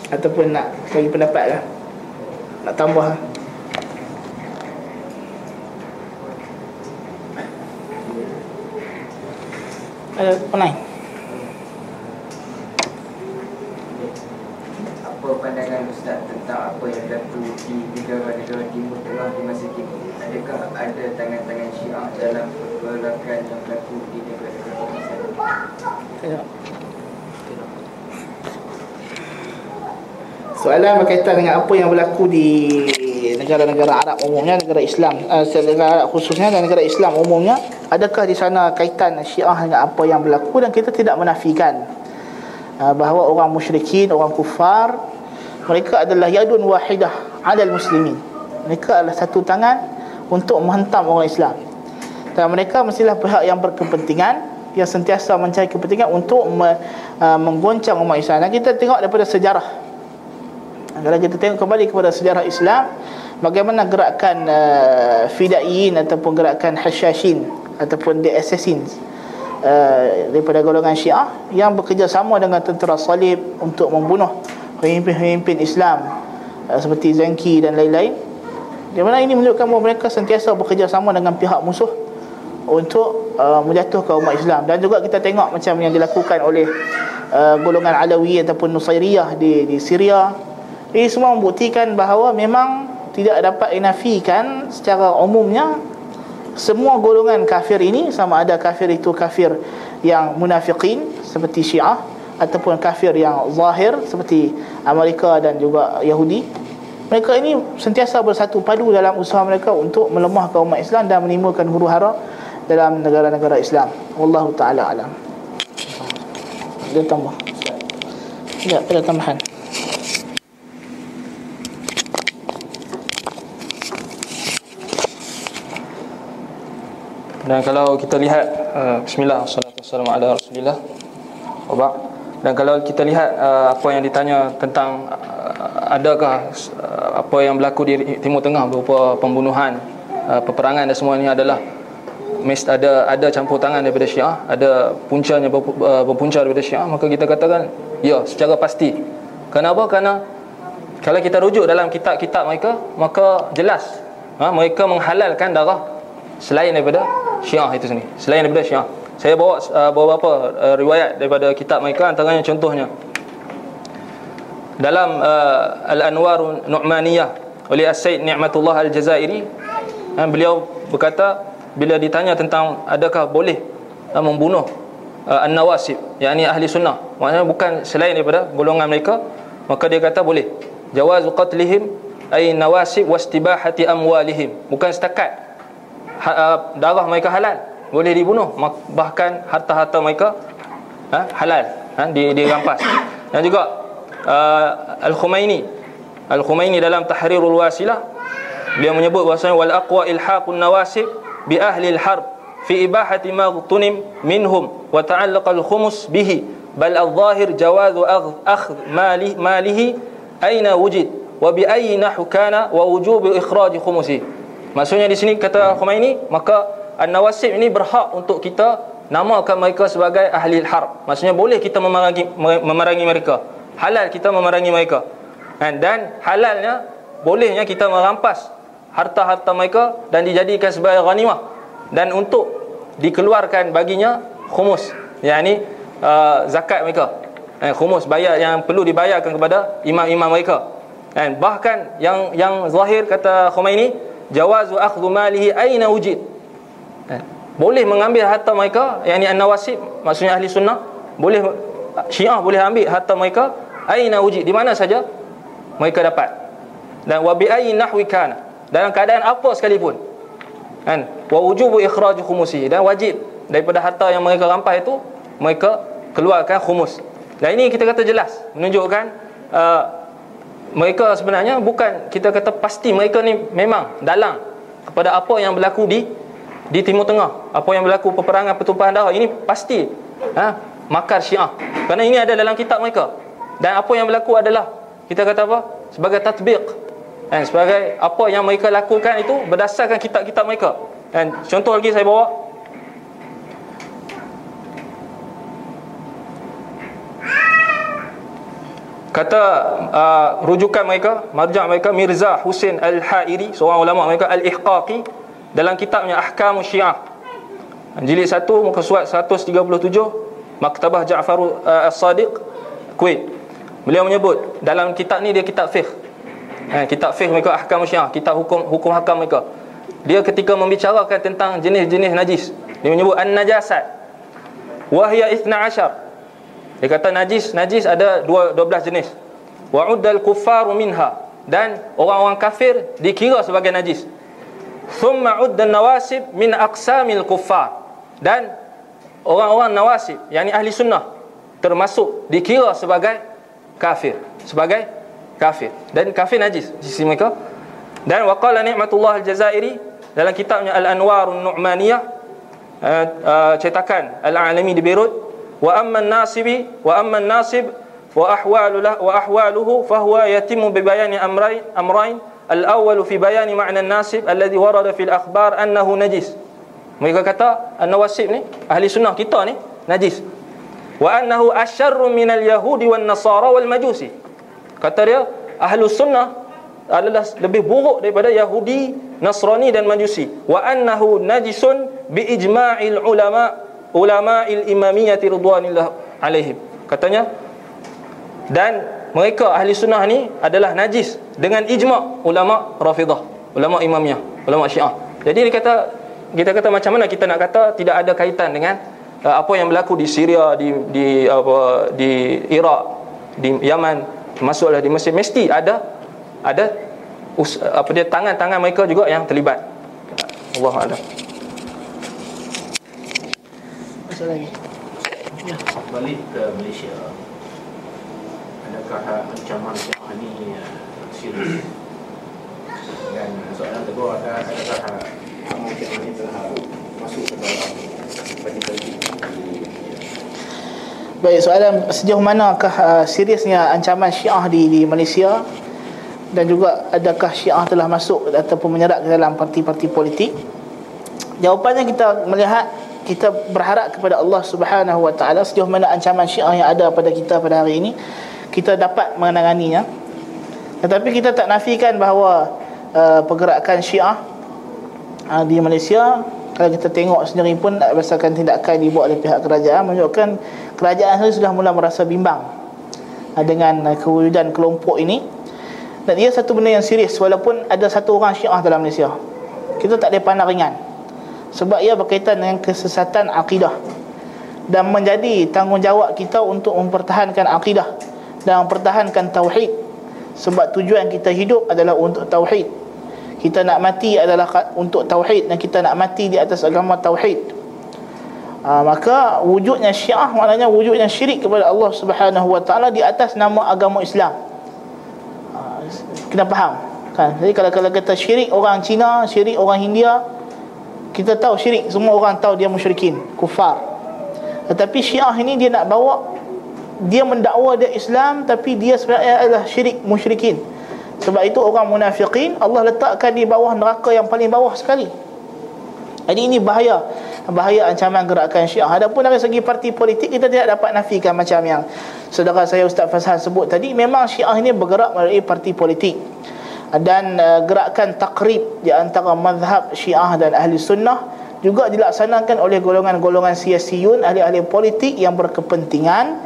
Ataupun nak bagi pendapat lah Nak tambah lah Ada online apa pandangan Ustaz tentang apa yang berlaku di negara-negara timur tengah di masa kini? Adakah ada tangan-tangan syiah dalam pergerakan yang berlaku di negara-negara Tengok. Soalan berkaitan dengan apa yang berlaku di negara-negara Arab umumnya, negara Islam, uh, negara Arab khususnya dan negara Islam umumnya, adakah di sana kaitan Syiah dengan apa yang berlaku dan kita tidak menafikan uh, bahawa orang musyrikin, orang kufar mereka adalah yadun wahidah alal muslimin. Mereka adalah satu tangan untuk menghentam orang Islam. Dan mereka mestilah pihak yang berkepentingan yang sentiasa mencari kepentingan untuk me, uh, menggoncang umat Islam. Dan kita tengok daripada sejarah kalau kita tengok kembali kepada sejarah Islam Bagaimana gerakan uh, Fidaiyin ataupun gerakan Hashashin Ataupun The Assassins uh, Daripada golongan Syiah Yang bekerjasama dengan tentera salib Untuk membunuh pemimpin-pemimpin Islam uh, Seperti Zanki dan lain-lain. Di mana ini menunjukkan bahawa mereka sentiasa bekerjasama dengan pihak musuh Untuk uh, menjatuhkan umat Islam. Dan juga kita tengok macam yang dilakukan oleh uh, Golongan Alawi ataupun Nusairiyah di, di Syria ini semua membuktikan bahawa memang tidak dapat dinafikan secara umumnya semua golongan kafir ini sama ada kafir itu kafir yang munafiqin seperti Syiah ataupun kafir yang zahir seperti Amerika dan juga Yahudi. Mereka ini sentiasa bersatu padu dalam usaha mereka untuk melemahkan umat Islam dan menimbulkan huru hara dalam negara-negara Islam. Wallahu taala alam. Dia tambah. Ya ada tambahan Dan kalau kita lihat uh, Bismillah Assalamualaikum ala Rasulillah Wabak Dan kalau kita lihat uh, Apa yang ditanya tentang uh, Adakah uh, Apa yang berlaku di Timur Tengah Berupa pembunuhan uh, Peperangan dan semua ini adalah Mesti ada ada campur tangan daripada Syiah Ada puncanya uh, berpunca daripada Syiah Maka kita katakan Ya secara pasti. Kenapa? Kerana Kalau kita rujuk dalam kitab-kitab mereka Maka jelas ha, Mereka menghalalkan darah Selain daripada Syiah itu sendiri. Selain daripada Syiah. Saya bawa uh, beberapa uh, riwayat daripada kitab mereka Antaranya contohnya. Dalam uh, Al-Anwar Nu'maniyah Oleh As-Said Ni'matullah Al-Jazairi uh, Beliau berkata Bila ditanya tentang adakah boleh uh, Membunuh uh, An-Nawasib Yang ini ahli sunnah Maksudnya bukan selain daripada golongan mereka Maka dia kata boleh. Jawazu qatlihim Ay nawasib wastibahati amwalihim. Bukan setakat ha, uh, darah mereka halal. Boleh dibunuh bahkan harta-harta mereka ha, halal. Ha, di dirampas dan juga uh, al-Khumaini. al-Khumaini dalam Tahrirul Wasilah dia menyebut bahasanya wal aqwa ilhaqun nawasib bi ahli al-harb fi ibahati ma tunim minhum wa ta'allaqa al-khumus bihi. Bal al-zahir jawazu akhdh mali malihi aina wujid wa bi ayyi nahu kana wa wujub ikhraj khumusihi Maksudnya di sini kata Khumaini maka An-Nawasib ini berhak untuk kita namakan mereka sebagai ahli harb. Maksudnya boleh kita memerangi memerangi mereka. Halal kita memerangi mereka. Dan, dan halalnya bolehnya kita merampas harta-harta mereka dan dijadikan sebagai ghanimah dan untuk dikeluarkan baginya khumus. yakni uh, zakat mereka. Eh, khumus bayar yang perlu dibayarkan kepada imam-imam mereka. Dan bahkan yang yang zahir kata Khumaini jawazu akhdhu malihi aina wujid. Eh, boleh mengambil harta mereka yang ni an-nawasib maksudnya ahli sunnah boleh syiah boleh ambil harta mereka aina wujid di mana saja mereka dapat. Dan wa bi ayyi nahwi kana dalam keadaan apa sekalipun. Kan? Wa wujubu ikhraj khumusi dan wajib. Daripada harta yang mereka rampas itu mereka keluarkan khumus. Dan ini kita kata jelas menunjukkan uh, mereka sebenarnya bukan kita kata pasti mereka ni memang dalang kepada apa yang berlaku di di Timur Tengah. Apa yang berlaku peperangan pertumpahan darah ini pasti ha, makar syiah. Kerana ini ada dalam kitab mereka. Dan apa yang berlaku adalah kita kata apa? Sebagai tatbiq. Dan sebagai apa yang mereka lakukan itu berdasarkan kitab-kitab mereka. Dan contoh lagi saya bawa kata uh, rujukan mereka marja' mereka Mirza Hussein Al-Hairi seorang ulama mereka Al-Ihqaqi dalam kitabnya Ahkam Syiah. Jilid 1 muka surat 137 Maktabah Ja'far uh, As-Sadiq Kuwait. Beliau menyebut dalam kitab ni dia kitab fiqh. Eh, kitab fiqh mereka Ahkam Syiah kitab hukum hukum hakam mereka. Dia ketika membicarakan tentang jenis-jenis najis dia menyebut an-najasat wahya 12 dia kata najis, najis ada dua, 12 jenis. Wa'uddal kuffaru minha dan orang-orang kafir dikira sebagai najis. Thumma uddan nawasib min aqsamil kuffar. Dan orang-orang nawasib, yakni ahli sunnah termasuk dikira sebagai kafir, sebagai kafir dan kafir najis sisi mereka. Dan waqala ni'matullah al-Jazairi dalam kitabnya Al-Anwarun Nu'maniyah uh, uh, cetakan Al-Alami di Beirut wa amma an-nasibi wa amma an-nasib wa ahwalu lahu wa ahwaluhu fa huwa yatimu bi bayani amrayn amrayn al-awwal fi bayani ma'na an-nasib alladhi warada fil akhbar annahu najis mereka kata an-nawasib ni ahli sunnah kita ni najis. Wa annahu asyarru min al-yahudi wan nasara wal majusi. Kata dia ahli sunnah adalah lebih buruk daripada Yahudi, Nasrani dan Majusi. Wa annahu najisun bi ijma'il ulama ulama il imamiyyah ridwanillah alaihim. Katanya dan mereka ahli sunnah ni adalah najis dengan ijma' ulama rafidah ulama imamiyah ulama syiah. Jadi dia kata kita kata macam mana kita nak kata tidak ada kaitan dengan uh, apa yang berlaku di Syria di di apa di Iraq di Yaman masuklah di Mesir. Mesti ada ada us, apa dia tangan-tangan mereka juga yang terlibat. Allah a'lam masa lagi. Ya. Balik ke Malaysia. Adakah ancaman ini uh, serius? Dan soalan kedua ada adakah Syiah ini telah masuk ke dalam bagi-bagi Baik, soalan sejauh manakah uh, seriusnya ancaman Syiah di di Malaysia dan juga adakah Syiah telah masuk ataupun menyerap ke dalam parti-parti politik? Jawapannya kita melihat kita berharap kepada Allah Subhanahu Wa Taala sejauh mana ancaman Syiah yang ada pada kita pada hari ini kita dapat menanganinya. Tetapi kita tak nafikan bahawa uh, pergerakan Syiah uh, di Malaysia kalau kita tengok sendiri pun berdasarkan tindakan dibuat oleh pihak kerajaan menunjukkan kerajaan sendiri sudah mula merasa bimbang uh, dengan uh, kewujudan kelompok ini. Dan ia satu benda yang serius walaupun ada satu orang Syiah dalam Malaysia. Kita tak ada pandang ringan sebab ia berkaitan dengan kesesatan akidah. Dan menjadi tanggungjawab kita untuk mempertahankan akidah dan mempertahankan tauhid. Sebab tujuan kita hidup adalah untuk tauhid. Kita nak mati adalah untuk tauhid dan kita nak mati di atas agama tauhid. Ha, maka wujudnya syiah maknanya wujudnya syirik kepada Allah Subhanahu wa taala di atas nama agama Islam. Ha, kena faham? Kan? Jadi kalau kalau kata syirik orang Cina syirik orang India kita tahu syirik semua orang tahu dia musyrikin kufar. Tetapi syiah ini dia nak bawa dia mendakwa dia Islam tapi dia sebenarnya adalah syirik musyrikin. Sebab itu orang munafikin Allah letakkan di bawah neraka yang paling bawah sekali. Jadi ini bahaya. Bahaya ancaman gerakan syiah. Adapun dari segi parti politik kita tidak dapat nafikan macam yang saudara saya Ustaz Fazhan sebut tadi memang syiah ini bergerak melalui parti politik dan uh, gerakan takrib di antara mazhab Syiah dan Ahli Sunnah juga dilaksanakan oleh golongan-golongan siasiyun ahli-ahli politik yang berkepentingan.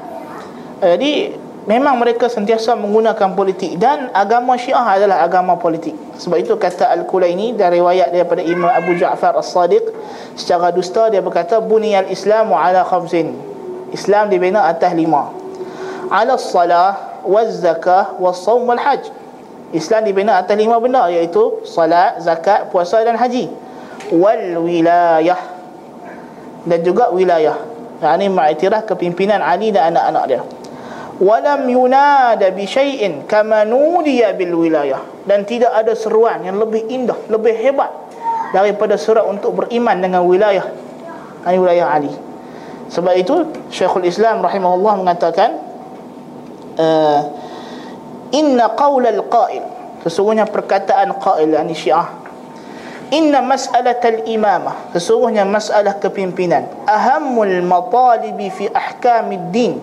Uh, jadi memang mereka sentiasa menggunakan politik dan agama Syiah adalah agama politik. Sebab itu kata Al-Kulaini dari riwayat daripada Imam Abu Ja'far As-Sadiq secara dusta dia berkata buniyal Islamu ala khamsin. Islam dibina atas lima. Ala salah, waz zakah, was saum wal hajj. Islam dibina atas lima benda iaitu salat, zakat, puasa dan haji. Wal wilayah dan juga wilayah. Yang ini mengiktiraf kepimpinan Ali dan anak-anak dia. Walam yunada bi syai'in kama nudiya bil wilayah dan tidak ada seruan yang lebih indah, lebih hebat daripada surat untuk beriman dengan wilayah. Ini wilayah Ali. Sebab itu Syekhul Islam rahimahullah mengatakan uh, inna qawla al-qail. Sesungguhnya perkataan qail ani syiah. Inna mas'alat al-imamah sesungguhnya masalah kepimpinan. Ahammul matalibi fi ahkamid din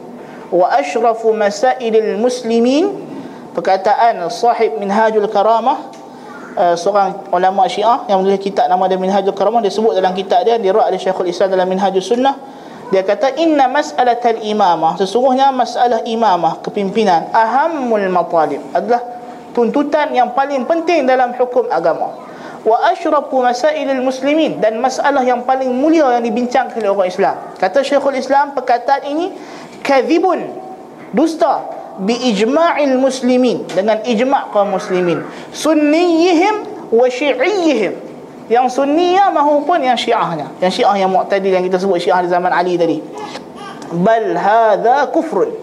wa ashrafu masailil muslimin. Perkataan sahib minhajul karamah uh, seorang ulama syiah yang menulis kitab nama dia minhajul karamah dia sebut dalam kitab dia dia oleh syekhul islam dalam minhajul sunnah dia kata inna mas'alatal imamah. Sesungguhnya masalah imamah kepimpinan ahammul matalib adalah tuntutan yang paling penting dalam hukum agama. Wa asyrafu masailil muslimin dan masalah yang paling mulia yang dibincangkan oleh orang Islam. Kata Syekhul Islam perkataan ini kadzibun dusta bi ijma'il muslimin. Dengan ijma' kaum muslimin. Sunniyihim wa syi'iyihim yang sunniyah maupun yang syiahnya. Yang syiah yang mu'tadil yang kita sebut syiah di zaman Ali tadi. Bal hadha kufrun.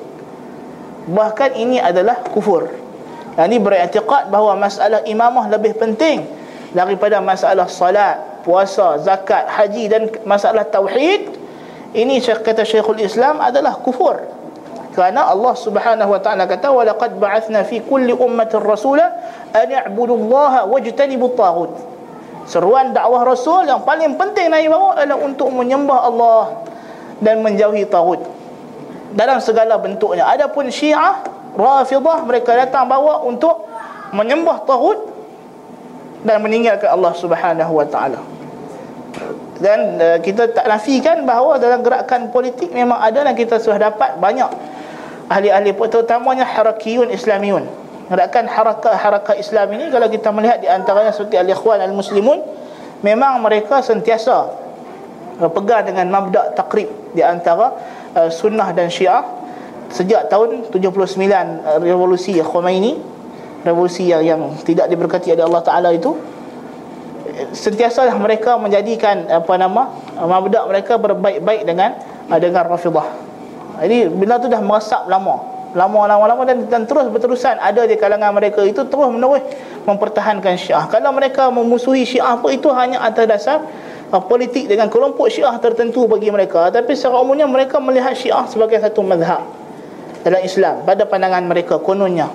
Bahkan ini adalah kufur. Yang ini beriktikad bahawa masalah imamah lebih penting daripada masalah salat puasa zakat haji dan masalah tauhid. Ini kata Syekhul Islam adalah kufur. Kerana Allah Subhanahu wa taala kata wa laqad ba'athna fi kulli ummatin rasula an i'budu Allah wajtanibut taghut Seruan dakwah Rasul yang paling penting Nabi bawa adalah untuk menyembah Allah dan menjauhi tagut dalam segala bentuknya. Adapun Syiah, Rafidah mereka datang bawa untuk menyembah tagut dan meninggalkan Allah Subhanahu wa taala. Dan uh, kita tak nafikan bahawa dalam gerakan politik memang ada dan kita sudah dapat banyak ahli-ahli terutamanya harakiyun islamiyun gerakan harakah-harakah Islam ini kalau kita melihat di antaranya seperti al-ikhwan al-muslimun memang mereka sentiasa berpegang dengan mabda' takrib di antara uh, sunnah dan syiah sejak tahun 79 uh, revolusi Khomeini revolusi yang, yang tidak diberkati oleh Allah Taala itu sentiasalah mereka menjadikan apa nama mabda' mereka berbaik-baik dengan uh, dengan Rafidah. Jadi bila tu dah meresap lama lama-lama-lama dan, dan terus berterusan ada di kalangan mereka. Itu terus menerus mempertahankan syiah. Kalau mereka memusuhi syiah apa itu hanya atas dasar uh, politik dengan kelompok syiah tertentu bagi mereka. Tapi secara umumnya mereka melihat syiah sebagai satu mazhab dalam Islam pada pandangan mereka kononnya.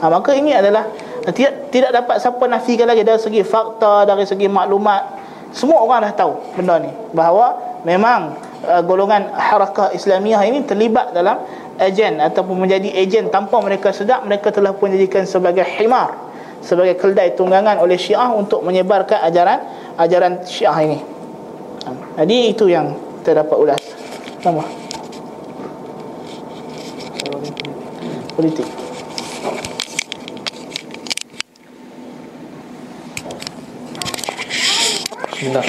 Ha, maka ini adalah uh, tidak tidak dapat siapa nafikan lagi dari segi fakta dari segi maklumat. Semua orang dah tahu benda ni. Bahawa memang uh, golongan harakah Islamiah ini terlibat dalam ejen ataupun menjadi ejen tanpa mereka sedar mereka telah pun dijadikan sebagai himar sebagai keldai tunggangan oleh syiah untuk menyebarkan ajaran ajaran syiah ini. Jadi itu yang terdapat ulas. Nama politik. Bismillah.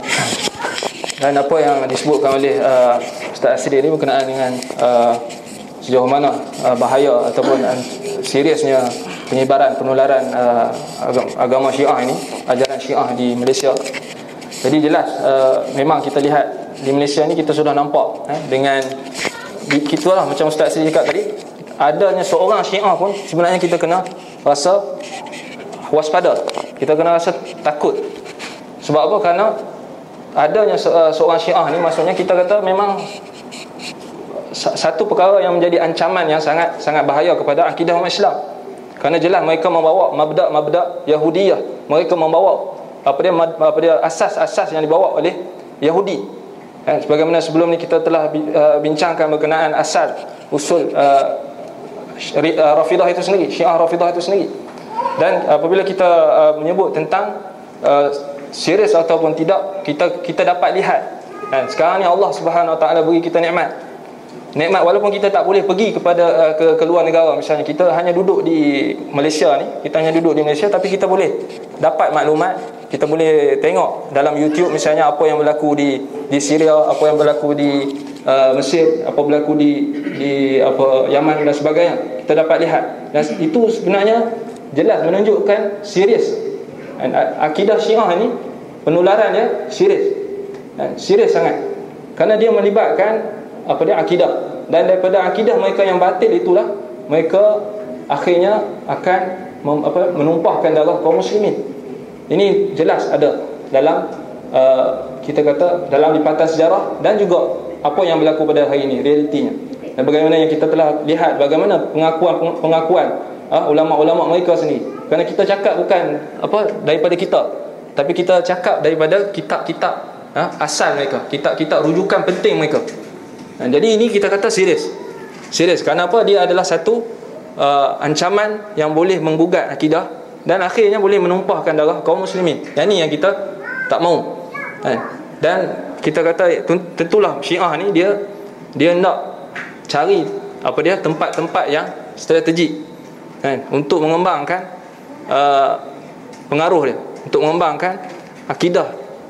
Dan apa yang disebutkan oleh uh, Ustaz Asri ini berkenaan dengan uh, sejauh mana uh, bahaya ataupun uh, seriusnya penyebaran penularan uh, agama Syiah ini ajaran Syiah di Malaysia. Jadi jelas uh, memang kita lihat di Malaysia ni kita sudah nampak eh, dengan kita lah macam Ustaz Sri cakap tadi adanya seorang Syiah pun sebenarnya kita kena rasa waspada. Kita kena rasa takut. Sebab apa? Kerana adanya seorang Syiah ni maksudnya kita kata memang satu perkara yang menjadi ancaman yang sangat sangat bahaya kepada akidah umat Islam. Kerana jelas mereka membawa mabda'-mabda' Yahudiyah. Mereka membawa apa dia apa dia asas-asas yang dibawa oleh Yahudi. Eh, sebagaimana sebelum ni kita telah uh, bincangkan berkenaan asal usul uh, Rafidah itu sendiri, Syiah Rafidah itu sendiri. Dan apabila kita uh, menyebut tentang uh, serius ataupun tidak, kita kita dapat lihat. Dan sekarang ni Allah Subhanahu Wa Taala beri kita nikmat nikmat walaupun kita tak boleh pergi kepada uh, ke, ke luar negara. Misalnya kita hanya duduk di Malaysia ni kita hanya duduk di Malaysia tapi kita boleh dapat maklumat kita boleh tengok dalam YouTube misalnya apa yang berlaku di di Syria apa yang berlaku di uh, Mesir apa berlaku di di apa Yaman dan sebagainya. Kita dapat lihat. Dan itu sebenarnya jelas menunjukkan serius. Akidah Syiah ni penularannya serius. Serius sangat. Kerana dia melibatkan apa dia akidah. Dan daripada akidah mereka yang batil itulah mereka akhirnya akan mem, apa menumpahkan darah kaum muslimin. Ini jelas ada dalam uh, kita kata dalam lipatan sejarah dan juga apa yang berlaku pada hari ini realitinya. Dan bagaimana yang kita telah lihat bagaimana pengakuan pengakuan uh, ulama-ulama mereka sendiri. Kerana kita cakap bukan apa daripada kita tapi kita cakap daripada kitab-kitab uh, asal mereka. Kitab-kitab rujukan penting mereka Ha, jadi ini kita kata serius. serius. Kerana apa dia adalah satu uh, ancaman yang boleh menggugat akidah dan akhirnya boleh menumpahkan darah kaum muslimin. Yang ni yang kita tak mau kan dan kita kata tentulah syiah ni dia dia nak cari apa dia tempat-tempat yang strategik kan untuk mengembangkan uh, pengaruh dia untuk mengembangkan akidah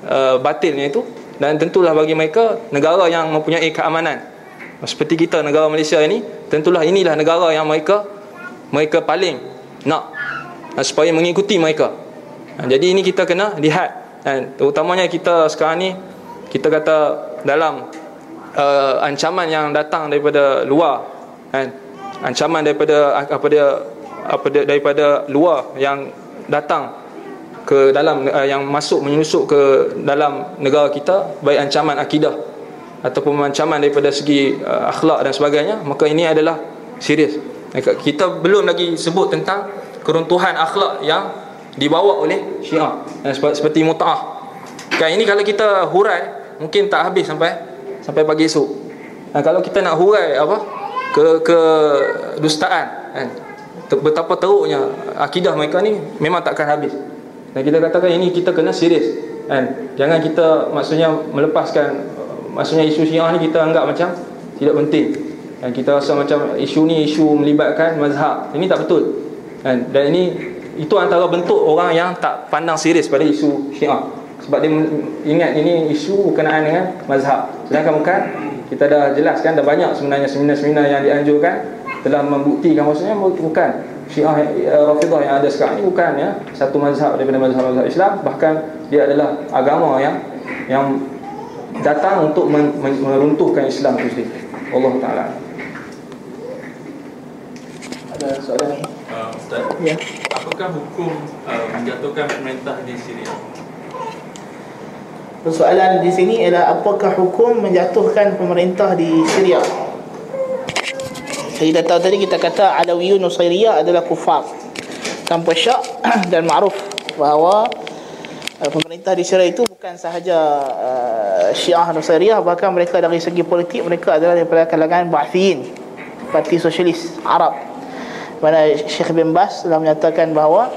uh, batilnya itu dan tentulah bagi mereka negara yang mempunyai keamanan. Seperti kita negara Malaysia ini tentulah inilah negara yang mereka mereka paling nak supaya mengikuti mereka. Jadi ini kita kena lihat. Dan terutamanya kita sekarang ni kita kata dalam uh, ancaman yang datang daripada luar kan? Ancaman daripada apa dia apa dia daripada luar yang datang ke dalam uh, yang masuk menyusup ke dalam negara kita baik ancaman akidah ataupun ancaman daripada segi uh, akhlak dan sebagainya maka ini adalah serius. Kita belum lagi sebut tentang keruntuhan akhlak yang dibawa oleh Syiah seperti mutaah kan ini kalau kita hurai mungkin tak habis sampai sampai pagi esok. Nah, kalau kita nak hurai apa ke ke dustaan kan betapa teruknya akidah mereka ni memang takkan habis dan kita katakan ini kita kena serius. Kan? Jangan kita maksudnya melepaskan maksudnya isu syiah ni kita anggap macam tidak penting. Dan kita rasa macam isu ni isu melibatkan mazhab. Ini tak betul. Kan? Dan ini itu antara bentuk orang yang tak pandang serius pada isu syiah. Sebab dia ingat ini isu berkenaan dengan mazhab. Sedangkan bukan kita dah jelaskan dah banyak sebenarnya seminar-seminar yang dianjurkan telah membuktikan maksudnya bukan Syiah uh, Rafidah yang ada sekarang ini bukan ya satu mazhab daripada mazhab-mazhab Islam bahkan dia adalah agama yang yang datang untuk men, men, meruntuhkan Islam itu sendiri. Allah taala. Ada soalan ni? Uh, Ustaz. Ya. Apakah hukum uh, menjatuhkan pemerintah di Syria? Persoalan di sini ialah apakah hukum menjatuhkan pemerintah di Syria? Kita tahu tadi kita kata Alawiyun Nusairiyah adalah kufar. Tanpa syak dan ma'ruf Bahawa uh, Pemerintah di Syria itu bukan sahaja uh, Syiah Nusairiyah Bahkan mereka dari segi politik Mereka adalah daripada kalangan Ba'athiyin Parti Sosialis Arab. Mana Syekh bin Bas telah menyatakan bahawa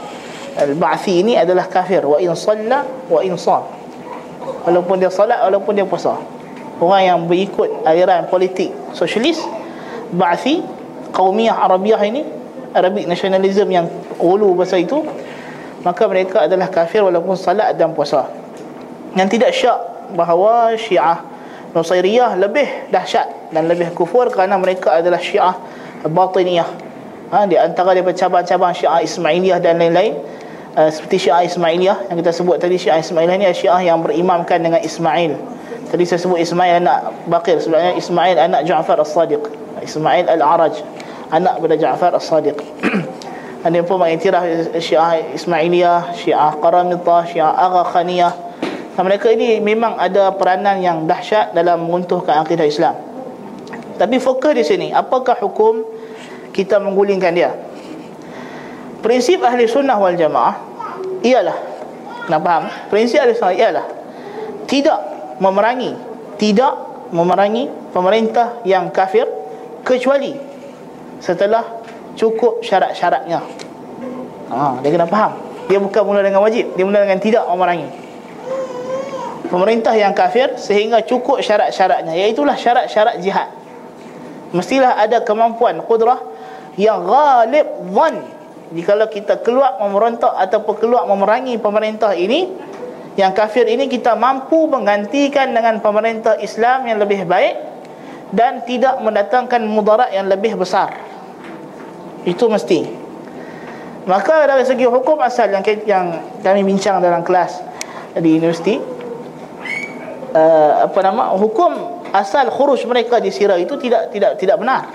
Al-Ba'athi ini adalah kafir. Wa in salla wa in sal Walaupun dia salat Walaupun dia puasa. Orang yang berikut aliran politik Sosialis Ba'athi Qawmiyah Arabiah ini Arabic nationalism yang ulu bahasa itu Maka mereka adalah kafir walaupun salat dan puasa. Yang tidak syak bahawa syiah Nusairiyah lebih dahsyat dan lebih kufur Kerana mereka adalah syiah batiniyah. Ha, Di antara daripada cabang-cabang syiah Ismailiyah dan lain-lain uh, Seperti syiah Ismailiyah Yang kita sebut tadi syiah Ismailiyah adalah syiah yang berimamkan dengan Ismail. Tadi saya sebut Ismail anak Bakir Sebenarnya Ismail anak Ja'far As-Sadiq Ismail Al-Araj Anak pada Ja'far As-Sadiq. Ada pun mengiktiraf Syiah Ismailiyah Syiah Qaramitah Syiah Agha Khaniyah. Dan mereka ini memang ada peranan yang dahsyat dalam menguntuhkan akidah Islam. Tapi fokus di sini Apakah hukum kita menggulingkan dia? Prinsip ahli sunnah wal jamaah Ialah Nak faham? Prinsip ahli sunnah ialah Tidak memerangi Tidak memerangi pemerintah yang kafir kecuali setelah cukup syarat-syaratnya. Ha, dia kena faham. Dia bukan mula dengan wajib, dia mula dengan tidak memerangi. Pemerintah yang kafir sehingga cukup syarat-syaratnya, iaitu syarat-syarat jihad. Mestilah ada kemampuan kudrah yang ghalib dhan. Jikalau kita keluar memerontak ataupun keluar memerangi pemerintah ini, yang kafir ini kita mampu menggantikan dengan pemerintah Islam yang lebih baik dan tidak mendatangkan mudarat yang lebih besar. Itu mesti. Maka dari segi hukum asal yang yang kami bincang dalam kelas di universiti uh, apa nama hukum asal khuruj mereka di Syria itu tidak tidak tidak benar.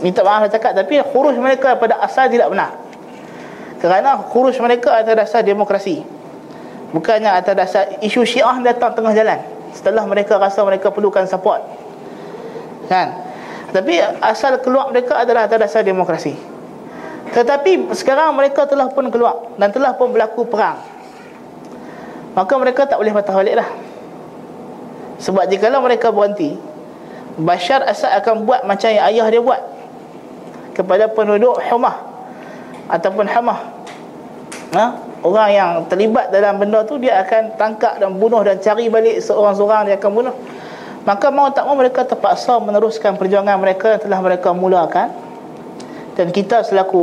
Minta maaf saya cakap tapi khuruj mereka pada asal tidak benar. Kerana khuruj mereka atas dasar demokrasi. Bukannya atas dasar isu syiah datang tengah jalan. Setelah mereka rasa mereka perlukan support kan? Tapi asal keluar mereka adalah atas dasar demokrasi. Tetapi sekarang mereka telah pun keluar dan telah pun berlaku perang. Maka mereka tak boleh patah balik dah sebab jika mereka berhenti Bashar Asad akan buat macam yang ayah dia buat. Kepada penduduk Humah ataupun Hamah. Ha? orang yang terlibat dalam benda tu dia akan tangkap dan bunuh dan cari balik seorang-seorang dia akan bunuh maka mau tak mau mereka terpaksa meneruskan perjuangan mereka yang telah mereka mulakan. Dan kita selaku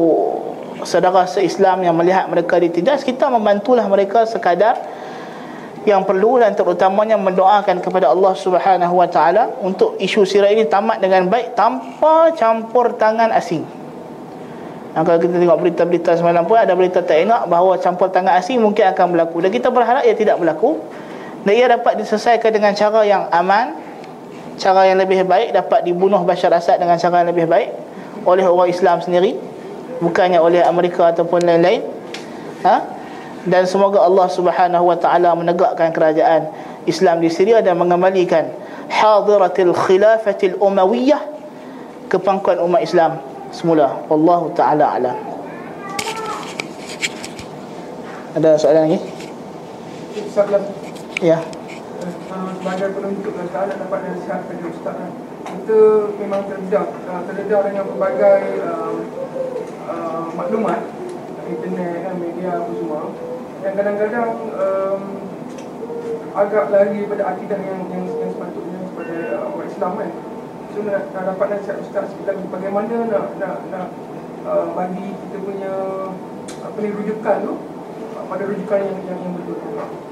saudara se-Islam yang melihat mereka ditindas kita membantulah mereka sekadar yang perlu dan terutamanya mendoakan kepada Allah Subhanahu Wa Taala untuk isu sirah ini tamat dengan baik tanpa campur tangan asing. Dan kalau kita tengok berita-berita semalam pun ada berita tak enak bahawa campur tangan asing mungkin akan berlaku. Dan kita berharap ia tidak berlaku. Dan ia dapat diselesaikan dengan cara yang aman, cara yang lebih baik dapat dibunuh Bashar Assad dengan cara yang lebih baik oleh orang Islam sendiri bukannya oleh Amerika ataupun lain-lain. Ha? dan semoga Allah Subhanahu wa taala menegakkan kerajaan Islam di Syria dan mengembalikan hadiratil khilafatil umayyah ke pangkuan umat Islam semula. Wallahu taala alam. Ada soalan lagi? Soalan sebagai penuntut saya nak dapat nasihat pada ustaz kan. kita memang terdedah uh, terdedah dengan pelbagai uh, uh, maklumat internet kan media apa semua yang kadang-kadang um, agak lari pada akidah yang yang, yang sepatutnya kepada orang Islam kan. So nak, nak dapat nasihat Ustaz sikit lagi bagaimana nak nak nak uh, bagi kita punya apa ni rujukan tu pada rujukan yang yang, yang betul.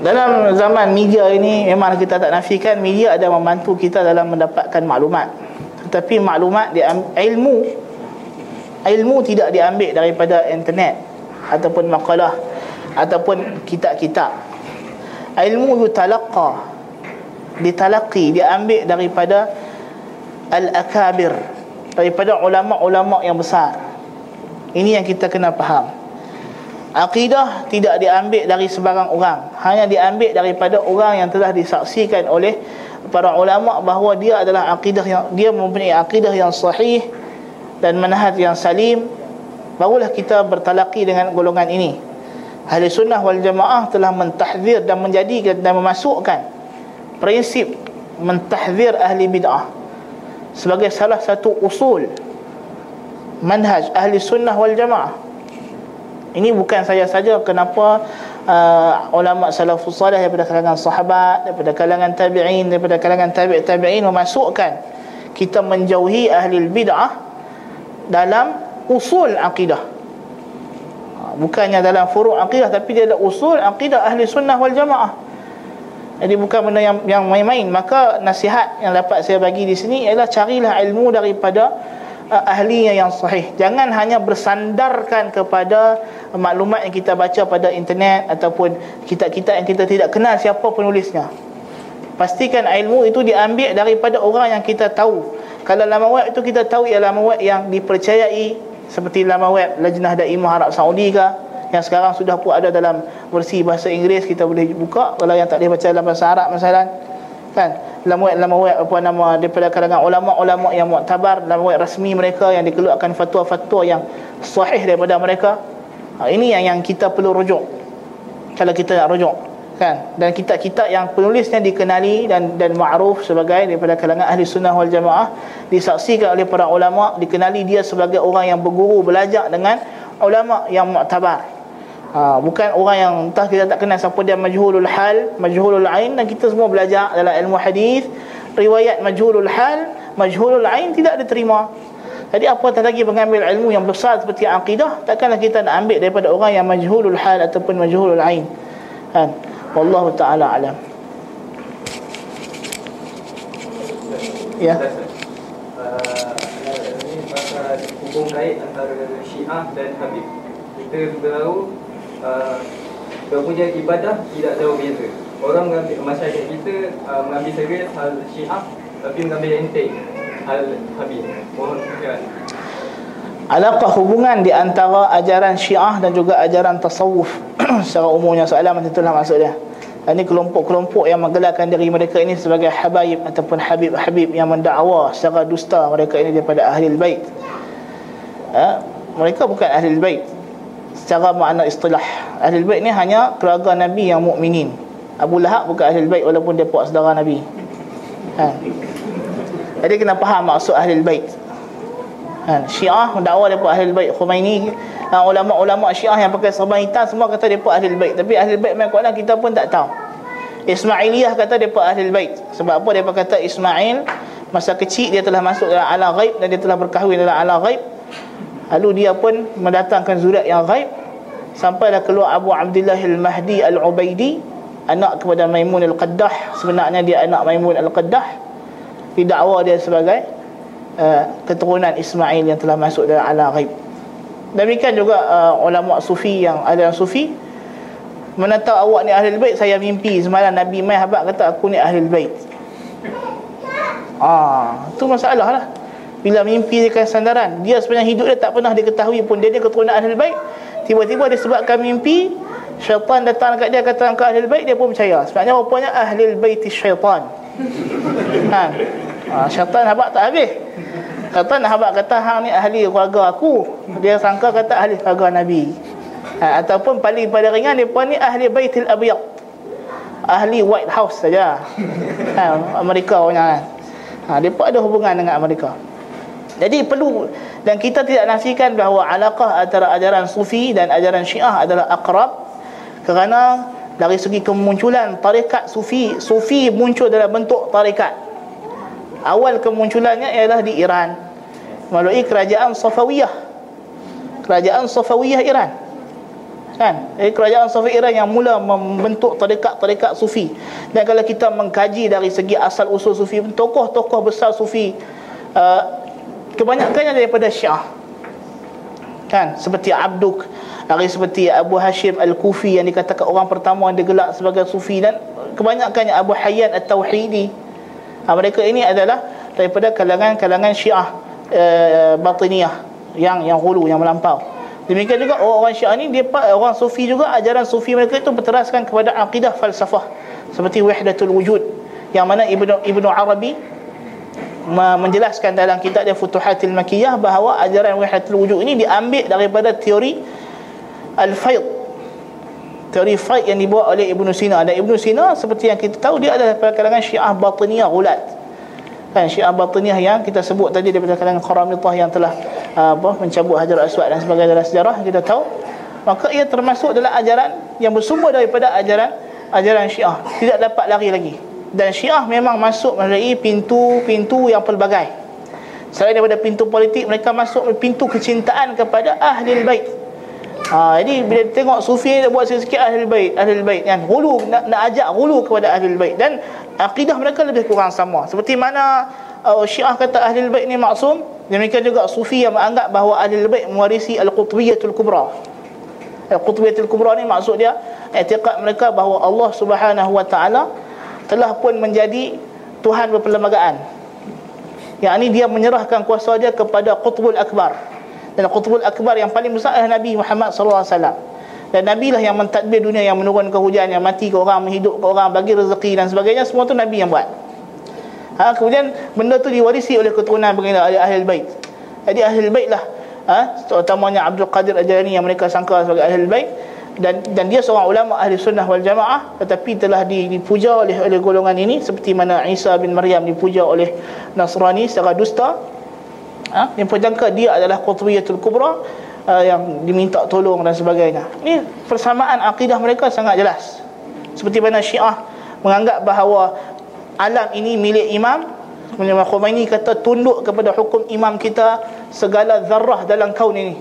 Dalam zaman media ini memang kita tak nafikan media ada membantu kita dalam mendapatkan maklumat. Tetapi maklumat dia ilmu ilmu tidak diambil daripada internet ataupun makalah ataupun kitab-kitab. Ilmu yutalaqqa ditalaqi diambil daripada al-akabir daripada ulama-ulama yang besar. Ini yang kita kena faham akidah tidak diambil dari sebarang orang. Hanya diambil daripada orang yang telah disaksikan oleh para ulama bahawa dia adalah akidah yang dia mempunyai akidah yang sahih dan manhaj yang salim. Barulah kita bertalaki dengan golongan ini. Ahli sunnah wal jamaah telah mentahzir dan menjadikan dan memasukkan prinsip mentahzir ahli bid'ah sebagai salah satu usul manhaj ahli sunnah wal jamaah ini bukan saya saja kenapa uh, ulama salafus salih daripada kalangan sahabat daripada kalangan tabi'in daripada kalangan tabi' tabi'in memasukkan kita menjauhi ahli bid'ah dalam usul akidah ha, bukannya dalam furu' akidah tapi dia ada usul akidah ahli sunnah wal jamaah. Jadi bukan benda yang yang main-main. Maka nasihat yang dapat saya bagi di sini ialah carilah ilmu daripada uh, ahlinya yang sahih. Jangan hanya bersandarkan kepada maklumat yang kita baca pada internet ataupun kitab-kitab yang kita tidak kenal siapa penulisnya. Pastikan ilmu itu diambil daripada orang yang kita tahu. Kalau laman web itu kita tahu ialah laman web yang dipercayai seperti laman web Lajnah Daimah Arab Saudi ke yang sekarang sudah pun ada dalam versi bahasa Inggeris kita boleh buka. Kalau yang tak boleh baca dalam bahasa Arab misalnya kan? Web laman web apa nama daripada kalangan ulama-ulama yang muktabar web rasmi mereka yang dikeluarkan fatwa-fatwa yang sahih daripada mereka ha, ini yang yang kita perlu rujuk. Kalau kita nak rujuk kan? Dan kitab-kitab yang penulisnya dikenali dan dan ma'ruf sebagai daripada kalangan ahli sunnah wal jamaah disaksikan oleh para ulama dikenali dia sebagai orang yang berguru belajar dengan ulama yang muktabar ha, bukan orang yang entah kita tak kenal siapa dia majhulul hal majhulul ain dan kita semua belajar dalam ilmu hadis. Riwayat majhulul hal majhulul ain tidak diterima. Jadi apa lagi mengambil ilmu yang besar seperti akidah takkanlah kita nak ambil daripada orang yang majhulul hal ataupun majhulul ain. Kan? Wallahu ta'ala alam. Ya. Ini pasal hubung kait antara Syiah dan Habib. Kita tahu uh, Berpunya ibadah tidak jauh beza. Orang mengambil, masyarakat kita uh, mengambil serius hal Syiah Tapi mengambil enteng hal Habib Mohon perhatian. Adakah hubungan di antara ajaran syiah dan juga ajaran tasawuf? Secara umumnya soalan macam itulah maksud dia. Ini kelompok-kelompok yang menggelarkan diri mereka ini sebagai habaib Ataupun habib-habib yang mendakwa secara dusta mereka ini daripada ahli bait. Ha? Mereka bukan ahli bait Secara makna istilah Ahli bait ni hanya keluarga Nabi yang mukminin. Abu Lahab bukan ahli bait walaupun dia puak saudara Nabi. Ha. Jadi kena faham maksud ahli bait. Ha. Syiah dakwa depa ahli bait. Khomeini ha, ulama-ulama Syiah yang pakai serban hitam semua kata depa ahli bait. Tapi ahli bait main Quran kita pun tak tahu. Ismailiyah kata depa ahli bait. Sebab apa? Depa kata Ismail masa kecil dia telah masuk dalam alam ghaib dan dia telah berkahwin dalam alam ghaib. Lalu dia pun mendatangkan zuriat yang ghaib sampailah keluar Abu Abdullah Al-Mahdi Al-Ubaidi anak kepada Maimun Al-Qaddah. Sebenarnya dia anak Maimun Al-Qaddah. Didakwa dia sebagai uh, keturunan Ismail yang telah masuk dalam alam ghaib. Demikian juga uh, ulama sufi yang ada yang sufi. Mana tahu awak ni ahli bait saya mimpi semalam Nabi mai habaq kata aku ni ahli bait. Ah tu masalah lah. Bila mimpi dia kan sandaran dia sebenarnya hidup dia tak pernah diketahui pun. Dia ni keturunan ahli bait tiba-tiba disebabkan mimpi syaitan datang dekat dia kata engkau ahli bait dia pun percaya sebenarnya rupanya ahli bait syaitan ha. ha syaitan habaq tak habis Kata nak habak kata hang ni ahli keluarga aku. Dia sangka kata ahli keluarga Nabi. Ha, ataupun paling pada ringan dia pun ni ahli Baitul Abyad. Ahli White House saja. Ha, Amerika punya kan. Ha, dia pun ada hubungan dengan Amerika. Jadi perlu dan kita tidak nafikan bahawa alaqah antara ajaran sufi dan ajaran syiah adalah akrab. Kerana dari segi kemunculan tarikat sufi sufi muncul dalam bentuk tarikat. Awal kemunculannya ialah di Iran melalui kerajaan Safawiyah. Kerajaan Safawiyah Iran. Kan? Jadi kerajaan Safawiyah Iran yang mula membentuk tarekat-tarekat sufi. Dan kalau kita mengkaji dari segi asal usul sufi tokoh-tokoh besar sufi uh, kebanyakannya daripada Syiah. Kan? Seperti Abduk dari seperti Abu Hashim Al-Kufi yang dikatakan orang pertama yang digelak sebagai sufi dan kebanyakannya Abu Hayyan At-Tauhidi. Ha, mereka ini adalah daripada kalangan-kalangan Syiah e, Batiniyah yang yang hulu yang melampau. Demikian juga orang Syiah ni dia orang sufi juga ajaran sufi mereka itu berteraskan kepada akidah falsafah. Seperti wahdatul wujud yang mana Ibnu Ibnu Arabi menjelaskan dalam kitab dia Futuhatil Makiyah bahawa ajaran wahdatul wujud ini diambil daripada teori al-faid. Teori faid yang dibawa oleh Ibnu Sina. Dan Ibnu Sina seperti yang kita tahu dia adalah daripada kalangan Syiah Batiniyah ulat kan Syiah Batiniyah yang kita sebut tadi daripada kalangan Qaramitah yang telah uh, apa mencabut Hajar Aswad dan sebagainya dalam sejarah kita tahu. Maka ia termasuk dalam ajaran yang bersumber daripada ajaran ajaran Syiah. Tidak dapat lari lagi dan Syiah memang masuk melalui pintu-pintu yang pelbagai selain daripada pintu politik mereka masuk pintu kecintaan kepada ahli bait Ha, jadi bila tengok sufi ni buat sikit-sikit ahli bait, ahli bait kan. Hulu nak, nak ajak hulu kepada ahli bait dan akidah mereka lebih kurang sama. Seperti mana uh, Syiah kata ahli bait ni maksum, demikian juga sufi yang menganggap bahawa ahli bait mewarisi al-qutbiyatul kubra. Al-qutbiyatul kubra ni maksud dia i'tiqad mereka bahawa Allah Subhanahu wa taala telah pun menjadi Tuhan berperlembagaan. Yang ini dia menyerahkan kuasa dia kepada Qutbul Akbar dan Qutbul Akbar yang paling besar adalah Nabi Muhammad wasallam. Dan Nabi lah yang mentadbir dunia yang menurunkan hujan, yang mati ke orang, menghidupkan orang, bagi rezeki dan sebagainya semua tu Nabi yang buat. Ha, kemudian benda tu diwarisi oleh keturunan baginda ahli, ahli bait. Jadi ahli bait lah ha, terutamanya Abdul Qadir Ajani yang mereka sangka sebagai ahli bait dan dan dia seorang ulama ahli sunnah wal jamaah tetapi telah dipuja oleh oleh golongan ini seperti mana Isa bin Maryam dipuja oleh Nasrani secara dusta. Ha? yang perjangka dia adalah Qutbiyatul Kubra uh, yang diminta tolong dan sebagainya. Ini persamaan akidah mereka sangat jelas. Seperti mana Syiah menganggap bahawa alam ini milik imam. Imam Khomeini kata tunduk kepada hukum imam kita segala zarrah dalam kaun ini.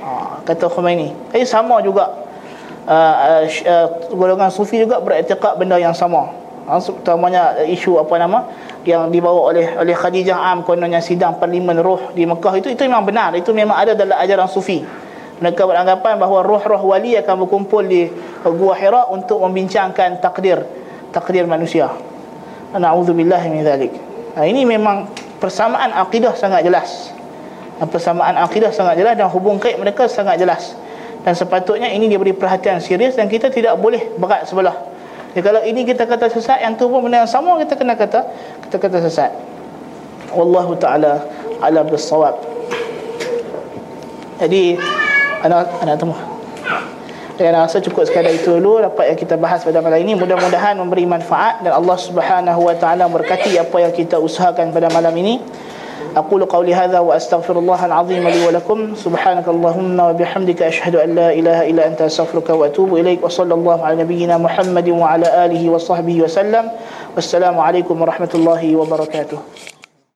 Ha, kata Khomeini. Jadi sama juga uh, uh, uh, golongan sufi juga beriktikad benda yang sama. Ha, terutamanya isu apa nama yang dibawa oleh oleh Khadijah Am kononnya sidang parlimen roh di Mekah. Itu itu memang benar. Itu memang ada dalam ajaran sufi. Mereka beranggapan bahawa roh-roh wali akan berkumpul di gua Hira untuk membincangkan takdir takdir manusia. Na'udzubillah min zalik nah, ini memang persamaan akidah sangat jelas. Persamaan akidah sangat jelas dan hubung kait mereka sangat jelas dan sepatutnya ini diberi perhatian serius dan kita tidak boleh berat sebelah jadi kalau ini kita kata sesat Yang tu pun benda yang sama kita kena kata Kita kata sesat Wallahu ta'ala ala bersawab Jadi Anak anak temu Dan rasa cukup sekadar itu dulu dapat yang kita bahas pada malam ini. Mudah-mudahan memberi manfaat dan Allah Subhanahu wa taala berkati apa yang kita usahakan pada malam ini. أقول قولي هذا وأستغفر الله العظيم لي ولكم. سبحانك اللهم وبحمدك أشهد أن لا إله إلا أنت أستغفرك وأتوب إليك وصلى الله على نبينا محمد وعلى آله وصحبه وسلم. والسلام عليكم ورحمة الله وبركاته.